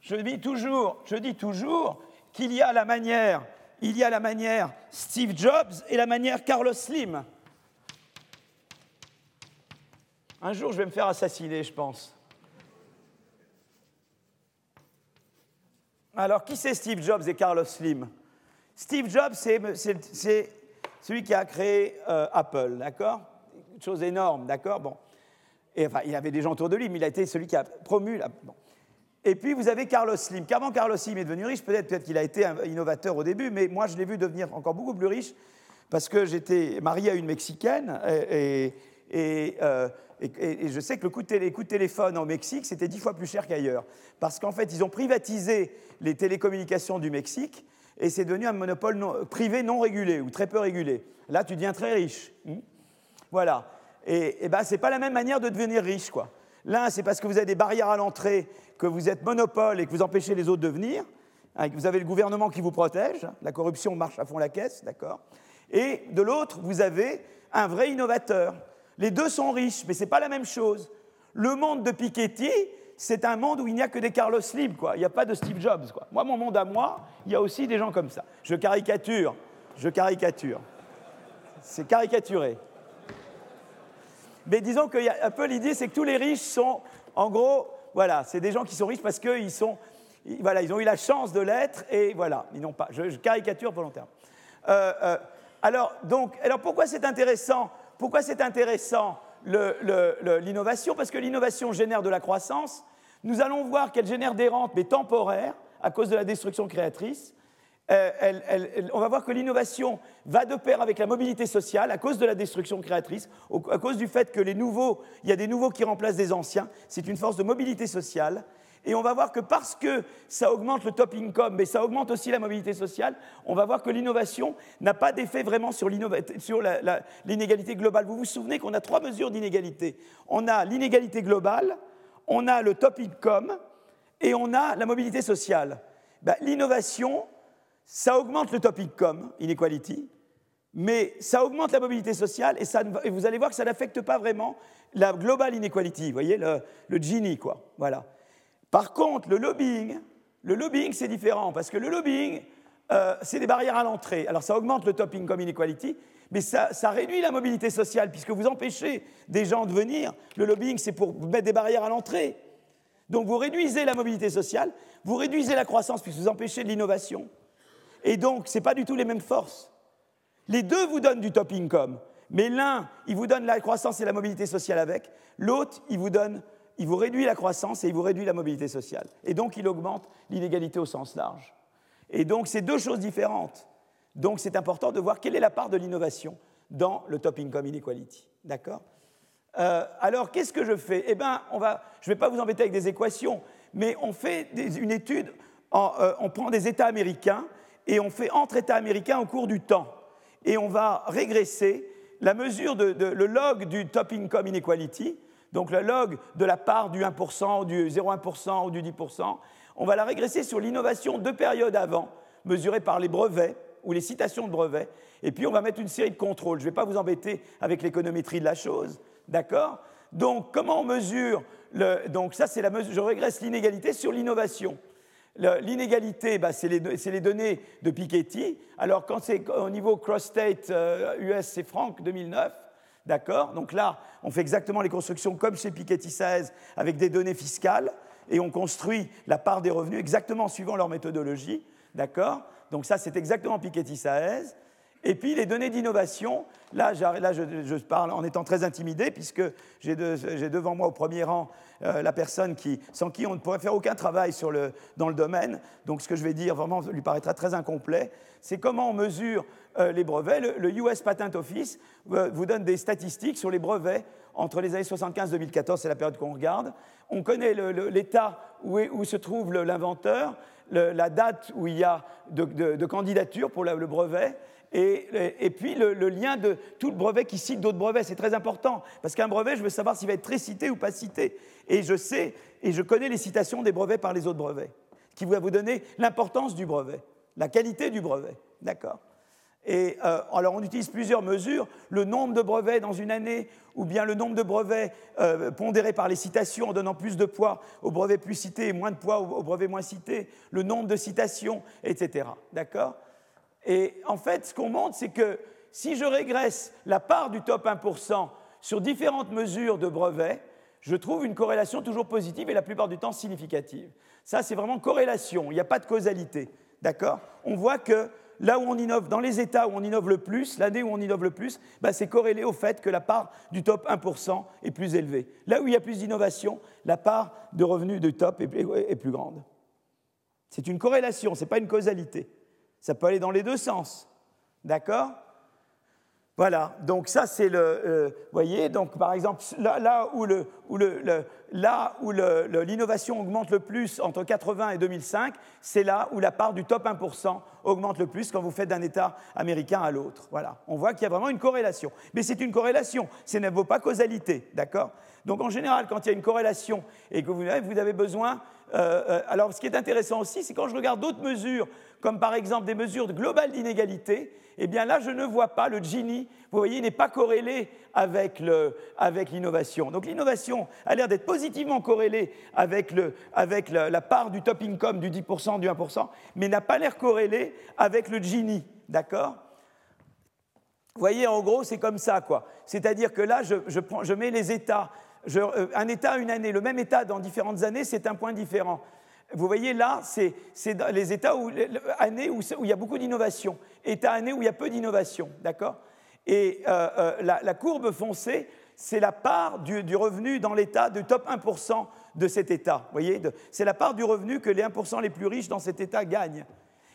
je dis toujours, je dis toujours qu'il y a la manière, il y a la manière Steve Jobs et la manière Carlos Slim. Un jour, je vais me faire assassiner, je pense. Alors, qui c'est Steve Jobs et Carlos Slim? Steve Jobs, c'est celui qui a créé euh, Apple, d'accord? Une chose énorme, d'accord? Bon. Et enfin, il avait des gens autour de lui, mais il a été celui qui a promu. La... Et puis, vous avez Carlos Slim. Qu'avant Carlos Slim est devenu riche, peut-être peut qu'il a été un innovateur au début, mais moi, je l'ai vu devenir encore beaucoup plus riche parce que j'étais marié à une Mexicaine et, et, euh, je sais que le coût de, téléphone au Mexique, c'était dix fois plus cher qu'ailleurs. Parce qu'en fait, ils ont privatisé les télécommunications du Mexique et c'est devenu un monopole privé non régulé ou très peu régulé. Là, tu deviens très riche. Hmm voilà. Et, ben, ce n'est pas la même manière de devenir riche. quoi. L'un, c'est parce que vous avez des barrières à l'entrée, que vous êtes monopole et que vous empêchez les autres de venir. Hein, que vous avez le gouvernement qui vous protège. La corruption marche à fond la caisse, d'accord Et de l'autre, vous avez un vrai innovateur les deux sont riches, mais ce n'est pas la même chose. Le monde de Piketty, c'est un monde où il n'y a que des Carlos Slim, quoi. Il n'y a pas de Steve Jobs, quoi. Moi, mon monde à moi, il y a aussi des gens comme ça. Je caricature, je caricature. C'est caricaturé. Mais disons qu'il y a un peu l'idée, c'est que tous les riches sont, en gros, voilà, c'est des gens qui sont riches parce qu'ils sont, voilà, ils ont eu la chance de l'être et voilà, ils n'ont pas. Je, caricature volontairement. Euh, euh, alors, donc, alors pourquoi c'est intéressant? Pourquoi c'est intéressant? L'innovation Parce que l'innovation génère de la croissance. Nous allons voir qu'elle génère des rentes, mais temporaires, à cause de la destruction créatrice. Euh, on va voir que l'innovation va de pair avec la mobilité sociale à cause de la destruction créatrice, à cause du fait que les nouveaux, il y a des nouveaux qui remplacent des anciens. C'est une force de mobilité sociale. Et on va voir que parce que ça augmente le top income, mais ça augmente aussi la mobilité sociale, on va voir que l'innovation n'a pas d'effet vraiment sur l'inégalité globale. Vous vous souvenez qu'on a trois mesures d'inégalité. On a l'inégalité globale, on a le top income et on a la mobilité sociale. Ben, l'innovation, ça augmente le top income inequality, mais ça augmente la mobilité sociale et, ça, vous allez voir que ça n'affecte pas vraiment la global inequality, vous voyez, le, le Gini, quoi. Voilà. Par contre, le lobbying, le lobbying, c'est différent, parce que le lobbying, euh, c'est des barrières à l'entrée. Alors ça augmente le top income inequality, mais ça, ça, réduit la mobilité sociale, puisque vous empêchez des gens de venir. Le lobbying, c'est pour mettre des barrières à l'entrée. Donc vous réduisez la mobilité sociale, vous réduisez la croissance, puisque vous empêchez l'innovation. Et donc, ce n'est pas du tout les mêmes forces. Les deux vous donnent du top income, mais l'un, il vous donne la croissance et la mobilité sociale avec, l'autre, il vous donne, il vous réduit la croissance et il vous réduit la mobilité sociale. Et donc, il augmente l'inégalité au sens large. Et donc, c'est deux choses différentes. Donc, c'est important de voir quelle est la part de l'innovation dans le top income inequality. D'accord? Euh, Alors, qu'est-ce que je fais? Eh bien, je ne vais pas vous embêter avec des équations, mais on fait une étude, euh, on prend des États américains et on fait entre États américains au cours du temps. Et on va régresser la mesure de, le log du top income inequality, donc le log de la part du 1%, du 0,1% ou du 10%, on va la régresser sur l'innovation de périodes avant, mesurée par les brevets ou les citations de brevets, et puis on va mettre une série de contrôles. Je ne vais pas vous embêter avec l'économétrie de la chose, d'accord? Donc comment on mesure le, Donc ça, c'est la mesure, je régresse l'inégalité sur l'innovation. L'inégalité, bah, c'est les, données de Piketty. Alors, quand c'est au niveau cross-state US, euh, c'est Franck 2009. D'accord Donc là, on fait exactement les constructions comme chez Piketty 16 avec des données fiscales et on construit la part des revenus exactement suivant leur méthodologie. D'accord Donc ça, c'est exactement Piketty 16. Et puis les données d'innovation, là, je, parle en étant très intimidé, puisque j'ai devant moi au premier rang euh, la personne qui, sans qui on ne pourrait faire aucun travail dans le domaine. Donc ce que je vais dire vraiment lui paraîtra très incomplet. C'est comment on mesure euh, les brevets. Le, US Patent Office euh, vous donne des statistiques sur les brevets entre les années 75 et 2014, c'est la période qu'on regarde. On connaît l'état où, se trouve l'inventeur, la date où il y a de candidature pour le brevet et, puis le, lien de tout le brevet qui cite d'autres brevets, c'est très important, parce qu'un brevet, je veux savoir s'il va être très cité ou pas cité. Et je sais, et je connais les citations des brevets par les autres brevets, qui vont vous donner l'importance du brevet, la qualité du brevet. D'accord? Et euh, alors on utilise plusieurs mesures, le nombre de brevets dans une année, ou bien le nombre de brevets euh, pondérés par les citations en donnant plus de poids aux brevets plus cités et moins de poids aux brevets moins cités, le nombre de citations, etc. D'accord? Et en fait, ce qu'on montre, c'est que si je régresse la part du top 1% sur différentes mesures de brevets, je trouve une corrélation toujours positive et la plupart du temps significative. Ça, c'est vraiment corrélation, il n'y a pas de causalité. D'accord? On voit que là où on innove, dans les États où on innove le plus, l'année où on innove le plus, bah, c'est corrélé au fait que la part du top 1% est plus élevée. Là où il y a plus d'innovation, la part de revenus du top est plus grande. C'est une corrélation, ce n'est pas une causalité. Ça peut aller dans les deux sens. D'accord? Voilà, donc ça c'est le... Euh, vous voyez, donc par exemple, là, où, le, là où l'innovation augmente le plus entre 80 et 2005, c'est là où la part du top 1% augmente le plus quand vous faites d'un État américain à l'autre. Voilà, on voit qu'il y a vraiment une corrélation. Mais c'est une corrélation, ça ne vaut pas causalité, d'accord? Donc en général, quand il y a une corrélation et que vous avez besoin euh, euh, alors, ce qui est intéressant aussi, c'est quand je regarde d'autres mesures, comme par exemple des mesures globales d'inégalité, eh bien là, je ne vois pas le Gini, vous voyez, n'est pas corrélé avec l'innovation. Donc l'innovation a l'air d'être positivement corrélée avec, la part du top income du 10%, du 1%, mais n'a pas l'air corrélée avec le Gini, d'accord? Vous voyez, en gros, c'est comme ça, quoi. C'est-à-dire que là, je mets les États euh, un État, une année, le même État dans différentes années, c'est un point différent. Vous voyez là, c'est les États où, années où, il y a beaucoup d'innovation, État, année où il y a peu d'innovation, d'accord? Et euh, euh, la, courbe foncée, c'est la part du, revenu dans l'État du top 1% de cet État. Vous voyez, c'est la part du revenu que les 1% les plus riches dans cet État gagnent.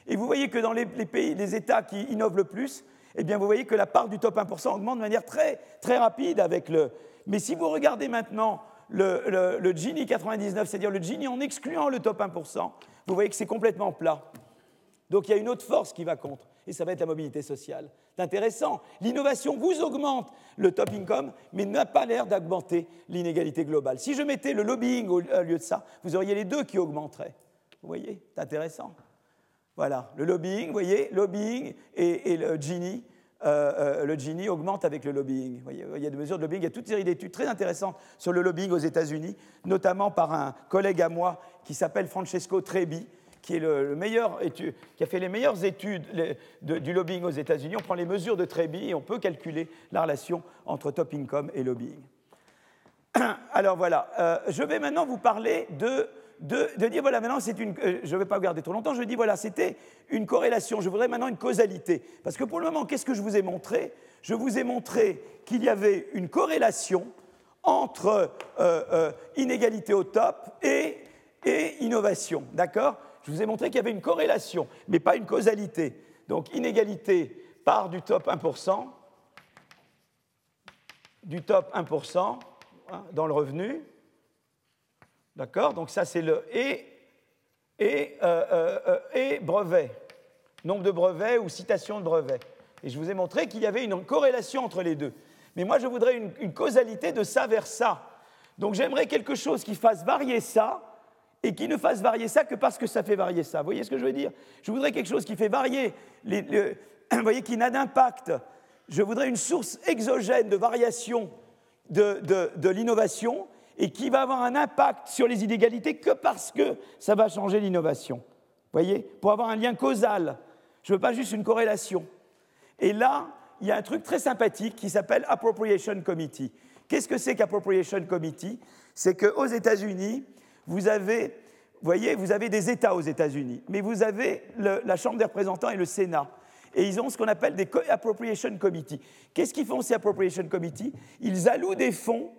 Et vous voyez que dans les, pays, les États qui innovent le plus, eh bien, vous voyez que la part du top 1% augmente de manière très, très rapide avec le, mais si vous regardez maintenant le, Gini 99, c'est-à-dire le Gini en excluant le top 1%, vous voyez que c'est complètement plat. Donc il y a une autre force qui va contre, et ça va être la mobilité sociale. C'est intéressant. L'innovation vous augmente le top income, mais n'a pas l'air d'augmenter l'inégalité globale. Si je mettais le lobbying au lieu de ça, vous auriez les deux qui augmenteraient. Vous voyez C'est intéressant. Voilà, le lobbying, vous voyez, lobbying et, le Gini. Euh, euh, le Gini augmente avec le lobbying. Il y a des mesures de lobbying, il y a toute une série d'études très intéressantes sur le lobbying aux États-Unis, notamment par un collègue à moi qui s'appelle Francesco Trebi, qui, est le, meilleur qui a fait les meilleures études du lobbying aux États-Unis. On prend les mesures de Trebi et on peut calculer la relation entre top income et lobbying. Alors voilà, euh, je vais maintenant vous parler de, de, dire, voilà, maintenant c'est une... Euh, je ne vais pas garder trop longtemps, je dis, voilà, c'était une corrélation, je voudrais maintenant une causalité. Parce que pour le moment, qu'est-ce que je vous ai montré? Je vous ai montré qu'il y avait une corrélation entre euh, inégalité au top et, et innovation, d'accord? Je vous ai montré qu'il y avait une corrélation, mais pas une causalité. Donc inégalité part du top 1%, du top 1% hein, dans le revenu. D'accord? Donc ça c'est le et, et, euh, euh, euh, et brevet, nombre de brevets ou citation de brevets. Et je vous ai montré qu'il y avait une corrélation entre les deux. Mais moi je voudrais une, causalité de ça vers ça. Donc j'aimerais quelque chose qui fasse varier ça et qui ne fasse varier ça que parce que ça fait varier ça. Vous voyez ce que je veux dire? Je voudrais quelque chose qui fait varier, vous voyez, qui n'a d'impact. Je voudrais une source exogène de variation de, de, l'innovation et qui va avoir un impact sur les inégalités que parce que ça va changer l'innovation. Vous voyez Pour avoir un lien causal. Je ne veux pas juste une corrélation. Et là, il y a un truc très sympathique qui s'appelle Appropriation Committee. Qu'est-ce que c'est qu'Appropriation Committee? C'est qu'aux États-Unis, vous avez, voyez, vous avez des États aux États-Unis, mais vous avez la Chambre des représentants et le Sénat. Et ils ont ce qu'on appelle des appropriation committees. Qu'est-ce qu'ils font ces appropriation committees Ils allouent des fonds,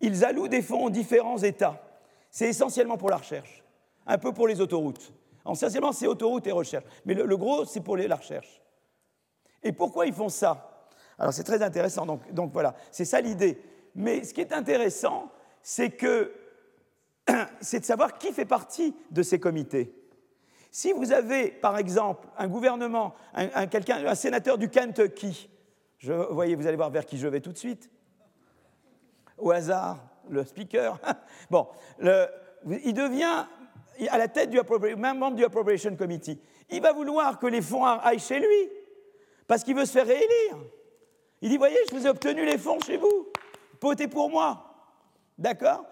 ils allouent des fonds aux différents États. C'est essentiellement pour la recherche, un peu pour les autoroutes. Essentiellement, c'est autoroutes et recherche. Mais le, gros, c'est pour la recherche. Et pourquoi ils font ça? Alors, c'est très intéressant. Donc, voilà, c'est ça l'idée. Mais ce qui est intéressant, c'est que c'est de savoir qui fait partie de ces comités. Si vous avez, par exemple, un gouvernement, un, un sénateur du Kentucky, je, voyez, vous allez voir vers qui je vais tout de suite. Au hasard, le speaker. bon, il devient à la tête du membre du Appropriation Committee. Il va vouloir que les fonds aillent chez lui, parce qu'il veut se faire réélire. Il dit, voyez, je vous ai obtenu les fonds chez vous. Votez pour moi. D'accord?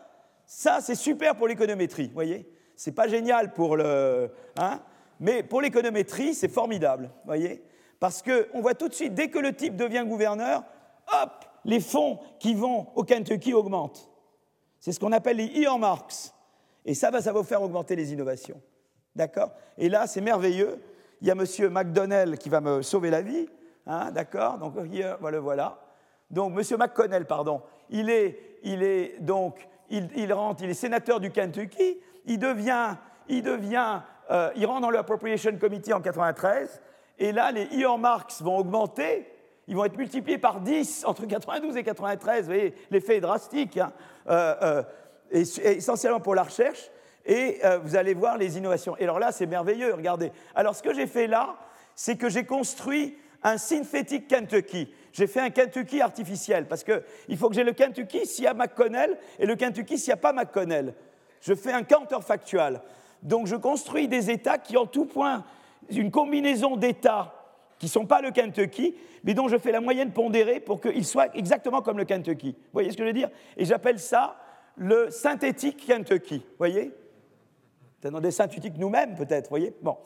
Ça, c'est super pour l'économétrie, voyez? C'est pas génial pour le... Hein? Mais pour l'économétrie, c'est formidable, voyez? Parce qu'on voit tout de suite, dès que le type devient gouverneur, hop, les fonds qui vont au Kentucky augmentent. C'est ce qu'on appelle les earmarks. Et ça va, ça vous faire augmenter les innovations. D'accord? Et là, c'est merveilleux. Il y a M. McDonnell qui va me sauver la vie. Hein, D'accord? Donc, voilà, voilà. Donc, M. McConnell, pardon, il est, il est donc il, rentre, il est sénateur du Kentucky, il devient, il devient, euh, il rentre dans l'Appropriation Committee en 93, et là, les earmarks vont augmenter, ils vont être multipliés par 10 entre 92 et 93, vous voyez, l'effet est drastique, hein, euh, euh, et, essentiellement pour la recherche, et vous allez voir les innovations. Et alors là, c'est merveilleux, regardez. Alors ce que j'ai fait là, c'est que j'ai construit un synthétique Kentucky. J'ai fait un Kentucky artificiel parce qu'il faut que j'ai le Kentucky s'il y a McConnell et le Kentucky s'il n'y a pas McConnell. Je fais un counterfactual. Donc je construis des États qui ont tout point une combinaison d'États qui ne sont pas le Kentucky, mais dont je fais la moyenne pondérée pour qu'ils soient exactement comme le Kentucky. Vous voyez ce que je veux dire? Et j'appelle ça le synthétique Kentucky. Vous voyez? C'est des synthétiques nous-mêmes, peut-être. Voyez? Bon.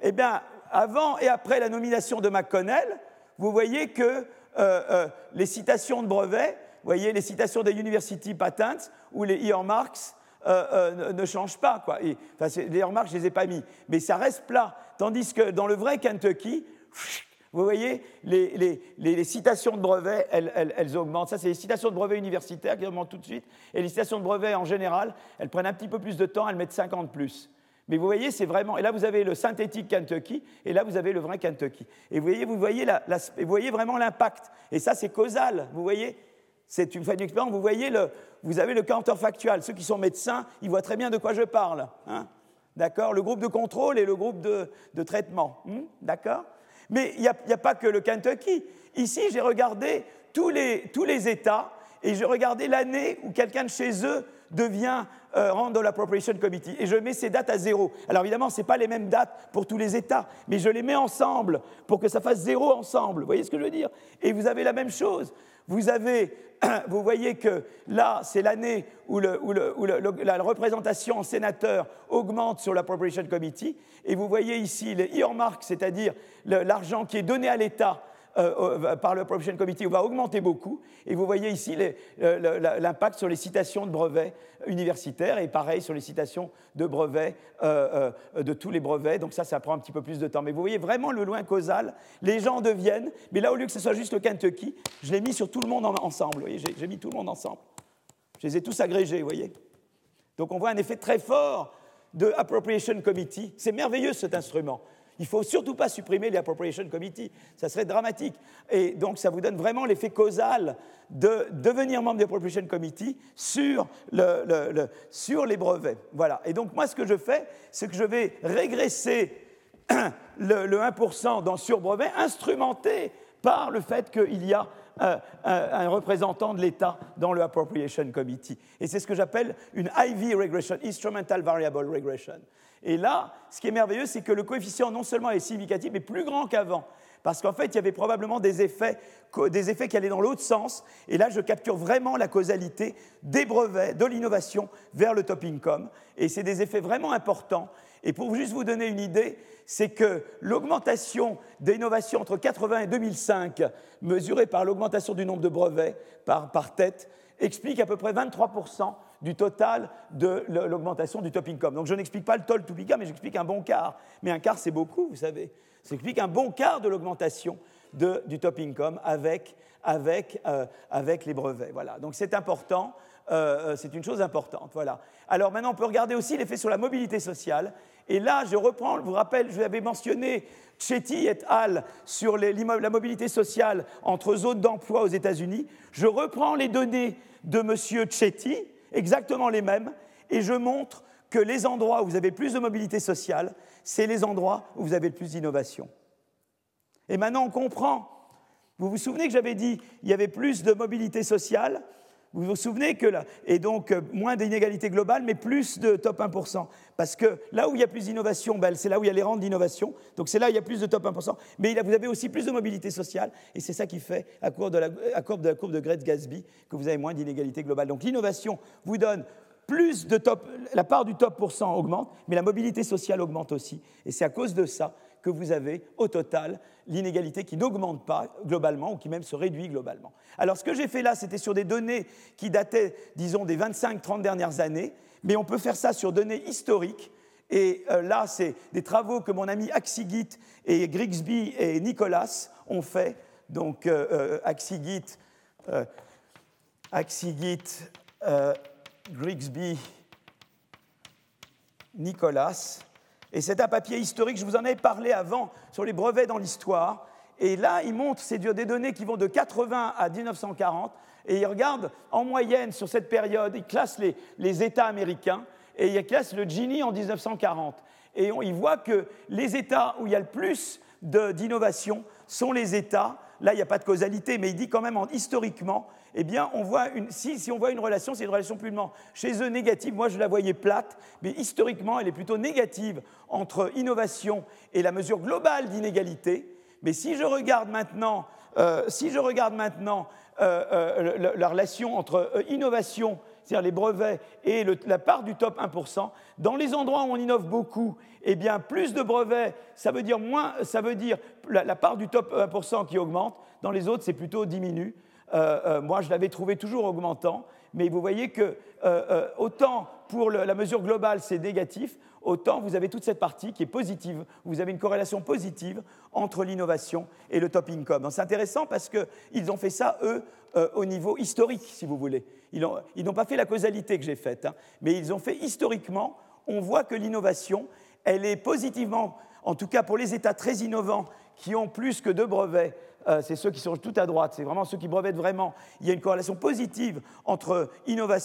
Eh bien, avant et après la nomination de McConnell, vous voyez que euh, euh, les citations de brevets, vous voyez les citations des University Patents ou les earmarks euh, ne changent pas. Quoi. enfin, les earmarks, je ne les ai pas mis, mais ça reste plat. Tandis que dans le vrai Kentucky, vous voyez, les, citations de brevets, elles, augmentent. Ça, c'est les citations de brevets universitaires qui augmentent tout de suite. Et les citations de brevets, en général, elles prennent un petit peu plus de temps, elles mettent 50 plus. Mais vous voyez, c'est vraiment. Et là, vous avez le synthétique Kentucky, et là, vous avez le vrai Kentucky. Et vous voyez, vous voyez, vraiment l'impact. Et ça, c'est causal. Vous voyez, c'est une, une expérience. Vous voyez, le, vous avez le counterfactual. Ceux qui sont médecins, ils voient très bien de quoi je parle. Hein D'accord? Le groupe de contrôle et le groupe de, de traitement. Hmm? D'accord? Mais il n'y a, pas que le Kentucky. Ici, j'ai regardé tous les, tous les États et j'ai regardé l'année où quelqu'un de chez eux devient euh, Randall Appropriation Committee. Et je mets ces dates à zéro. Alors évidemment, ce n'est pas les mêmes dates pour tous les États, mais je les mets ensemble pour que ça fasse zéro ensemble. Vous voyez ce que je veux dire? Et vous avez la même chose. Vous, avez, vous voyez que là, c'est l'année où, la représentation en sénateur augmente sur l'Appropriation Committee. Et vous voyez ici les earmarks, c'est-à-dire l'argent qui est donné à l'État euh, par le Provision Committee va augmenter beaucoup. Et vous voyez ici l'impact sur les citations de brevets universitaires et pareil sur les citations de brevets, euh, euh, de tous les brevets. Donc ça, ça prend un petit peu plus de temps. Mais vous voyez vraiment le loin causal. Les gens deviennent, mais là, au lieu que ce soit juste le Kentucky, je l'ai mis sur tout le monde ensemble. J'ai mis tout le monde ensemble. Je les ai tous agrégés, vous voyez. Donc on voit un effet très fort de Appropriation Committee. C'est merveilleux cet instrument. Il ne faut surtout pas supprimer les Appropriation Committee, ça serait dramatique. Et donc ça vous donne vraiment l'effet causal de devenir membre des Appropriation Committee sur, sur les brevets. Voilà. Et donc moi ce que je fais, c'est que je vais régresser le, 1% dans sur brevet instrumenté par le fait qu'il y a un, un, représentant de l'État dans le Appropriation Committee. Et c'est ce que j'appelle une IV regression, Instrumental Variable Regression. Et là, ce qui est merveilleux, c'est que le coefficient non seulement est significatif, mais plus grand qu'avant. Parce qu'en fait, il y avait probablement des effets, des effets qui allaient dans l'autre sens. Et là, je capture vraiment la causalité des brevets, de l'innovation vers le top income. Et c'est des effets vraiment importants. Et pour juste vous donner une idée, c'est que l'augmentation d'innovation entre 80 et 2005, mesurée par l'augmentation du nombre de brevets par, tête, explique à peu près 23% du total de l'augmentation du top income. Donc je n'explique pas le total to mais j'explique un bon quart. Mais un quart, c'est beaucoup, vous savez. Ça explique un bon quart de l'augmentation du top income avec, avec, euh, avec les brevets. Voilà. Donc c'est important. Euh, euh, c'est une chose importante. Voilà. Alors maintenant, on peut regarder aussi l'effet sur la mobilité sociale. Et là, je reprends, je vous rappelle, je vous avais mentionné Chetty et al. sur la mobilité sociale entre zones d'emploi aux États-Unis. Je reprends les données de M. Chetty, exactement les mêmes, et je montre que les endroits où vous avez plus de mobilité sociale, c'est les endroits où vous avez le plus d'innovation. Et maintenant, on comprend. Vous vous souvenez que j'avais dit qu'il y avait plus de mobilité sociale vous vous souvenez que là, et donc euh, moins d'inégalités globales, mais plus de top 1%. Parce que là où il y a plus d'innovation, ben, c'est là où il y a les rentes d'innovation. Donc c'est là où il y a plus de top 1%. Mais vous avez aussi plus de mobilité sociale. Et c'est ça qui fait, à cause de la, courbe de la courbe Gatsby, que vous avez moins d'inégalités globales. Donc l'innovation vous donne plus de top, la part du top pourcent augmente, mais la mobilité sociale augmente aussi. Et c'est à cause de ça que vous avez au total l'inégalité qui n'augmente pas globalement ou qui même se réduit globalement. Alors ce que j'ai fait là, c'était sur des données qui dataient, disons, des 25-30 dernières années, mais on peut faire ça sur données historiques. Et euh, là, c'est des travaux que mon ami Axigit et Grigsby et Nicolas ont fait. Donc euh, euh Axigit, euh, Grigsby, Nicolas. Et c'est un papier historique, je vous en avais parlé avant, sur les brevets dans l'histoire. Et là, il montre c'est des données qui vont de 80 à 1940. Et il regarde en moyenne sur cette période, il classe les, États américains et il classe le Gini en 1940. Et il voit que les États où il y a le plus d'innovation sont les États, là il n'y a pas de causalité, mais il dit quand même historiquement, eh bien, si, on voit une relation, c'est une relation plus chez eux négative. Moi, je la voyais plate, mais historiquement, elle est plutôt négative entre innovation et la mesure globale d'inégalité. Mais si je regarde maintenant, euh, si je regarde maintenant euh, euh, la, relation entre innovation, c'est-à-dire les brevets, et la part du top 1%, dans les endroits où on innove beaucoup, eh bien, plus de brevets, ça veut dire moins, ça veut dire la, la part du top 1% qui augmente. Dans les autres, c'est plutôt diminue. Moi, je l'avais trouvé toujours augmentant, mais vous voyez que autant pour la mesure globale, c'est négatif, autant vous avez toute cette partie qui est positive. Vous avez une corrélation positive entre l'innovation et le top income. C'est intéressant parce qu'ils ont fait ça, eux, euh, au niveau historique, si vous voulez. Ils n'ont pas fait la causalité que j'ai faite, hein, mais ils ont fait historiquement. On voit que l'innovation, elle est positivement, en tout cas pour les États très innovants, qui ont plus que deux brevets, euh, c'est ceux qui sont tout à droite, c'est vraiment ceux qui brevettent vraiment. Il y a une corrélation positive entre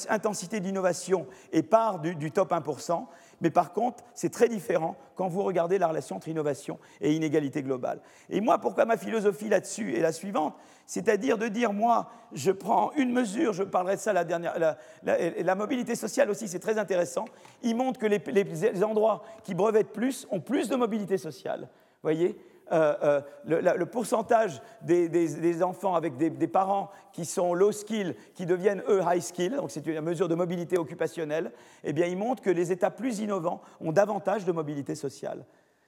intensité d'innovation et part du, top 1%, mais par contre, c'est très différent quand vous regardez la relation entre innovation et inégalité globale. Et moi, pourquoi ma philosophie là-dessus est la suivante? C'est-à-dire de dire, moi, je prends une mesure, je parlerai de ça la dernière, la, mobilité sociale aussi, c'est très intéressant. Il montre que les, les endroits qui brevettent plus ont plus de mobilité sociale. Voyez? Euh, euh, le, pourcentage des, enfants avec des, parents qui sont low skill, qui deviennent eux high skill, donc c'est une mesure de mobilité occupationnelle, eh bien, il montre que les États plus innovants ont davantage de mobilité sociale.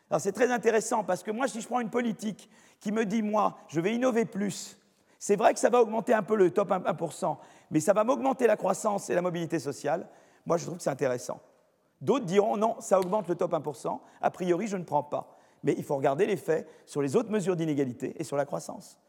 Alors c'est très intéressant parce que moi, si je prends une politique qui me dit, moi, je vais innover plus, c'est vrai que ça va augmenter un peu le top 1%, mais ça va m'augmenter la croissance et la mobilité sociale. Moi, je trouve que c'est intéressant. D'autres diront, non, ça augmente le top 1%, a priori, je ne prends pas mais il faut regarder les faits sur les autres mesures d'inégalité et sur la croissance.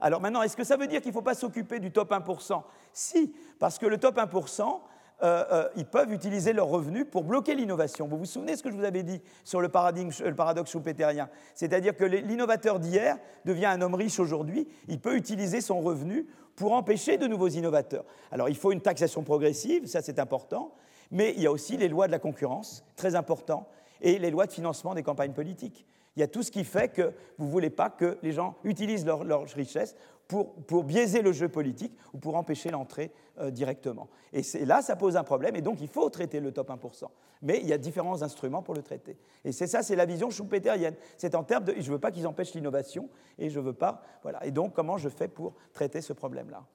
Alors maintenant, est-ce que ça veut dire qu'il ne faut pas s'occuper du top 1% Si, parce que le top 1%, euh, euh, ils peuvent utiliser leurs revenus pour bloquer l'innovation. Vous vous souvenez de ce que je vous avais dit sur le, paradigme, le paradoxe schumpeterien C'est-à-dire que l'innovateur d'hier devient un homme riche aujourd'hui, il peut utiliser son revenu pour empêcher de nouveaux innovateurs. Alors il faut une taxation progressive, ça c'est important, mais il y a aussi les lois de la concurrence, très important, et les lois de financement des campagnes politiques. Il y a tout ce qui fait que vous ne voulez pas que les gens utilisent leur, richesse pour, biaiser le jeu politique ou pour empêcher l'entrée euh, directement. Et là, ça pose un problème, et donc il faut traiter le top 1%. Mais il y a différents instruments pour le traiter. Et c'est ça, c'est la vision schumpeterienne. C'est en termes de, je ne veux pas qu'ils empêchent l'innovation, et je veux pas, voilà. Et donc, comment je fais pour traiter ce problème-là?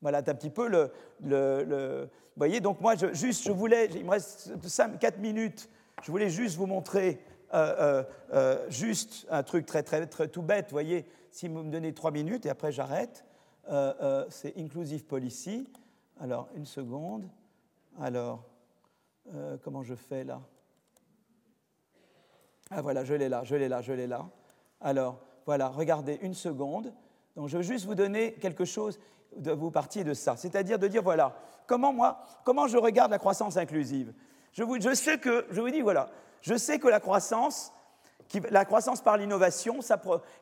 Voilà, c'est un petit peu le, Vous voyez, donc moi, je, juste, je voulais, il me reste 5, 4 minutes, je voulais juste vous montrer euh, euh, euh, juste un truc très, très, très tout bête, vous voyez, si vous me donnez trois minutes et après j'arrête, c'est Inclusive Policy. Alors, une seconde. Alors, comment je fais là? Ah voilà, je l'ai là, je l'ai là, je l'ai là. Alors, voilà, regardez, une seconde. Donc, je veux juste vous donner quelque chose, de vous partir de ça. C'est-à-dire de dire, voilà, comment moi, comment je regarde la croissance inclusive? Je, vous, je sais que, je vous dis, voilà, je sais que la croissance, la croissance par l'innovation,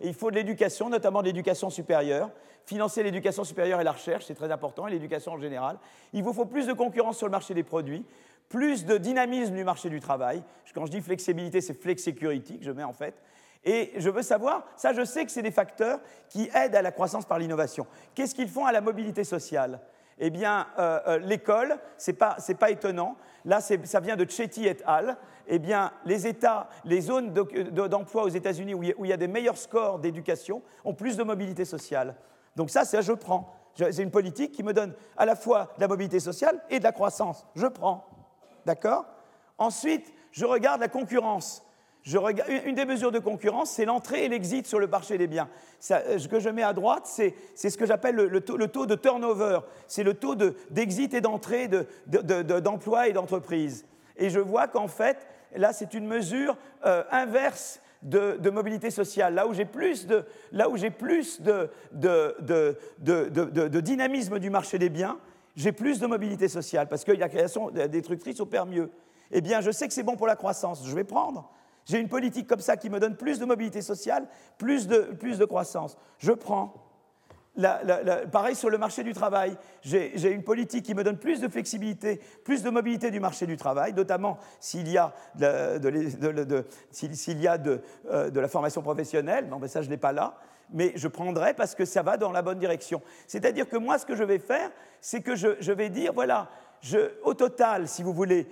il faut de l'éducation, notamment de l'éducation supérieure. Financer l'éducation supérieure et la recherche, c'est très important, et l'éducation en général. Il vous faut plus de concurrence sur le marché des produits, plus de dynamisme du marché du travail. Quand je dis flexibilité, c'est flexicurity que je mets en fait. Et je veux savoir, ça je sais que c'est des facteurs qui aident à la croissance par l'innovation. Qu'est-ce qu'ils font à la mobilité sociale? Eh bien, euh, euh, l'école, ce n'est pas, pas, étonnant. Là, ça vient de Chetty et al eh bien, les États, les zones d'emploi aux États-Unis où il y a des meilleurs scores d'éducation ont plus de mobilité sociale. Donc ça, ça je prends. C'est une politique qui me donne à la fois de la mobilité sociale et de la croissance. Je prends. D'accord? Ensuite, je regarde la concurrence. Une des mesures de concurrence, c'est l'entrée et l'exit sur le marché des biens. Euh, ce que je mets à droite, c'est ce que j'appelle le, taux de turnover. C'est le taux d'exit et d'entrée d'emploi et d'entreprise. Et je vois qu'en fait, là, c'est une mesure euh, inverse de, mobilité sociale, là où j'ai plus de, là où plus de, de, dynamisme du marché des biens, j'ai plus de mobilité sociale, parce que la création destructrice opère mieux. Eh bien, je sais que c'est bon pour la croissance, je vais prendre. J'ai une politique comme ça qui me donne plus de mobilité sociale, plus de, croissance. Je prends pareil sur le marché du travail, j'ai une politique qui me donne plus de flexibilité, plus de mobilité du marché du travail, notamment s'il y a de, la formation professionnelle. Non, mais ça, je ne l'ai pas là. Mais je prendrai parce que ça va dans la bonne direction. C'est-à-dire que moi, ce que je vais faire, c'est que je, vais dire, voilà, au total, si vous voulez,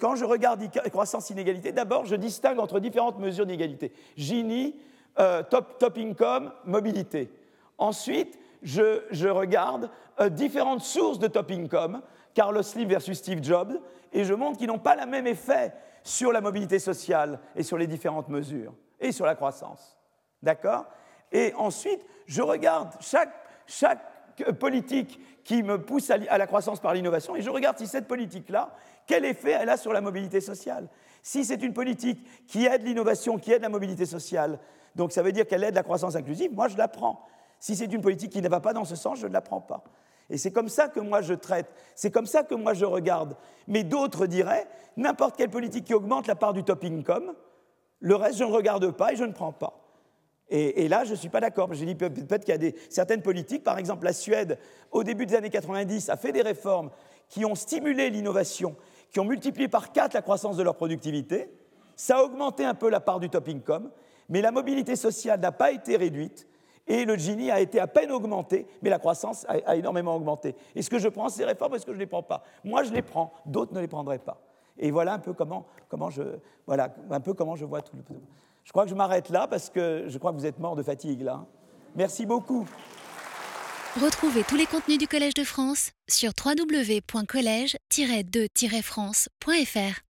quand je regarde croissance inégalité, d'abord, je distingue entre différentes mesures d'inégalité. Gini, euh, top, top income, mobilité. Ensuite, je, regarde euh, différentes sources de top income, Carlos Slim versus Steve Jobs, et je montre qu'ils n'ont pas le même effet sur la mobilité sociale et sur les différentes mesures, et sur la croissance. D'accord? Et ensuite, je regarde chaque, politique qui me pousse à, la croissance par l'innovation, et je regarde si cette politique-là, quel effet elle a sur la mobilité sociale. Si c'est une politique qui aide l'innovation, qui aide la mobilité sociale, donc ça veut dire qu'elle aide la croissance inclusive, moi je la prends. Si c'est une politique qui ne va pas dans ce sens, je ne la prends pas. Et c'est comme ça que moi je traite, c'est comme ça que moi je regarde. Mais d'autres diraient, n'importe quelle politique qui augmente la part du top income, le reste je ne regarde pas et je ne prends pas. Et, là, je ne suis pas d'accord. J'ai dit peut-être qu'il y a des, certaines politiques, par exemple la Suède, au début des années 90, a fait des réformes qui ont stimulé l'innovation, qui ont multiplié par quatre la croissance de leur productivité. Ça a augmenté un peu la part du top income, mais la mobilité sociale n'a pas été réduite. Et le Gini a été à peine augmenté, mais la croissance a, énormément augmenté. Est-ce que je prends ces réformes est-ce que je ne les prends pas? Moi, je les prends, d'autres ne les prendraient pas. Et voilà un peu comment, comment, je, voilà, un peu comment je vois tout le... Je crois que je m'arrête là parce que je crois que vous êtes mort de fatigue là. Merci beaucoup. Retrouvez tous les contenus du Collège de France sur www.colège-2-france.fr.